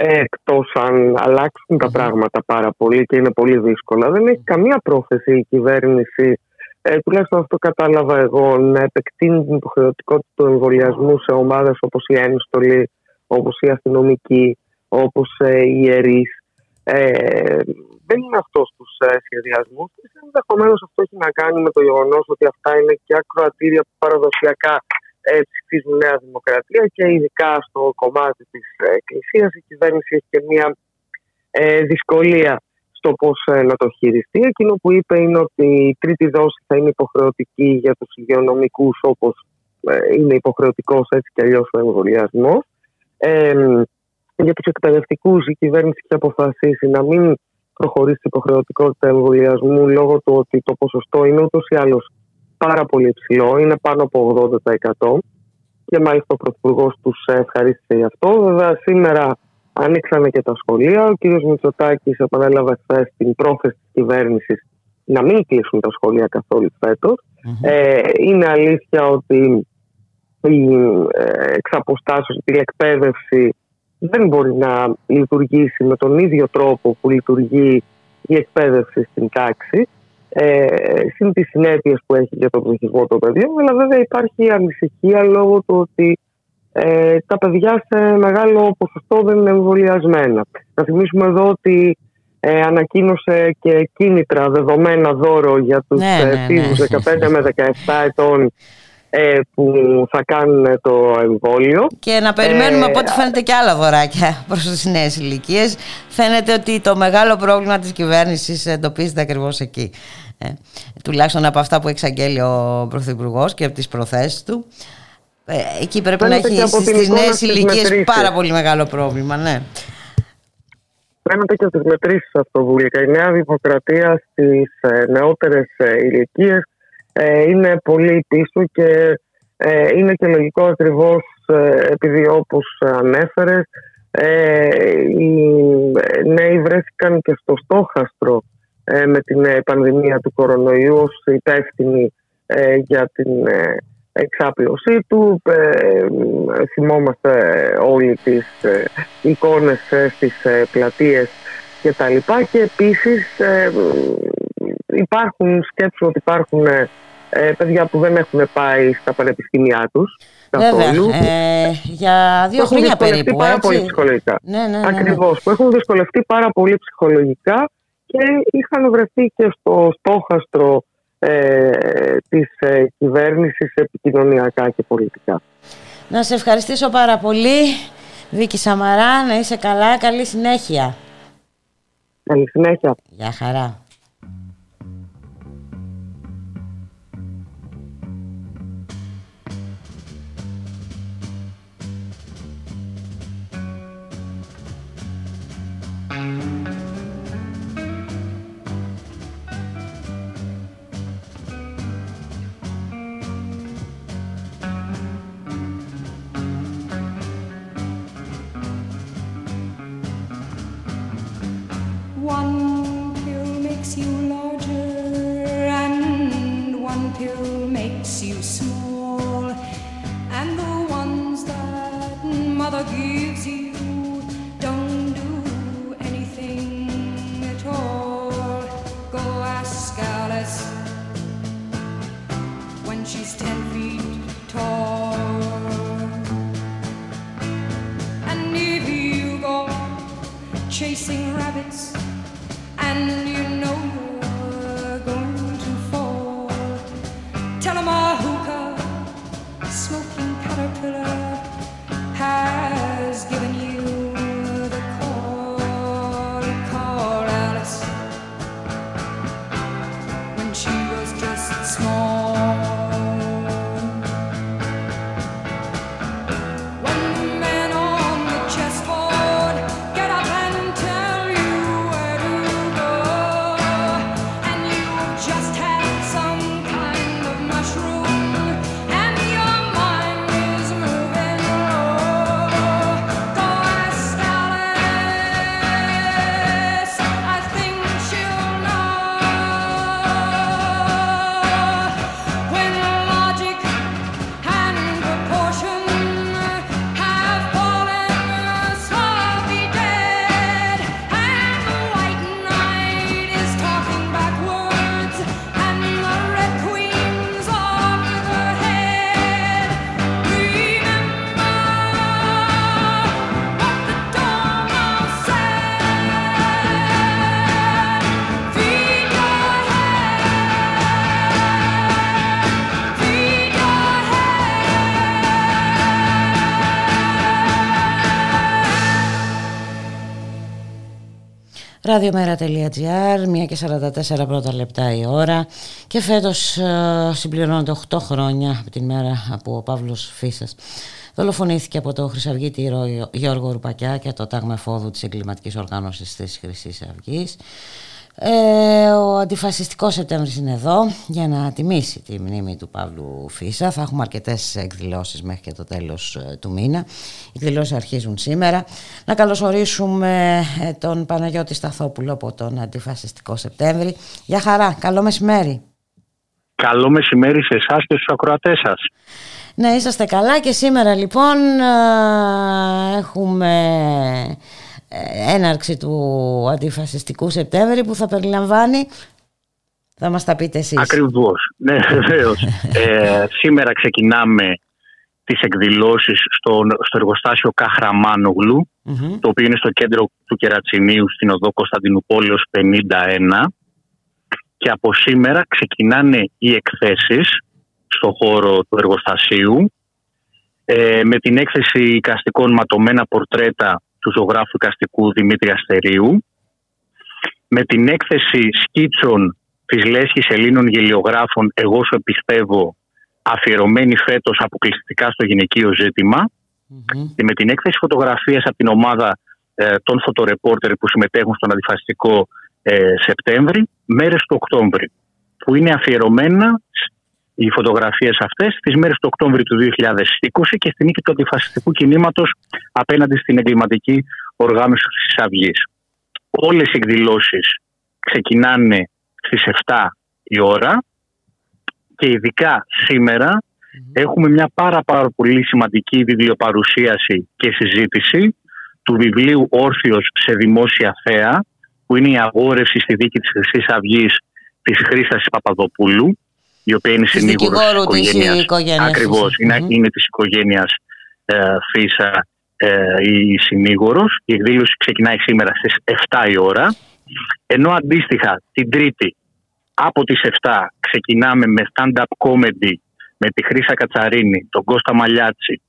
ε, εκτός αν αλλάξουν τα πράγματα πάρα πολύ και είναι πολύ δύσκολα. Δεν έχει καμία πρόθεση η κυβέρνηση, ε, τουλάχιστον αυτό κατάλαβα εγώ, να επεκτείνει την υποχρεωτικότητα του εμβολιασμού σε ομάδες όπως η ένστολη, όπως η αστυνομική, όπως ε, οι ιερείς. Ε, δεν είναι αυτός στου ε, σχεδιασμούς. Ενδεχομένως αυτό έχει να κάνει με το γεγονός ότι αυτά είναι και ακροατήρια που παραδοσιακά ε, ψηφίζουν Νέα Δημοκρατία και ειδικά στο κομμάτι της ε, Εκκλησίας η κυβέρνηση έχει και μια ε, δυσκολία στο πώς ε, να το χειριστεί. Εκείνο που είπε είναι ότι η τρίτη δόση θα είναι υποχρεωτική για τους υγειονομικούς όπως ε, είναι υποχρεωτικός έτσι και αλλιώς ο εμβολιασμός. Ε, για τους εκπαιδευτικούς η κυβέρνηση έχει αποφασίσει να μην προχωρήσει την υποχρεωτικότητα εμβολιασμού λόγω του ότι το ποσοστό είναι ούτως ή άλλως πάρα πολύ υψηλό, είναι πάνω από 80% και μάλιστα ο Πρωθυπουργός τους ευχαρίστησε γι' αυτό. Βέβαια, σήμερα ανοίξανε και τα σχολεία. Ο κ. Μητσοτάκης επανέλαβε χθες την πρόθεση της κυβέρνησης να μην κλείσουν τα σχολεία καθόλου φέτος. Ε, είναι αλήθεια ότι η ε, εξαποστάσεως τηλεκπαίδευση δεν μπορεί να λειτουργήσει με τον ίδιο τρόπο που λειτουργεί η εκπαίδευση στην τάξη ε, συν τις συνέπειες που έχει για τον πληθυσμό των παιδιών αλλά βέβαια υπάρχει ανησυχία λόγω του ότι ε, τα παιδιά σε μεγάλο ποσοστό δεν είναι εμβολιασμένα. Να θυμίσουμε εδώ ότι ε, ανακοίνωσε και κίνητρα δεδομένα δώρο για τους Ναι, ναι, ναι, ναι. 15 με 17 ετών ε, που θα κάνουν το εμβόλιο. Και να περιμένουμε Ε, από ό,τι φαίνεται και άλλα δωράκια προς τις νέες ηλικίες. Φαίνεται ότι το μεγάλο πρόβλημα της κυβέρνησης εντοπίζεται ακριβώς εκεί. Ε, τουλάχιστον από αυτά που εξαγγέλει ο Πρωθυπουργός και από τις προθέσεις του. Ε, εκεί πρέπει Φαίνεται να και έχει από την στις εικόνα νέες στις ηλικίες μετρήσεις. πάρα πολύ μεγάλο πρόβλημα. Ναι. Φαίνεται και από τι μετρήσεις αυτοβούλικα. Η Νέα Δημοκρατία στις νεότερες ηλικίες είναι πολύ πίσω και ε, είναι και λογικό ακριβώς επειδή όπως ανέφερες, οι ε, νέοι βρέθηκαν και στο στόχαστρο ε, με την ε, πανδημία του κορονοϊού ως υπεύθυνοι ε, για την ε, εξάπλωσή του. Ε, θυμόμαστε όλοι τις ε, εικόνες ε, στις ε, πλατείες και τα λοιπά και επίσης ε, υπάρχουν σκέψεις ότι υπάρχουν ε, ε, παιδιά που δεν έχουν πάει στα πανεπιστήμια τους καθόλου. Βέβαια. Ε, για δύο που έχουν χρόνια δυσκολευτεί περίπου. πάρα έτσι. πολύ ψυχολογικά. Ναι, ναι, ναι, ναι. Ακριβώς, που έχουν δυσκολευτεί πάρα πολύ ψυχολογικά και είχαν βρεθεί και στο στόχαστρο ε, της ε, κυβέρνησης επικοινωνιακά και πολιτικά. Να σε ευχαριστήσω πάρα πολύ. Βίκη Σαμαρά, να είσαι καλά. Καλή συνέχεια. Καλή συνέχεια. Γεια χαρά. Mother gives you radiomera.gr, 1 και 44 πρώτα λεπτά η ώρα και φέτος ε, συμπληρώνονται 8 χρόνια από την μέρα που ο Παύλος Φίσας δολοφονήθηκε από το Χρυσαυγίτη ήρωο Γιώργο Ρουπακιά και το τάγμα εφόδου της εγκληματικής οργάνωσης της Χρυσής Αυγής. Ε, ο αντιφασιστικός Σεπτέμβρης είναι εδώ για να τιμήσει τη μνήμη του Παύλου Φίσα. Θα έχουμε αρκετές εκδηλώσεις μέχρι και το τέλος ε, του μήνα. Οι εκδηλώσεις αρχίζουν σήμερα. Να καλωσορίσουμε ε, τον Παναγιώτη Σταθόπουλο από τον αντιφασιστικό Σεπτέμβρη. Γεια χαρά, καλό μεσημέρι. Καλό μεσημέρι σε εσάς και στους ακροατές σας. Ναι, είσαστε καλά και σήμερα λοιπόν ε, έχουμε ε, έναρξη του αντιφασιστικού Σεπτέμβρη που θα περιλαμβάνει θα μας τα πείτε εσείς. Ακριβώς, ναι βεβαίως. ε, σήμερα ξεκινάμε τις εκδηλώσεις στο, στο εργοστάσιο Καχραμάνογλου, το οποίο είναι στο κέντρο του Κερατσινίου στην οδό Κωνσταντινούπολεως 51 και από σήμερα ξεκινάνε οι εκθέσεις στο χώρο του εργοστασίου ε, με την έκθεση οικαστικών ματωμένα πορτρέτα του ζωγράφου οικαστικού Δημήτρη Αστερίου με την έκθεση σκίτσων της Λέσχης Ελλήνων γελιογράφων «Εγώ σου επιστεύω» αφιερωμένη φέτος αποκλειστικά στο γυναικείο ζήτημα και με την έκθεση φωτογραφίας από την ομάδα ε, των φωτορεπόρτερ που συμμετέχουν στον αντιφασιστικό ε, Σεπτέμβρη μέρες του Οκτώβρη που είναι αφιερωμένα οι φωτογραφίες αυτές τι μέρες του Οκτώβρη του 2020 και στη νίκη του αντιφασιστικού κινήματος απέναντι στην εγκληματική οργάνωση της Αυγής. Όλες οι εκδηλώσεις ξεκινάνε στις 7 η ώρα και ειδικά σήμερα έχουμε μια πάρα, πάρα πολύ σημαντική βιβλιοπαρουσίαση και συζήτηση του βιβλίου Όρθιος σε δημόσια θέα που είναι η αγόρευση στη δίκη της Χρυσής Αυγής της Χρήστας Παπαδοπούλου η οποία είναι Της συνήγορος δικηγόρου της της οικογένειας. οικογένειας. Ακριβώς, είναι, είναι της οικογένειας ε, Φίσα ε, η συνήγορος. Η εκδήλωση ξεκινάει σήμερα στις 7 η ώρα. Ενώ αντίστοιχα την Τρίτη από τις 7 ξεκινάμε με stand-up comedy με τη Χρύσα Κατσαρίνη, τον Κώστα Μαλιάτσι,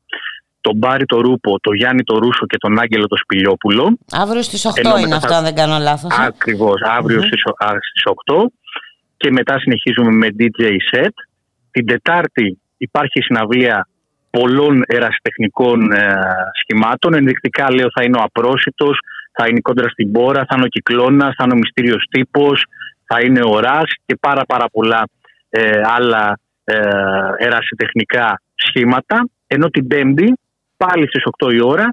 τον Μπάρι το Ρούπο, τον Γιάννη το Ρούσο και τον Άγγελο το Σπηλιόπουλο. Αύριο στις 8 Ενώ είναι μετά αυτό θα- αν δεν κάνω λάθος. ε; Ακριβώς, αύριο στις, ο- α, στις 8 και μετά συνεχίζουμε με DJ set. Την Τετάρτη υπάρχει συναυλία πολλών ερασιτεχνικών ε, σχημάτων. Ενδεικτικά λέω θα είναι ο Απρόσιτος, θα είναι η Κόντρα στην Πόρα, θα είναι ο Κυκλώνας, θα είναι ο Μυστήριος Τύπος, θα είναι ο Ρας και πάρα πάρα πολλά ε, άλλα ε, ερασιτεχνικά σχήματα. Ενώ την Πέμπτη, πάλι στις 8 η ώρα,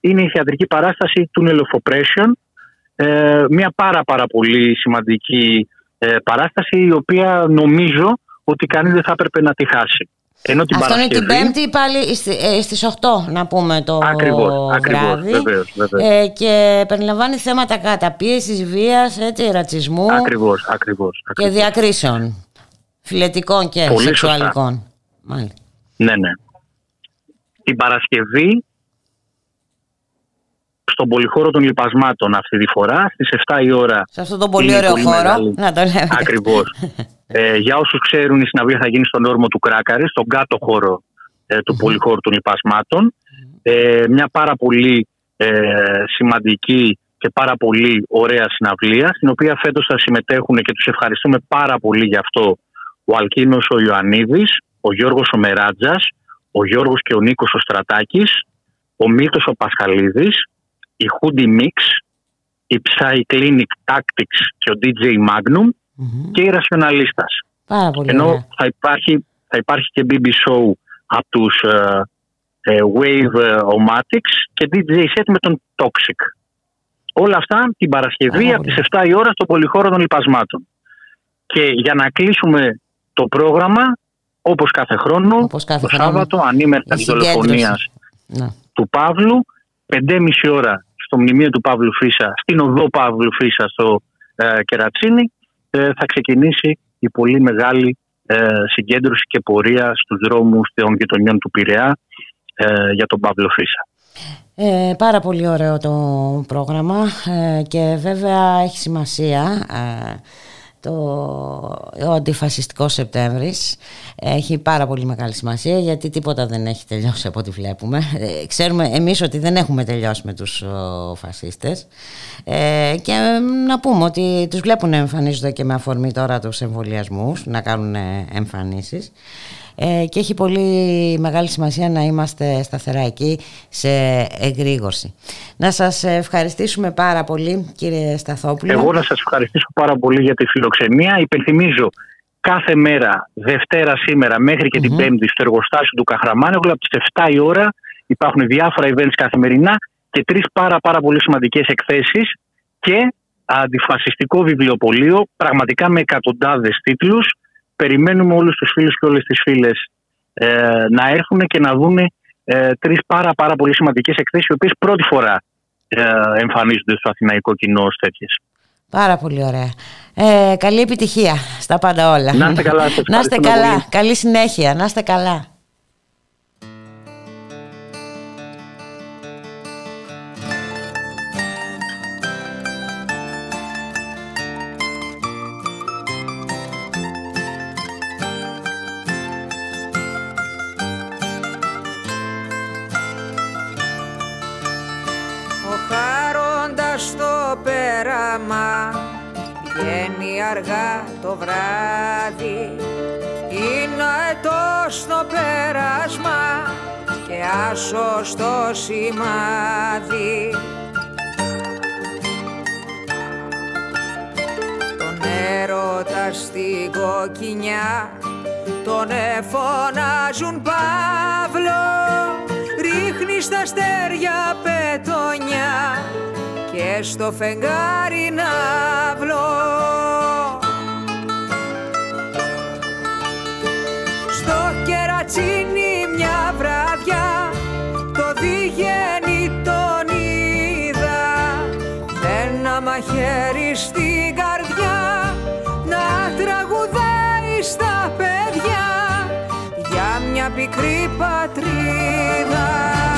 είναι η θεατρική παράσταση του of Oppression, ε, μια πάρα πάρα πολύ σημαντική ε, παράσταση η οποία νομίζω ότι κανείς δεν θα έπρεπε να τη χάσει. Ενώ την Αυτό είναι την Παρασκευή- Πέμπτη πάλι στη- ε, στις 8 να πούμε το Ακριβώς, ακριβώς, βράδυ. βεβαίως, βεβαίως. Ε, και περιλαμβάνει θέματα καταπίεσης, βίας, έτσι, ρατσισμού Ακριβώς, ακριβώς. και ακριβώς. διακρίσεων φιλετικών και Πολύ σεξουαλικών. Μάλιστα. Ναι, ναι. Την Παρασκευή στον πολυχώρο των λιπασμάτων αυτή τη φορά στις 7 η ώρα. Σε αυτόν τον πολύ Είναι ωραίο πολύ χώρο, μεγάλη. να το λέμε. Ακριβώς. ε, για όσους ξέρουν η συναυλία θα γίνει στον όρμο του Κράκαρη, στον κάτω χώρο ε, του πολυχώρου των λιπασμάτων. Ε, μια πάρα πολύ ε, σημαντική και πάρα πολύ ωραία συναυλία, στην οποία φέτος θα συμμετέχουν και τους ευχαριστούμε πάρα πολύ γι' αυτό ο Αλκίνος ο Ιωαννίδης, ο Γιώργος ο Μεράτζας, ο Γιώργος και ο Νίκος ο Στρατάκης, ο Μίλτος ο Πασχαλίδης, η Hoodie Mix, η Psy Clinic Tactics και ο DJ Magnum και η Rationalistas. Πάρα πολύ Ενώ ωραία. θα υπάρχει, θα υπάρχει και BB Show από τους ε, ε, Wave ε, Omatics και DJ Set με τον Toxic. Όλα αυτά την Παρασκευή από τις 7 η ώρα στο Πολυχώρο των Λιπασμάτων. Και για να κλείσουμε το πρόγραμμα, όπως κάθε χρόνο, Όπως κάθε το χρόνο, Σάββατο, ανήμερτα η της δολοφονίας Ναι. του Παύλου, 5,5 ώρα στο μνημείο του Παύλου Φίσα, στην οδό Παύλου Φίσα στο ε, Κερατσίνι, ε, θα ξεκινήσει η πολύ μεγάλη ε, συγκέντρωση και πορεία στους δρόμους των γειτονιών του Πειραιά ε, για τον Παύλο Φίσα. Ε, πάρα πολύ ωραίο το πρόγραμμα ε, και βέβαια έχει σημασία ε, το, ο αντιφασιστικός Σεπτέμβρης. Έχει πάρα πολύ μεγάλη σημασία γιατί τίποτα δεν έχει τελειώσει από ό,τι βλέπουμε. Ε, ξέρουμε εμείς ότι δεν έχουμε τελειώσει με τους ο, φασίστες. Ε, και να πούμε ότι τους βλέπουν να εμφανίζονται και με αφορμή τώρα τους εμβολιασμούς, να κάνουν ε, εμφανίσεις ε, και έχει πολύ μεγάλη σημασία να είμαστε σταθερά εκεί σε εγρήγορση. Να σας ευχαριστήσουμε πάρα πολύ κύριε Σταθόπουλο. Εγώ να σας ευχαριστήσω πάρα πολύ για τη φιλοξενία. Υπενθυμίζω κάθε μέρα, Δευτέρα σήμερα μέχρι και την Πέμπτη στο εργοστάσιο του Καχραμάνεγλου από τις 7 η ώρα υπάρχουν διάφορα events καθημερινά και τρεις πάρα πάρα πολύ σημαντικές εκθέσεις και αντιφασιστικό βιβλιοπωλείο πραγματικά με εκατοντάδες τίτλους περιμένουμε όλους τους φίλους και όλες τις φίλες ε, να έρθουν και να δουν ε, τρεις πάρα πάρα πολύ σημαντικές εκθέσεις οι οποίες πρώτη φορά ε, εμφανίζονται στο αθηναϊκό κοινό ως τέτοιες. Πάρα πολύ ωραία. Ε, καλή επιτυχία στα πάντα όλα. Να είστε καλά. σας Να είστε ευχαριστούμε καλά. πολύ. Καλή συνέχεια. Να είστε καλά. Αργά το βράδυ. Είναι αετός στο πέρασμα και άσο στο σημάδι. Τον έρωτα στην κοκκινιά τον εφωνάζουν Παύλο. Ρίχνει στα αστέρια πετονιά και στο φεγγάρι ναύλο κερατσίνι μια βραδιά το διγέννη τον είδα με ένα μαχαίρι στην καρδιά να τραγουδάει στα παιδιά για μια πικρή πατρίδα.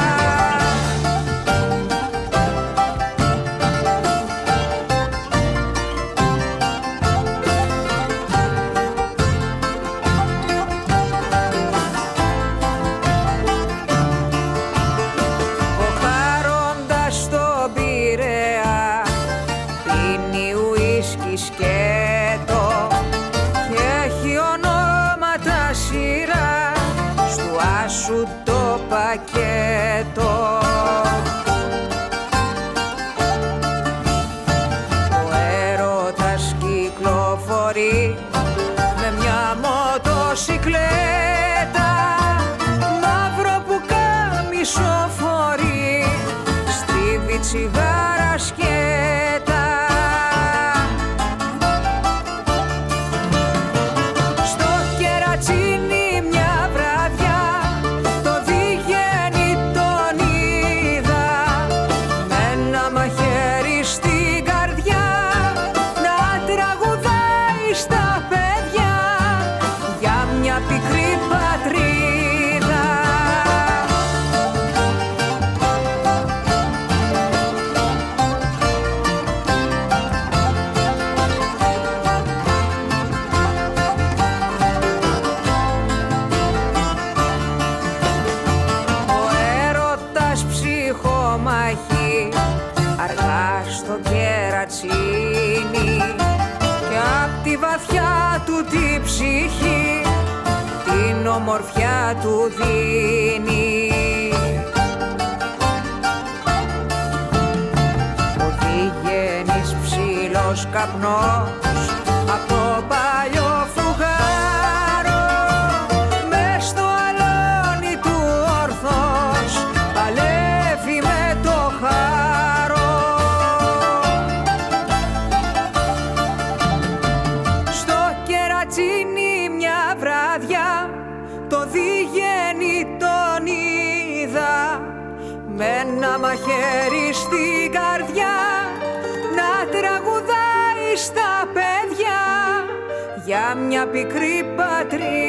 Για μια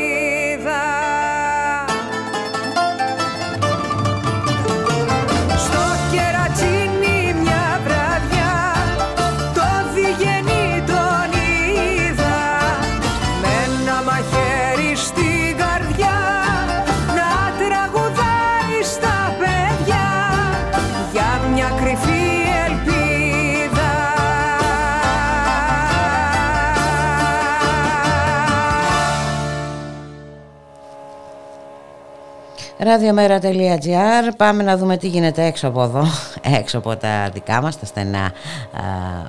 radiomera.gr Πάμε να δούμε τι γίνεται έξω από εδώ, έξω από τα δικά μας, τα στενά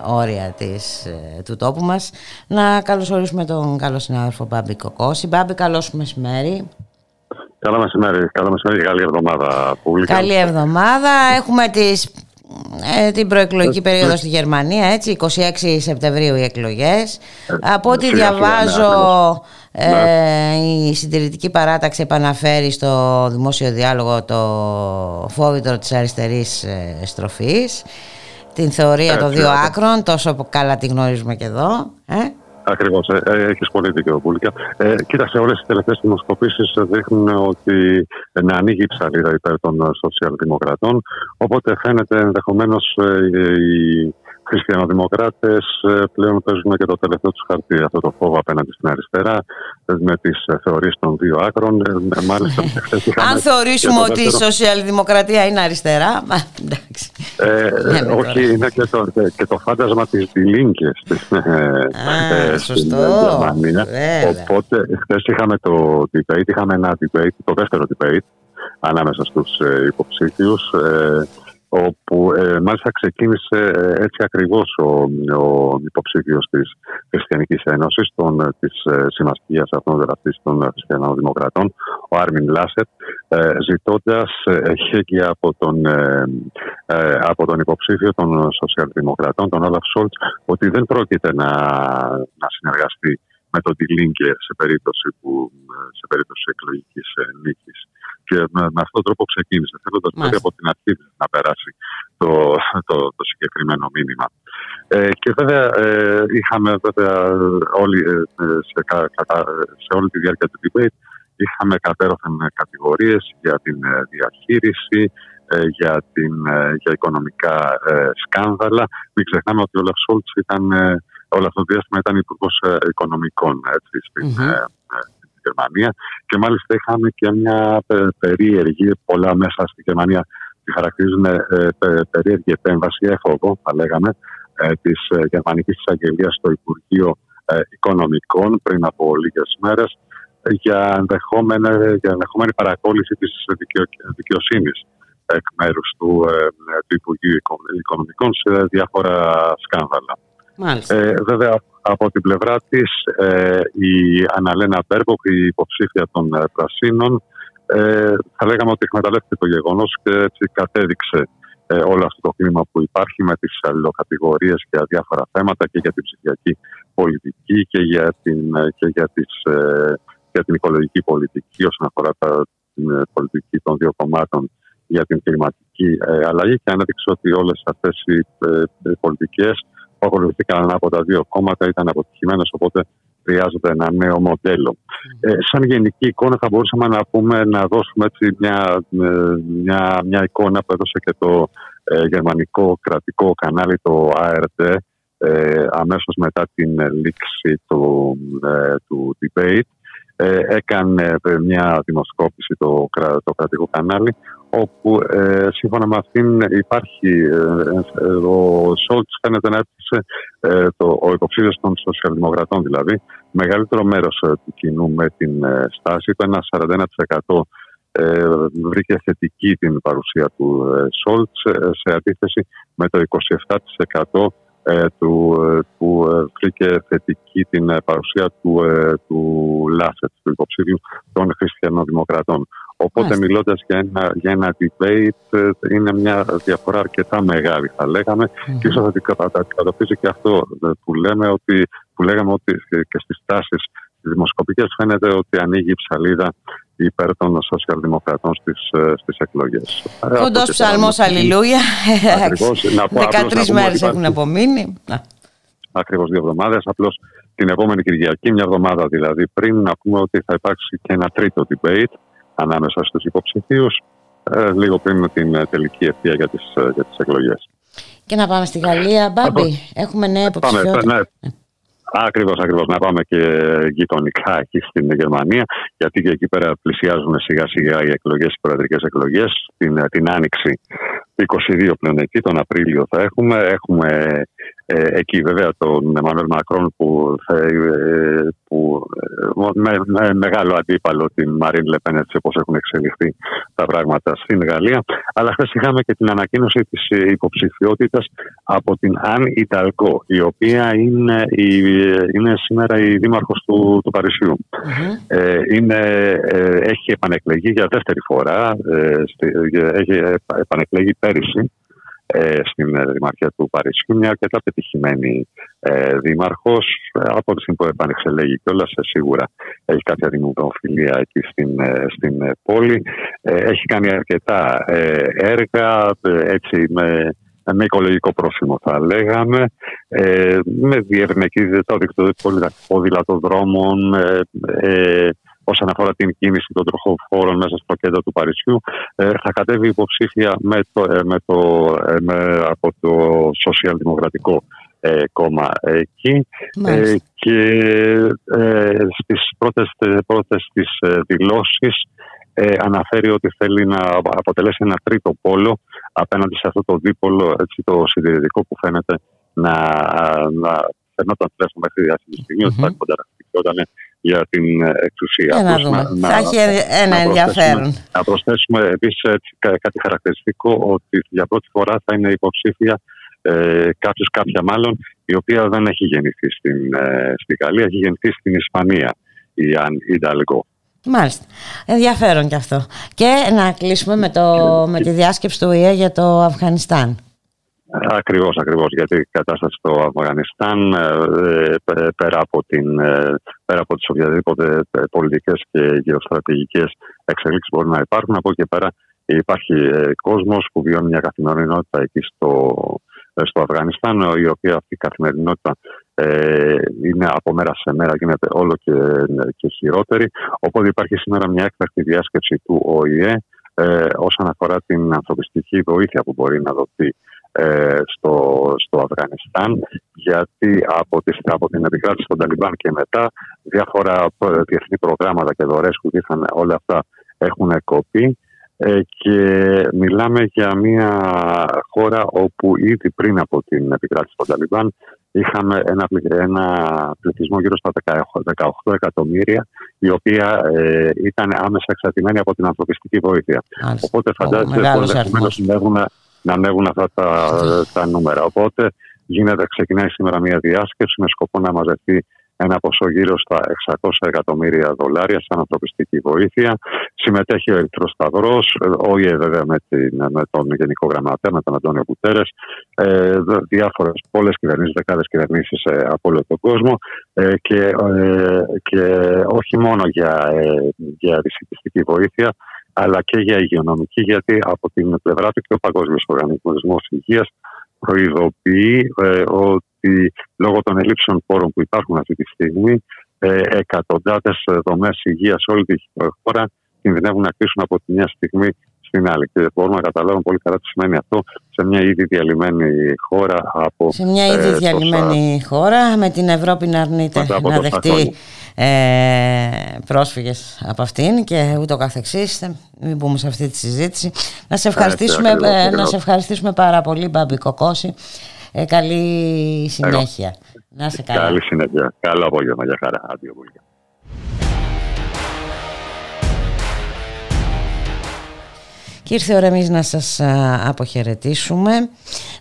όρια ε, του τόπου μας. Να καλωσορίσουμε τον καλό συνάδελφο Μπάμπη Κοκόση. Μπάμπη, καλώς μεσημέρι. Καλό μεσημέρι, καλό μεσημέρι, καλή εβδομάδα. Πουλικά. Καλή εβδομάδα. Έχουμε ε, την προεκλογική περίοδο στη Γερμανία, έτσι, 26 Σεπτεμβρίου οι εκλογές. Ε, από ό,τι διαβάζω... Ναι, ακριβώς. ε, η συντηρητική παράταξη επαναφέρει στο δημόσιο διάλογο το φόβητρο της αριστερής ε, στροφής, την θεωρία των Έτσι, δύο έτσι. άκρων, τόσο καλά τη γνωρίζουμε και εδώ. Ε; Ακριβώς, ε, ε, έχεις πολύ δίκιο, Πούλικα. Ε, κοίταξε, όλες οι τελευταίες δημοσκοπήσεις δείχνουν ότι ε, να ανοίγει η ψαλίδα υπέρ των ε, σοσιαλδημοκρατών. Οπότε φαίνεται ενδεχομένως οι χριστιανοδημοκράτες πλέον παίζουν και το τελευταίο τους χαρτί. Αυτό το φόβο απέναντι στην αριστερά, ε, με τις θεωρίες των δύο άκρων. Ε, Μάλιστα, χθες είχαμε Αν και θεωρήσουμε το ότι η δεύτερο- σοσιαλδημοκρατία είναι αριστερά, μα, εντάξει. Ε, Ναι, ναι, όχι, τώρα. είναι και το, και το φάντασμα της Διλίνκε στην, ε, στην σωστό. Γερμανία. Βέβαια. Οπότε, χθες είχαμε το debate, είχαμε ένα debate, το δεύτερο debate, ανάμεσα στους ε, υποψήφιους, ε, όπου ε, μάλιστα ξεκίνησε ε, έτσι ακριβώς ο, ο υποψήφιος της Χριστιανικής Ένωσης, των, ε, της ε, Συμμαχίας αυτών δραστής των ε, Χριστιανοδημοκρατών, ο Άρμιν Λάσετ, ε, ζητώντας ε, χέγγια από τον, ε, ε, από τον υποψήφιο των Σοσιαλδημοκρατών, τον Όλαφ Σόλτς, ότι δεν πρόκειται να, να συνεργαστεί με τον Τιλίνκε σε περίπτωση, που, ε, σε περίπτωση εκλογικής ε, νίκης. Και με, με αυτόν τον τρόπο ξεκίνησε, θέλοντας Μάλιστα. βέβαια από την αρχή να περάσει το, το, το συγκεκριμένο μήνυμα. Ε, και βέβαια ε, είχαμε βέβαια όλοι, ε, ε, σε, κα- κατα- σε όλη τη διάρκεια του debate είχαμε κατέρωθεν κατηγορίες για την ε, διαχείριση, ε, για, την, ε, για οικονομικά ε, σκάνδαλα. Μην ξεχνάμε ότι ο Όλαφ Σόλτς ήταν, ε, όλο αυτό το διάστημα ήταν υπουργός Οικονομικών έτσι, στην, Μμμ. Ε, ε, στην Γερμανία και μάλιστα είχαμε και μια πε- περίεργη, πολλά μέσα στη Γερμανία τη χαρακτηρίζουν ε, πε- περίεργη επέμβαση, έφοβο θα λέγαμε, ε, της ε, Γερμανικής Εισαγγελίας στο Υπουργείο ε, Οικονομικών πριν από λίγες μέρες ε, για ενδεχόμενη, για ενδεχόμενη παρακόλληση της δικαιο, δικαιοσύνης εκ μέρους του, ε, του Υπουργείου Οικο- Οικονομικών σε διάφορα σκάνδαλα. Μάλιστα. Ε, βέβαια, από την πλευρά της, ε, η Αναλένα Μπέρμποκ, η υποψήφια των ε, Πρασίνων, ε, θα λέγαμε ότι εκμεταλλεύτηκε το γεγονός και έτσι κατέδειξε ε, όλο αυτό το κλίμα που υπάρχει με τις αλληλοκατηγορίες για διάφορα θέματα και για την ψηφιακή πολιτική και για την, ε, και για τις, ε, για την οικολογική πολιτική όσον αφορά τα, την ε, πολιτική των δύο κομμάτων για την κλιματική ε, αλλαγή και ανέδειξε ότι όλες αυτές οι ε, ε, πολιτικές που ακολουθήθηκαν από τα δύο κόμματα ήταν αποτυχημένες οπότε χρειάζεται ένα νέο μοντέλο. Ε, σαν γενική εικόνα θα μπορούσαμε να πούμε να δώσουμε έτσι μια, ε, μια, μια εικόνα που έδωσε και το ε, γερμανικό κρατικό κανάλι το ARD ε, αμέσως μετά την ε, λήξη του, ε, του debate ε, έκανε ε, μια δημοσκόπηση το, κρα- το κρατικό κανάλι όπου ε, σύμφωνα με αυτήν υπάρχει ε, ε, ο Σόλτς φαίνεται να έπεισε ε, το, ο υποψήφιος των σοσιαλδημοκρατών δηλαδή μεγαλύτερο μέρος ε, του κοινού με την ε, στάση του ένα 41% ε, βρήκε θετική την παρουσία του ε, Σόλτς ε, σε αντίθεση με το 27% ε, του, ε, που ε, βρήκε θετική την ε, παρουσία του, ε, του Λάσετ, του υποψήφιου των χριστιανοδημοκρατών. Οπότε Μάλιστα. μιλώντας για ένα, για ένα debate ε, είναι μια διαφορά αρκετά μεγάλη θα λέγαμε και ίσως θα την κατα- τα- κατοπτρίζει και αυτό ε, που λέμε ότι που λέγαμε ότι ε, και στις τάσεις τις δημοσκοπικές φαίνεται ότι ανοίγει η ψαλίδα υπέρ των σοσιαλδημοκρατών στις, ε, στις εκλογές. Ε, Κοντός αυτό και ψαλμός, πέρα. αλληλούια. Ακριβώς. Να πω απλώς να 13 πούμε μέρες ότι έχουν υπάρχει- απομείνει. Α, Ακριβώς δύο εβδομάδες. Απλώς την επόμενη Κυριακή, μια εβδομάδα δηλαδή πριν, να πούμε ότι θα υπάρξει και ένα τρίτο debate ανάμεσα στους υποψηφίους, ε, λίγο πριν την ε, τελική ευθεία για τις για τις εκλογές. Και να πάμε στη Γαλλία. Μπάμπη, έχουμε νέα Πάμε, υποψηφιότητα. ναι. Ακριβώς, ακριβώς. Να πάμε και γειτονικά εκεί στην Γερμανία, γιατί και εκεί πέρα πλησιάζουν σιγά σιγά οι εκλογές, οι προεδρικές εκλογές. Την, την άνοιξη 22 πλέον εκεί, τον Απρίλιο θα έχουμε. Έχουμε Ε, εκεί βέβαια τον Εμμανουέλ Μακρόν που, θα- ε, που ε, με, με μεγάλο αντίπαλο την Μαρίν Λεπέν έτσι όπως έχουν εξελιχθεί τα πράγματα στην Γαλλία. Αλλά χθε είχαμε και την ανακοίνωση της ε, υποψηφιότητας από την Αν Ιταλκό η οποία είναι, η, είναι σήμερα η δήμαρχος του, του Παρισιού. Ε, είναι, ε, έχει επανεκλεγεί για δεύτερη φορά, ε, στη- ε, έχει επα- επανεκλεγεί πέρυσι ε, στην ε, Δημαρχία του Παρισιού, μια αρκετά πετυχημένη ε, δήμαρχος, ε, από τη στιγμή που επανεξελέγει κιόλας σίγουρα έχει κάποια δημοφιλία εκεί στην, ε, στην ε, πόλη. Ε, έχει κάνει αρκετά ε, έργα, ε, έτσι με με οικολογικό πρόσημο θα λέγαμε, ε, με διευρυνική το δίκτυο ποδηλατοδρόμων, ε, ε, όσον αφορά την κίνηση των τροχοφόρων μέσα στο κέντρο του Παρισιού. Ε, θα κατέβει υποψήφια με το, ε, με το, ε, με, από το Σοσιαλδημοκρατικό ε, κόμμα εκεί Μάλιστα. ε, και ε, στις πρώτες, ε, πρώτες της ε, δηλώσεις ε, αναφέρει ότι θέλει να αποτελέσει ένα τρίτο πόλο απέναντι σε αυτό το δίπολο, έτσι, το συντηρητικό που φαίνεται να, να φαινόταν τουλάχιστον μέχρι αυτή τη στιγμή ότι θα κονταραχτιόταν για την ε, εξουσία. Για να Απλώς δούμε. Θα έχει ένα να ενδιαφέρον. προσθέσουμε- Να προσθέσουμε επίσης κάτι χαρακτηριστικό ότι για πρώτη φορά θα είναι υποψήφια ε, κάποιος, κάποια μάλλον, η οποία δεν έχει γεννηθεί στην, ε, στη Γαλλία, έχει γεννηθεί στην Ισπανία, η Αν Ινταλγκό. Μάλιστα. Ενδιαφέρον κι αυτό. Και να κλείσουμε με, το, με τη διάσκεψη του ΙΕ για το Αφγανιστάν. Ακριβώς, ακριβώς, γιατί η κατάσταση στο Αφγανιστάν ε, πε- πέρα από, την, ε, πέρα από τις οποιαδήποτε ε, πολιτικές και γεωστρατηγικές εξελίξεις μπορεί να υπάρχουν, από εκεί και πέρα υπάρχει ε, κόσμος που βιώνει μια καθημερινότητα εκεί στο, ε, στο Αφγανιστάν, η οποία αυτή η καθημερινότητα ε, είναι από μέρα σε μέρα γίνεται όλο και, και χειρότερη. Οπότε υπάρχει σήμερα μια έκτακτη διάσκεψη του ΟΗΕ ε, όσον αφορά την ανθρωπιστική βοήθεια που μπορεί να δοθεί ε, στο, στο Αφγανιστάν γιατί από, τις, από την επικράτηση των Ταλιμπάν και μετά διάφορα ε, διεθνή προγράμματα και δωρές που είχαν όλα αυτά έχουν κοπεί ε, και μιλάμε για μια χώρα όπου ήδη πριν από την επικράτηση των Ταλιμπάν είχαμε ένα, πλη- ένα πληθυσμό γύρω στα 18 εκατομμύρια η οποία ε, ήταν άμεσα εξαρτημένη από την ανθρωπιστική βοήθεια. Μάλιστα. Οπότε φαντάζεστε μεγάλος πως ενδεχομένως ανέβουν, να ανέβουν αυτά τα, τα νούμερα. Οπότε γίνεται, ξεκινάει σήμερα μια διάσκεψη με σκοπό να μαζευτεί ένα ποσό γύρω στα 600 εκατομμύρια δολάρια σαν ανθρωπιστική βοήθεια. Συμμετέχει ο Ερυθρός Σταυρός, ο ΙΕ βέβαια με, την, με τον Γενικό Γραμματέα, με τον Αντώνιο Κουτέρες, ε, διάφορες, πολλές κυβερνήσεις, δεκάδες κυβερνήσεις ε, από όλο τον κόσμο ε, και, ε, και όχι μόνο για, ε, για ρησικιστική βοήθεια, αλλά και για υγειονομική, γιατί από την πλευρά του και ο Παγκόσμιος Οργανισμός Υγείας προειδοποιεί ε, ότι λόγω των ελλείψεων πόρων που υπάρχουν αυτή τη στιγμή, ε, εκατοντάδες δομές υγείας σε όλη τη χώρα κινδυνεύουν να κλείσουν από τη μια στιγμή στην άλλη. Και μπορούμε να καταλάβουμε πολύ καλά τι σημαίνει αυτό σε μια ήδη διαλυμένη χώρα από. Σε μια ε, ήδη τόσα- διαλυμένη χώρα με την Ευρώπη να αρνείται Μετά από να τόσα δεχτεί χρόνια. ε, πρόσφυγες από αυτήν και ούτω καθεξής. Μην μπούμε σε αυτή τη συζήτηση. Να σε ευχαριστήσουμε, ακριβώς, ε, να ακριβώς. σε ευχαριστήσουμε πάρα πολύ Μπάμπη Κοκόση. Ε, καλή συνέχεια. Να είσαι καλά. Καλή συνέχεια. Καλό απόγευμα. Για χαρά. Αντίο πολύ. Και ήρθε η ώρα εμείς να σας α, αποχαιρετήσουμε,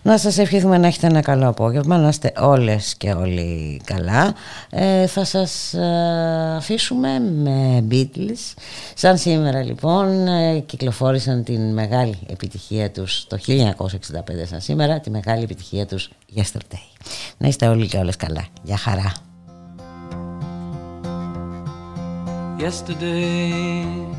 να σας ευχηθούμε να έχετε ένα καλό απόγευμα, να είστε όλες και όλοι καλά. Ε, θα σας α, αφήσουμε με Beatles. Σαν σήμερα λοιπόν ε, κυκλοφόρησαν την μεγάλη επιτυχία τους το 1965 σαν σήμερα, τη μεγάλη επιτυχία τους Yesterday. Να είστε όλοι και όλες καλά. Γεια χαρά. yesterday.